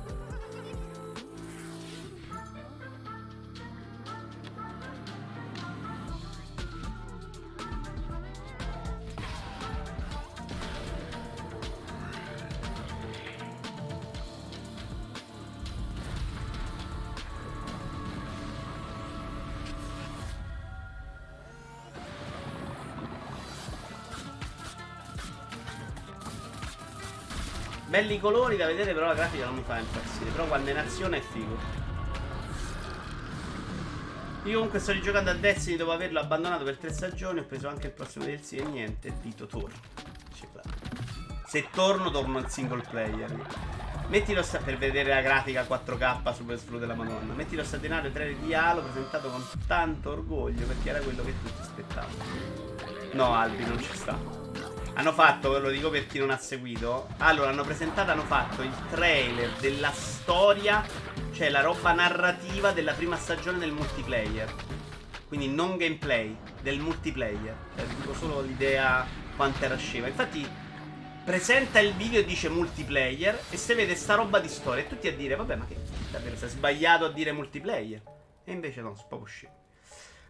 Speaker 1: Belli colori da vedere, però la grafica non mi fa impazzire. Però quando è in azione è figo. Io comunque sto rigiocando a Destiny dopo averlo abbandonato per tre stagioni. Ho preso anche il prossimo DLC e niente. Dito torno. Se torno, torno al single player. Mettilo sta per vedere la grafica 4K super slow della Madonna. Mettilo sta denaro e trailer di Halo presentato con tanto orgoglio perché era quello che tutti aspettavano. No, Albi, non ci sta. Hanno fatto, ve lo dico per chi non ha seguito. Allora, hanno presentato, hanno fatto il trailer della storia, cioè la roba narrativa della prima stagione del multiplayer. Quindi non gameplay, del multiplayer. Cioè, dico solo l'idea quanto era scema. Infatti, presenta il video e dice multiplayer. E se vede sta roba di storia, e tutti a dire, vabbè, ma che davvero sei sbagliato a dire multiplayer? E invece no, proprio scemo.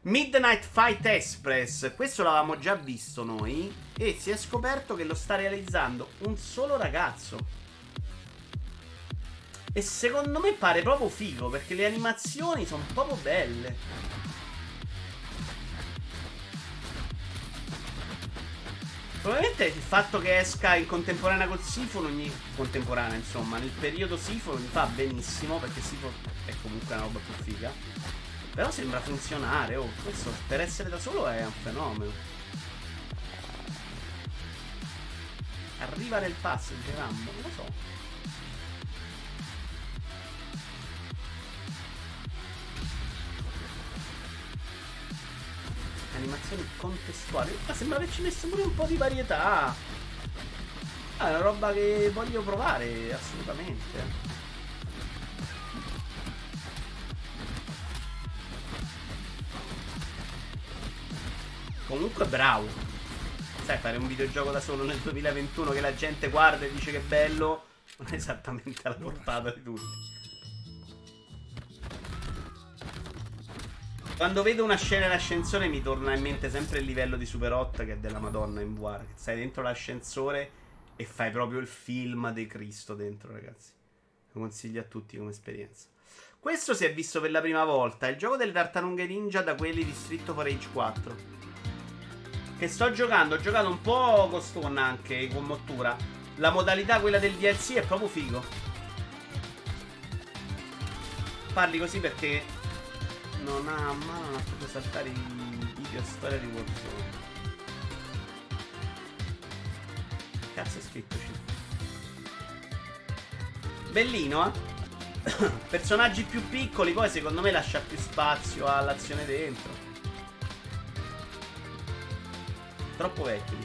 Speaker 1: Midnight Fight Express, questo l'avevamo già visto noi e si è scoperto che lo sta realizzando un solo ragazzo. E secondo me pare proprio figo perché le animazioni sono proprio belle. Probabilmente il fatto che esca in contemporanea col Sifon ogni contemporanea, insomma, nel periodo Sifon mi fa benissimo perché Sifon è comunque una roba più figa. Però sembra funzionare, oh, questo per essere da solo è un fenomeno. Arriva nel pass il Rambo, non lo so. Animazioni contestuali. Ma sembra averci messo pure un po' di varietà. Ah, è una roba che voglio provare, assolutamente. Comunque bravo. Sai, fare un videogioco da solo nel 2021 che la gente guarda e dice che è bello non è esattamente alla portata di tutti. Quando vedo una scena in mi torna in mente sempre il livello di Super Hot che è della Madonna in War. stai dentro l'ascensore e fai proprio il film di Cristo dentro, ragazzi. Lo consiglio a tutti come esperienza. Questo si è visto per la prima volta. Il gioco delle tartarughe ninja da quelli di Street of Rage 4 che sto giocando, ho giocato un po' con Stone anche con Mottura. La modalità quella del DLC è proprio figo. Parli così perché non ha a mano, non ha potuto saltare i video storia di Warzone. Cazzo è scritto Bellino, eh? Personaggi più piccoli poi secondo me lascia più spazio all'azione dentro. troppo vecchio.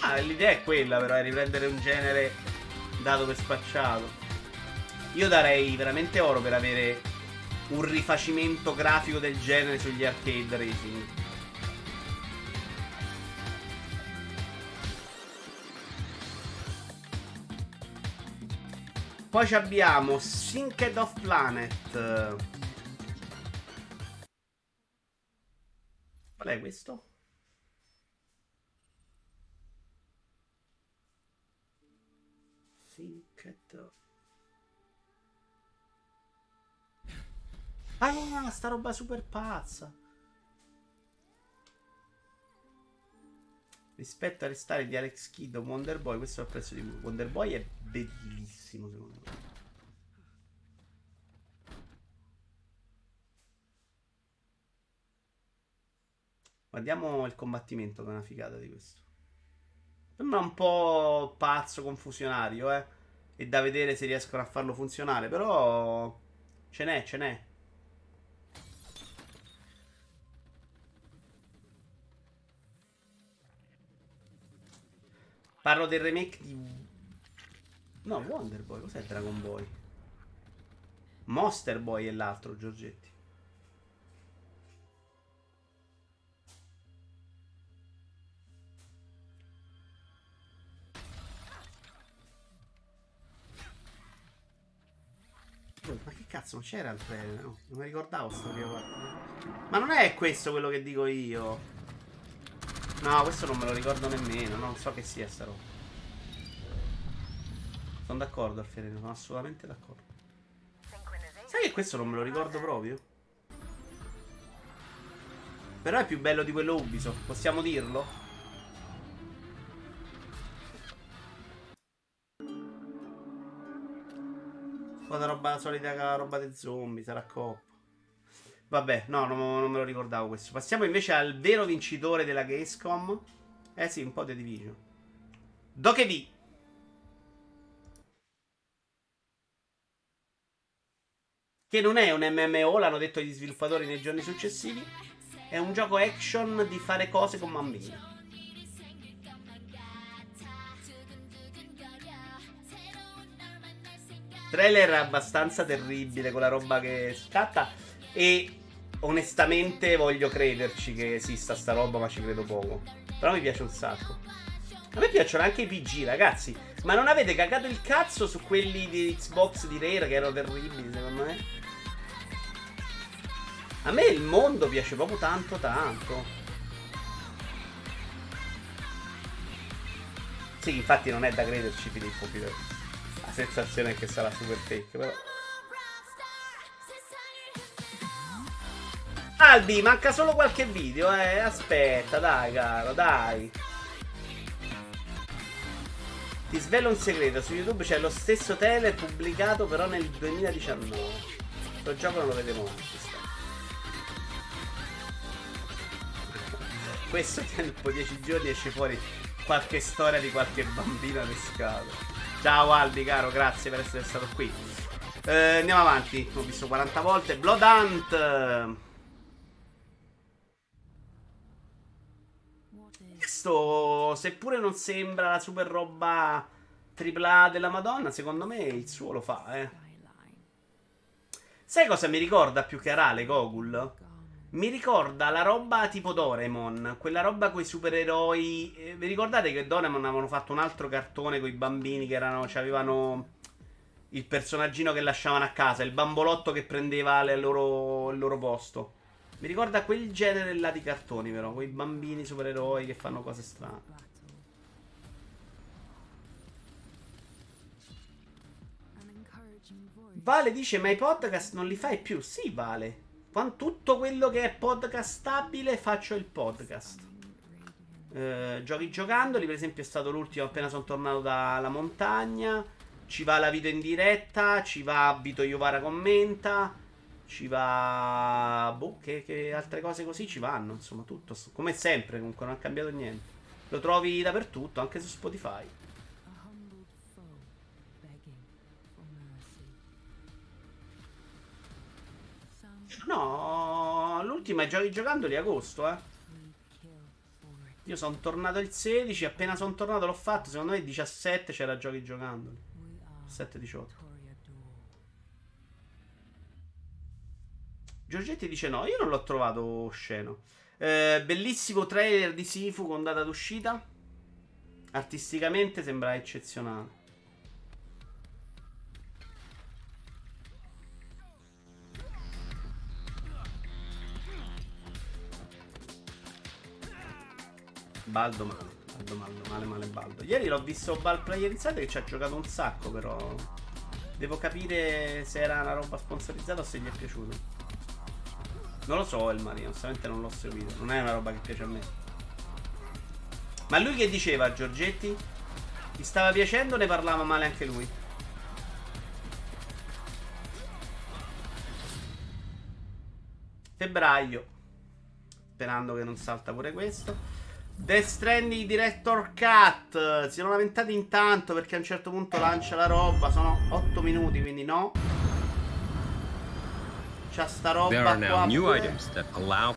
Speaker 1: Ah, l'idea è quella però, è riprendere un genere dato per spacciato. Io darei veramente oro per avere un rifacimento grafico del genere sugli arcade racing. Poi abbiamo Sinked of Planet. Qual è questo? Rocket. Ah, sta roba super pazza. Rispetto alle stare di Alex Kidd o Wonder Boy, questo è il prezzo di Wonder Boy è bellissimo, secondo me. Guardiamo il combattimento che è una figata di questo. Sembra un po' pazzo, confusionario, eh e da vedere se riescono a farlo funzionare. Però ce n'è, ce n'è. Parlo del remake di... No, Wonder Boy, cos'è Dragon Boy? Monster Boy è l'altro, Giorgetti. cazzo, non c'era il trailer? No, non mi ricordavo sto prima parte. Ma non è questo quello che dico io. No, questo non me lo ricordo nemmeno. Non so che sia sta roba. Sono d'accordo, Alfierino, sono assolutamente d'accordo. Sai che questo non me lo ricordo proprio? Però è più bello di quello Ubisoft, possiamo dirlo? coppa da roba solita, roba dei zombie, sarà coppa. Vabbè, no, non, non, me lo ricordavo questo. Passiamo invece al vero vincitore della Gamescom. Eh sì, un po' di Division. Dokevi. Che non è un MMO, l'hanno detto gli sviluppatori nei giorni successivi. È un gioco action di fare cose con bambini. trailer è abbastanza terribile con la roba che scatta e onestamente voglio crederci che esista sta roba, ma ci credo poco. Però mi piace un sacco. A me piacciono anche i PG, ragazzi. Ma non avete cagato il cazzo su quelli di Xbox di Rare che erano terribili, secondo me? A me il mondo piace proprio tanto, tanto. Sì, infatti non è da crederci, Filippo, Filippo sensazione che sarà super fake, però. Albi, manca solo qualche video, eh. Aspetta, dai, caro, dai. Ti svelo un segreto, su YouTube c'è lo stesso tele pubblicato però nel 2019. Questo gioco non lo vedremo mai. Questo tempo, 10 giorni, esce fuori qualche storia di qualche bambino pescato. Ciao Albi, caro, grazie per essere stato qui. Eh, andiamo avanti, ho visto 40 volte. Blood Hunt. Questo, seppure non sembra la super roba tripla della Madonna, secondo me il suo lo fa, eh. Sai cosa mi ricorda più che Arale Gogul? Mi ricorda la roba tipo Doraemon, quella roba con i supereroi. Eh, vi ricordate che Doraemon avevano fatto un altro cartone con i bambini che erano, cioè avevano il personaggino che lasciavano a casa, il bambolotto che prendeva loro, il loro posto. Mi ricorda quel genere là di cartoni, però, quei bambini supereroi che fanno cose strane. Vale dice: Ma i podcast non li fai più? Sì, vale. Quando tutto quello che è podcastabile faccio il podcast. Eh, giochi giocandoli, per esempio, è stato l'ultimo appena sono tornato dalla montagna. Ci va la Vito in diretta, ci va Vito Iovara commenta, ci va... Boh, che, che altre cose così ci vanno, insomma, tutto. Come sempre, comunque, non ha cambiato niente. Lo trovi dappertutto, anche su Spotify. No, l'ultima è giochi giocando di agosto, eh. Io sono tornato il 16, appena sono tornato l'ho fatto, secondo me il 17 c'era giochi giocandoli. 7-18. Giorgetti dice no, io non l'ho trovato sceno. Eh, bellissimo trailer di Sifu con data d'uscita. Artisticamente sembra eccezionale. Baldo male. Baldo male, male, male Baldo. Ieri l'ho visto Bal playerizzato che ci ha giocato un sacco, però. Devo capire se era una roba sponsorizzata o se gli è piaciuto. Non lo so il Marino, onestamente non l'ho seguito. Non è una roba che piace a me. Ma lui che diceva Giorgetti? Gli stava piacendo o ne parlava male anche lui? Febbraio. Sperando che non salta pure questo. Death Stranding Director Cut. Si erano lamentati intanto perché a un certo punto lancia la roba. Sono 8 minuti, quindi no. C'ha sta roba qua. Allow...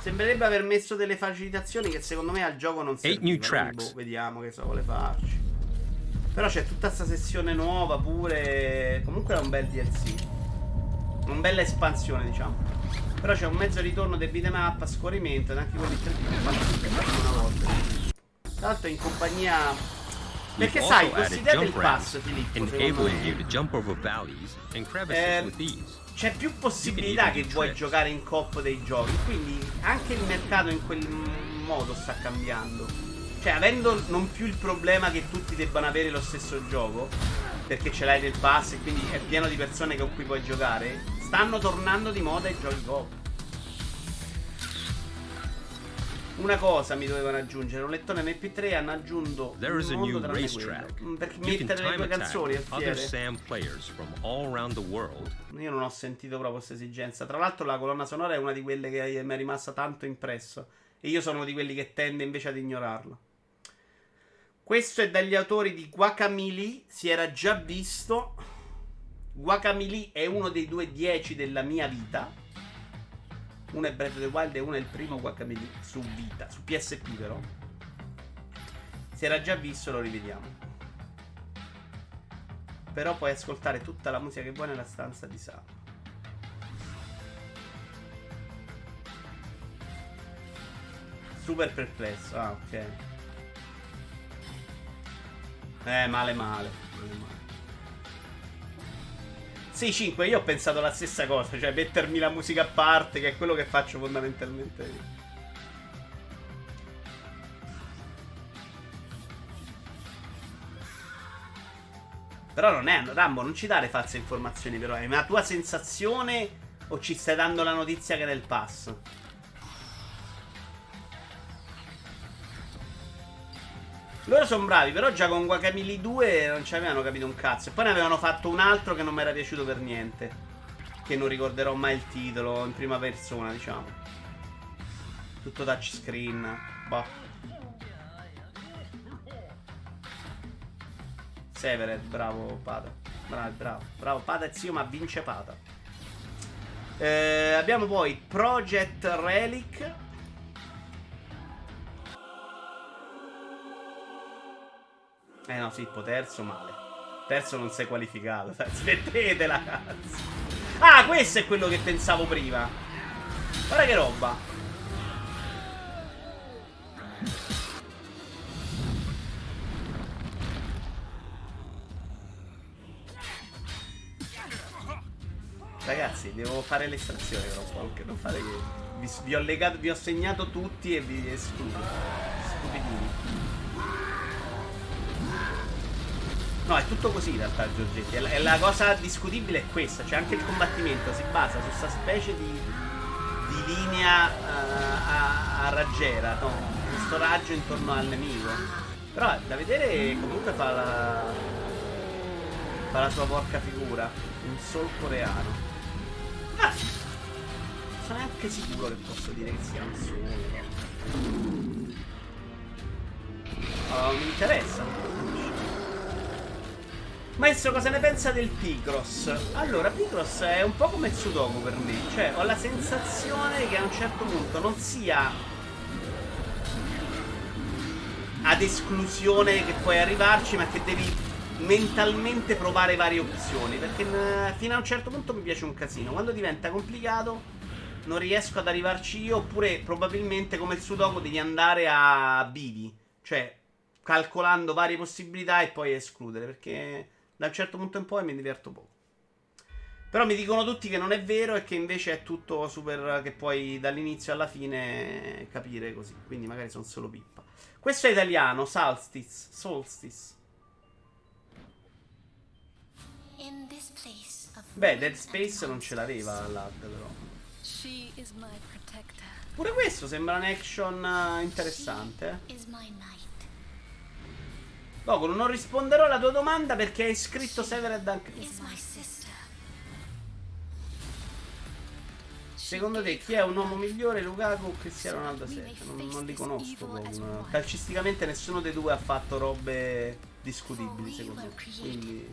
Speaker 1: Sembrerebbe aver messo delle facilitazioni che secondo me al gioco non servono. Boh, vediamo che so vuole farci. Però c'è tutta questa sessione nuova pure. Comunque è un bel DLC. Una bella espansione, diciamo. Però c'è un mezzo ritorno del beatmap a scorrimento ed anche quelli 3 d una volta. Tra l'altro in compagnia... Perché sai, questa considerate il passo, Filippo, eh, c'è più possibilità che vuoi giocare in coppa dei giochi, quindi anche il mercato in quel modo sta cambiando. Cioè, avendo non più il problema che tutti debbano avere lo stesso gioco, perché ce l'hai nel pass e quindi è pieno di persone con cui puoi giocare, Stanno tornando di moda i giochi co Una cosa mi dovevano aggiungere, un lettone MP3 hanno aggiunto There is a new racetrack. Mm, perché you mettere le tue canzoni other Sam from all the world. Io non ho sentito proprio questa esigenza. Tra l'altro la colonna sonora è una di quelle che mi è rimasta tanto impresso e io sono uno di quelli che tende invece ad ignorarlo. Questo è dagli autori di Guacamili, si era già visto Guacamili è uno dei due dieci della mia vita. Uno è Breath of the Wild e uno è il primo Guacamili su vita, su PSP però. Se era già visto lo rivediamo. Però puoi ascoltare tutta la musica che vuoi nella stanza di Sam. Super perplesso, ah ok. Eh, male male, male male. 6-5, io ho pensato la stessa cosa, cioè mettermi la musica a parte, che è quello che faccio fondamentalmente io. Però non è. Rambo, non ci dare false informazioni, però. È una tua sensazione o ci stai dando la notizia che è nel pass? Loro sono bravi, però già con Guacamili 2 non ci avevano capito un cazzo. E poi ne avevano fatto un altro che non mi era piaciuto per niente. Che non ricorderò mai il titolo, in prima persona, diciamo. Tutto touchscreen. Boh. Severed, bravo Pata. Bravo, bravo. Bravo Pata e zio, ma vince Pata. Eh, abbiamo poi Project Relic Eh no, Filippo, terzo male. Terzo non sei qualificato. Smettetela, cazzo. Ah, questo è quello che pensavo prima. Guarda che roba. Ragazzi, devo fare l'estrazione però, anche non fare che... Vi, vi, ho legato, vi ho segnato tutti e vi escludo. Stupidini. No, è tutto così in realtà, Giorgetti. E la, la, cosa discutibile è questa, cioè anche il combattimento si basa su questa specie di, di linea uh, a, a, raggiera, no? Questo raggio intorno al nemico. Però da vedere comunque fa la, fa la sua porca figura. Un sol coreano. Ah! Non sono neanche sicuro che posso dire che sia un solo. Uh, mi interessa. Maestro, cosa ne pensa del Picross? Allora, Picross è un po' come Tsudoku per me. Cioè, ho la sensazione che a un certo punto non sia ad esclusione che puoi arrivarci, ma che devi mentalmente provare varie opzioni. Perché eh, fino a un certo punto mi piace un casino. Quando diventa complicato non riesco ad arrivarci io, oppure probabilmente come il Sudoku devi andare a bivi. Cioè, calcolando varie possibilità e poi escludere. Perché da un certo punto in poi mi diverto poco. Però mi dicono tutti che non è vero e che invece è tutto super che puoi dall'inizio alla fine capire così. Quindi magari sono solo pippa. Questo è italiano, Solstice. In place of Beh, Dead Space non ce l'aveva l'ad però. Pure questo sembra un action eh, interessante. Eh. She is my Gogolo, non risponderò alla tua domanda perché hai scritto Severed anche tu. Secondo te chi è un uomo migliore, Lukaku o Cristiano Ronaldo 7? Non, non, li conosco. Con... Calcisticamente nessuno dei due ha fatto robe discutibili, secondo me. Quindi...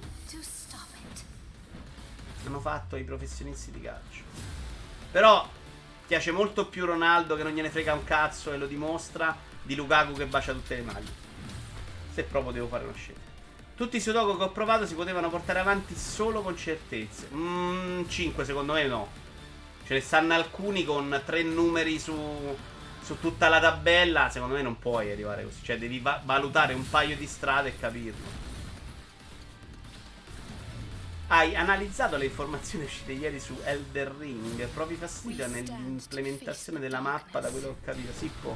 Speaker 1: Hanno fatto i professionisti di calcio. Però piace molto più Ronaldo che non gliene frega un cazzo e lo dimostra di Lukaku che bacia tutte le maglie se proprio devo fare una scelta. Tutti i sudoku che ho provato si potevano portare avanti solo con certezze. Mmm, 5 secondo me no. Ce ne stanno alcuni con tre numeri su, su tutta la tabella. Secondo me non puoi arrivare così. Cioè devi va- valutare un paio di strade e capirlo. Hai analizzato le informazioni uscite ieri su Elder Ring. Provi fastidio nell'implementazione della mappa, da quello che ho capito. Sì, può.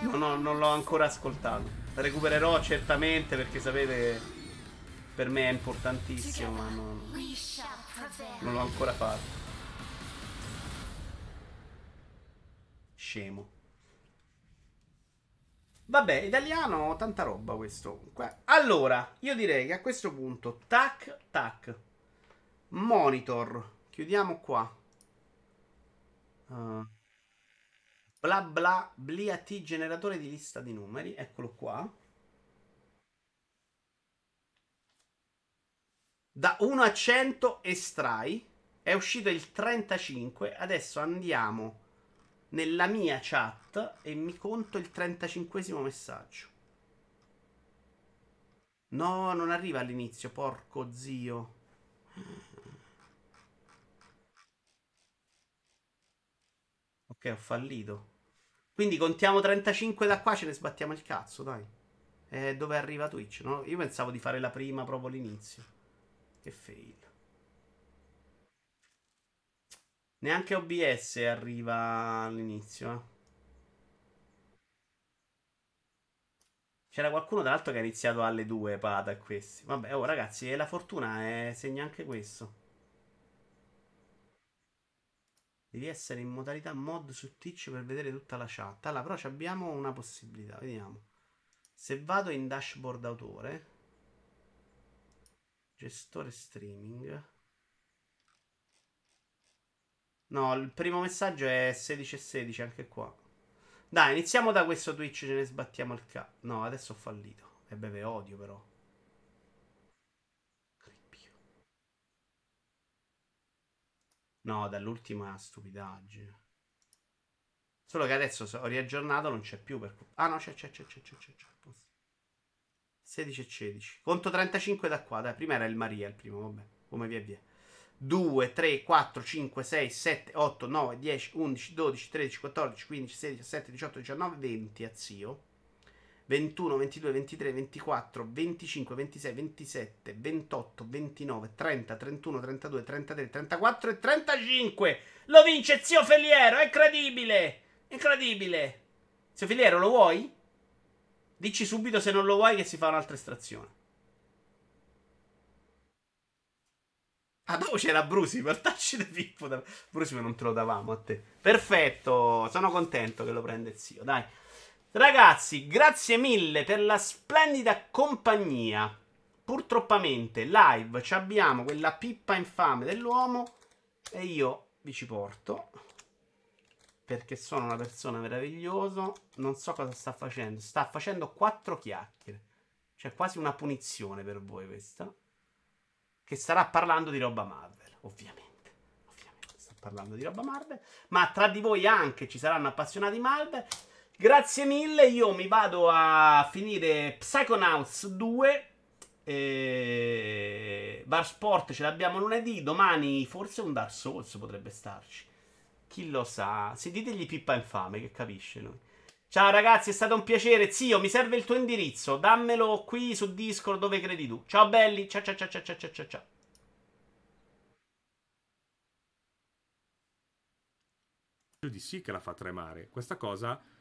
Speaker 1: No, no, non l'ho ancora ascoltato. La recupererò certamente perché sapete, per me è importantissimo, ma non, non l'ho ancora fatto. Scemo. Vabbè, italiano, tanta roba questo. Allora, io direi che a questo punto, tac, tac, monitor, chiudiamo qua. Uh bla bla bliat generatore di lista di numeri, eccolo qua. Da 1 a 100 estrai, è uscito il 35, adesso andiamo nella mia chat e mi conto il 35 messaggio. No, non arriva all'inizio, porco zio. Ok, ho fallito. Quindi contiamo 35 da qua, ce ne sbattiamo il cazzo, dai. Eh, dove arriva Twitch? No? Io pensavo di fare la prima proprio all'inizio. Che fail. Neanche OBS arriva all'inizio, eh. C'era qualcuno tra l'altro che ha iniziato alle 2 pada, questi. Vabbè, oh ragazzi, la fortuna è... Eh, segna anche questo. Devi essere in modalità mod su Twitch per vedere tutta la chat. Allora, però abbiamo una possibilità, vediamo. Se vado in dashboard autore, gestore streaming. No, il primo messaggio è 16 e 16, anche qua. Dai, iniziamo da questo Twitch, ce ne sbattiamo il ca... No, adesso ho fallito. E beve odio però. No, dall'ultima stupidaggine. Solo che adesso ho riaggiornato, non c'è più. Per... Ah no, c'è, c'è, c'è, c'è, c'è, c'è, 16 e 16. Conto 35 da qua, dai. Prima era il Maria, il primo, vabbè. Come via via. 2, 3, 4, 5, 6, 7, 8, 9, 10, 11, 12, 13, 14, 15, 16, 17, 18, 19, 20 a zio. 21, 22, 23, 24, 25, 26, 27, 28, 29, 30, 31, 32, 33, 34 e 35. Lo vince zio Feliero, è incredibile! Incredibile! Zio Feliero, lo vuoi? Dici subito se non lo vuoi che si fa un'altra estrazione. Ah, dopo c'era Brusi, portacci di Pippo. Brusi, ma non te lo davamo a te. Perfetto, sono contento che lo prende zio, dai. Ragazzi, grazie mille per la splendida compagnia. Purtroppamente, live ci abbiamo quella pippa infame dell'uomo e io vi ci porto perché sono una persona meravigliosa. Non so cosa sta facendo. Sta facendo quattro chiacchiere. Cioè, quasi una punizione per voi questa. Che starà parlando di roba Marvel, ovviamente. Ovviamente sta parlando di roba Marvel. Ma tra di voi anche ci saranno appassionati Marvel. Grazie mille, io mi vado a finire Psychonauts 2. E... Sport ce l'abbiamo lunedì, domani forse un Dark Souls potrebbe starci. Chi lo sa? Se ditegli Pippa Infame che capisce lui. Ciao ragazzi, è stato un piacere. Zio, mi serve il tuo indirizzo. Dammelo qui su Discord dove credi tu. Ciao belli, ciao ciao ciao ciao ciao ciao ciao.
Speaker 2: Di sì che la fa tremare. Questa cosa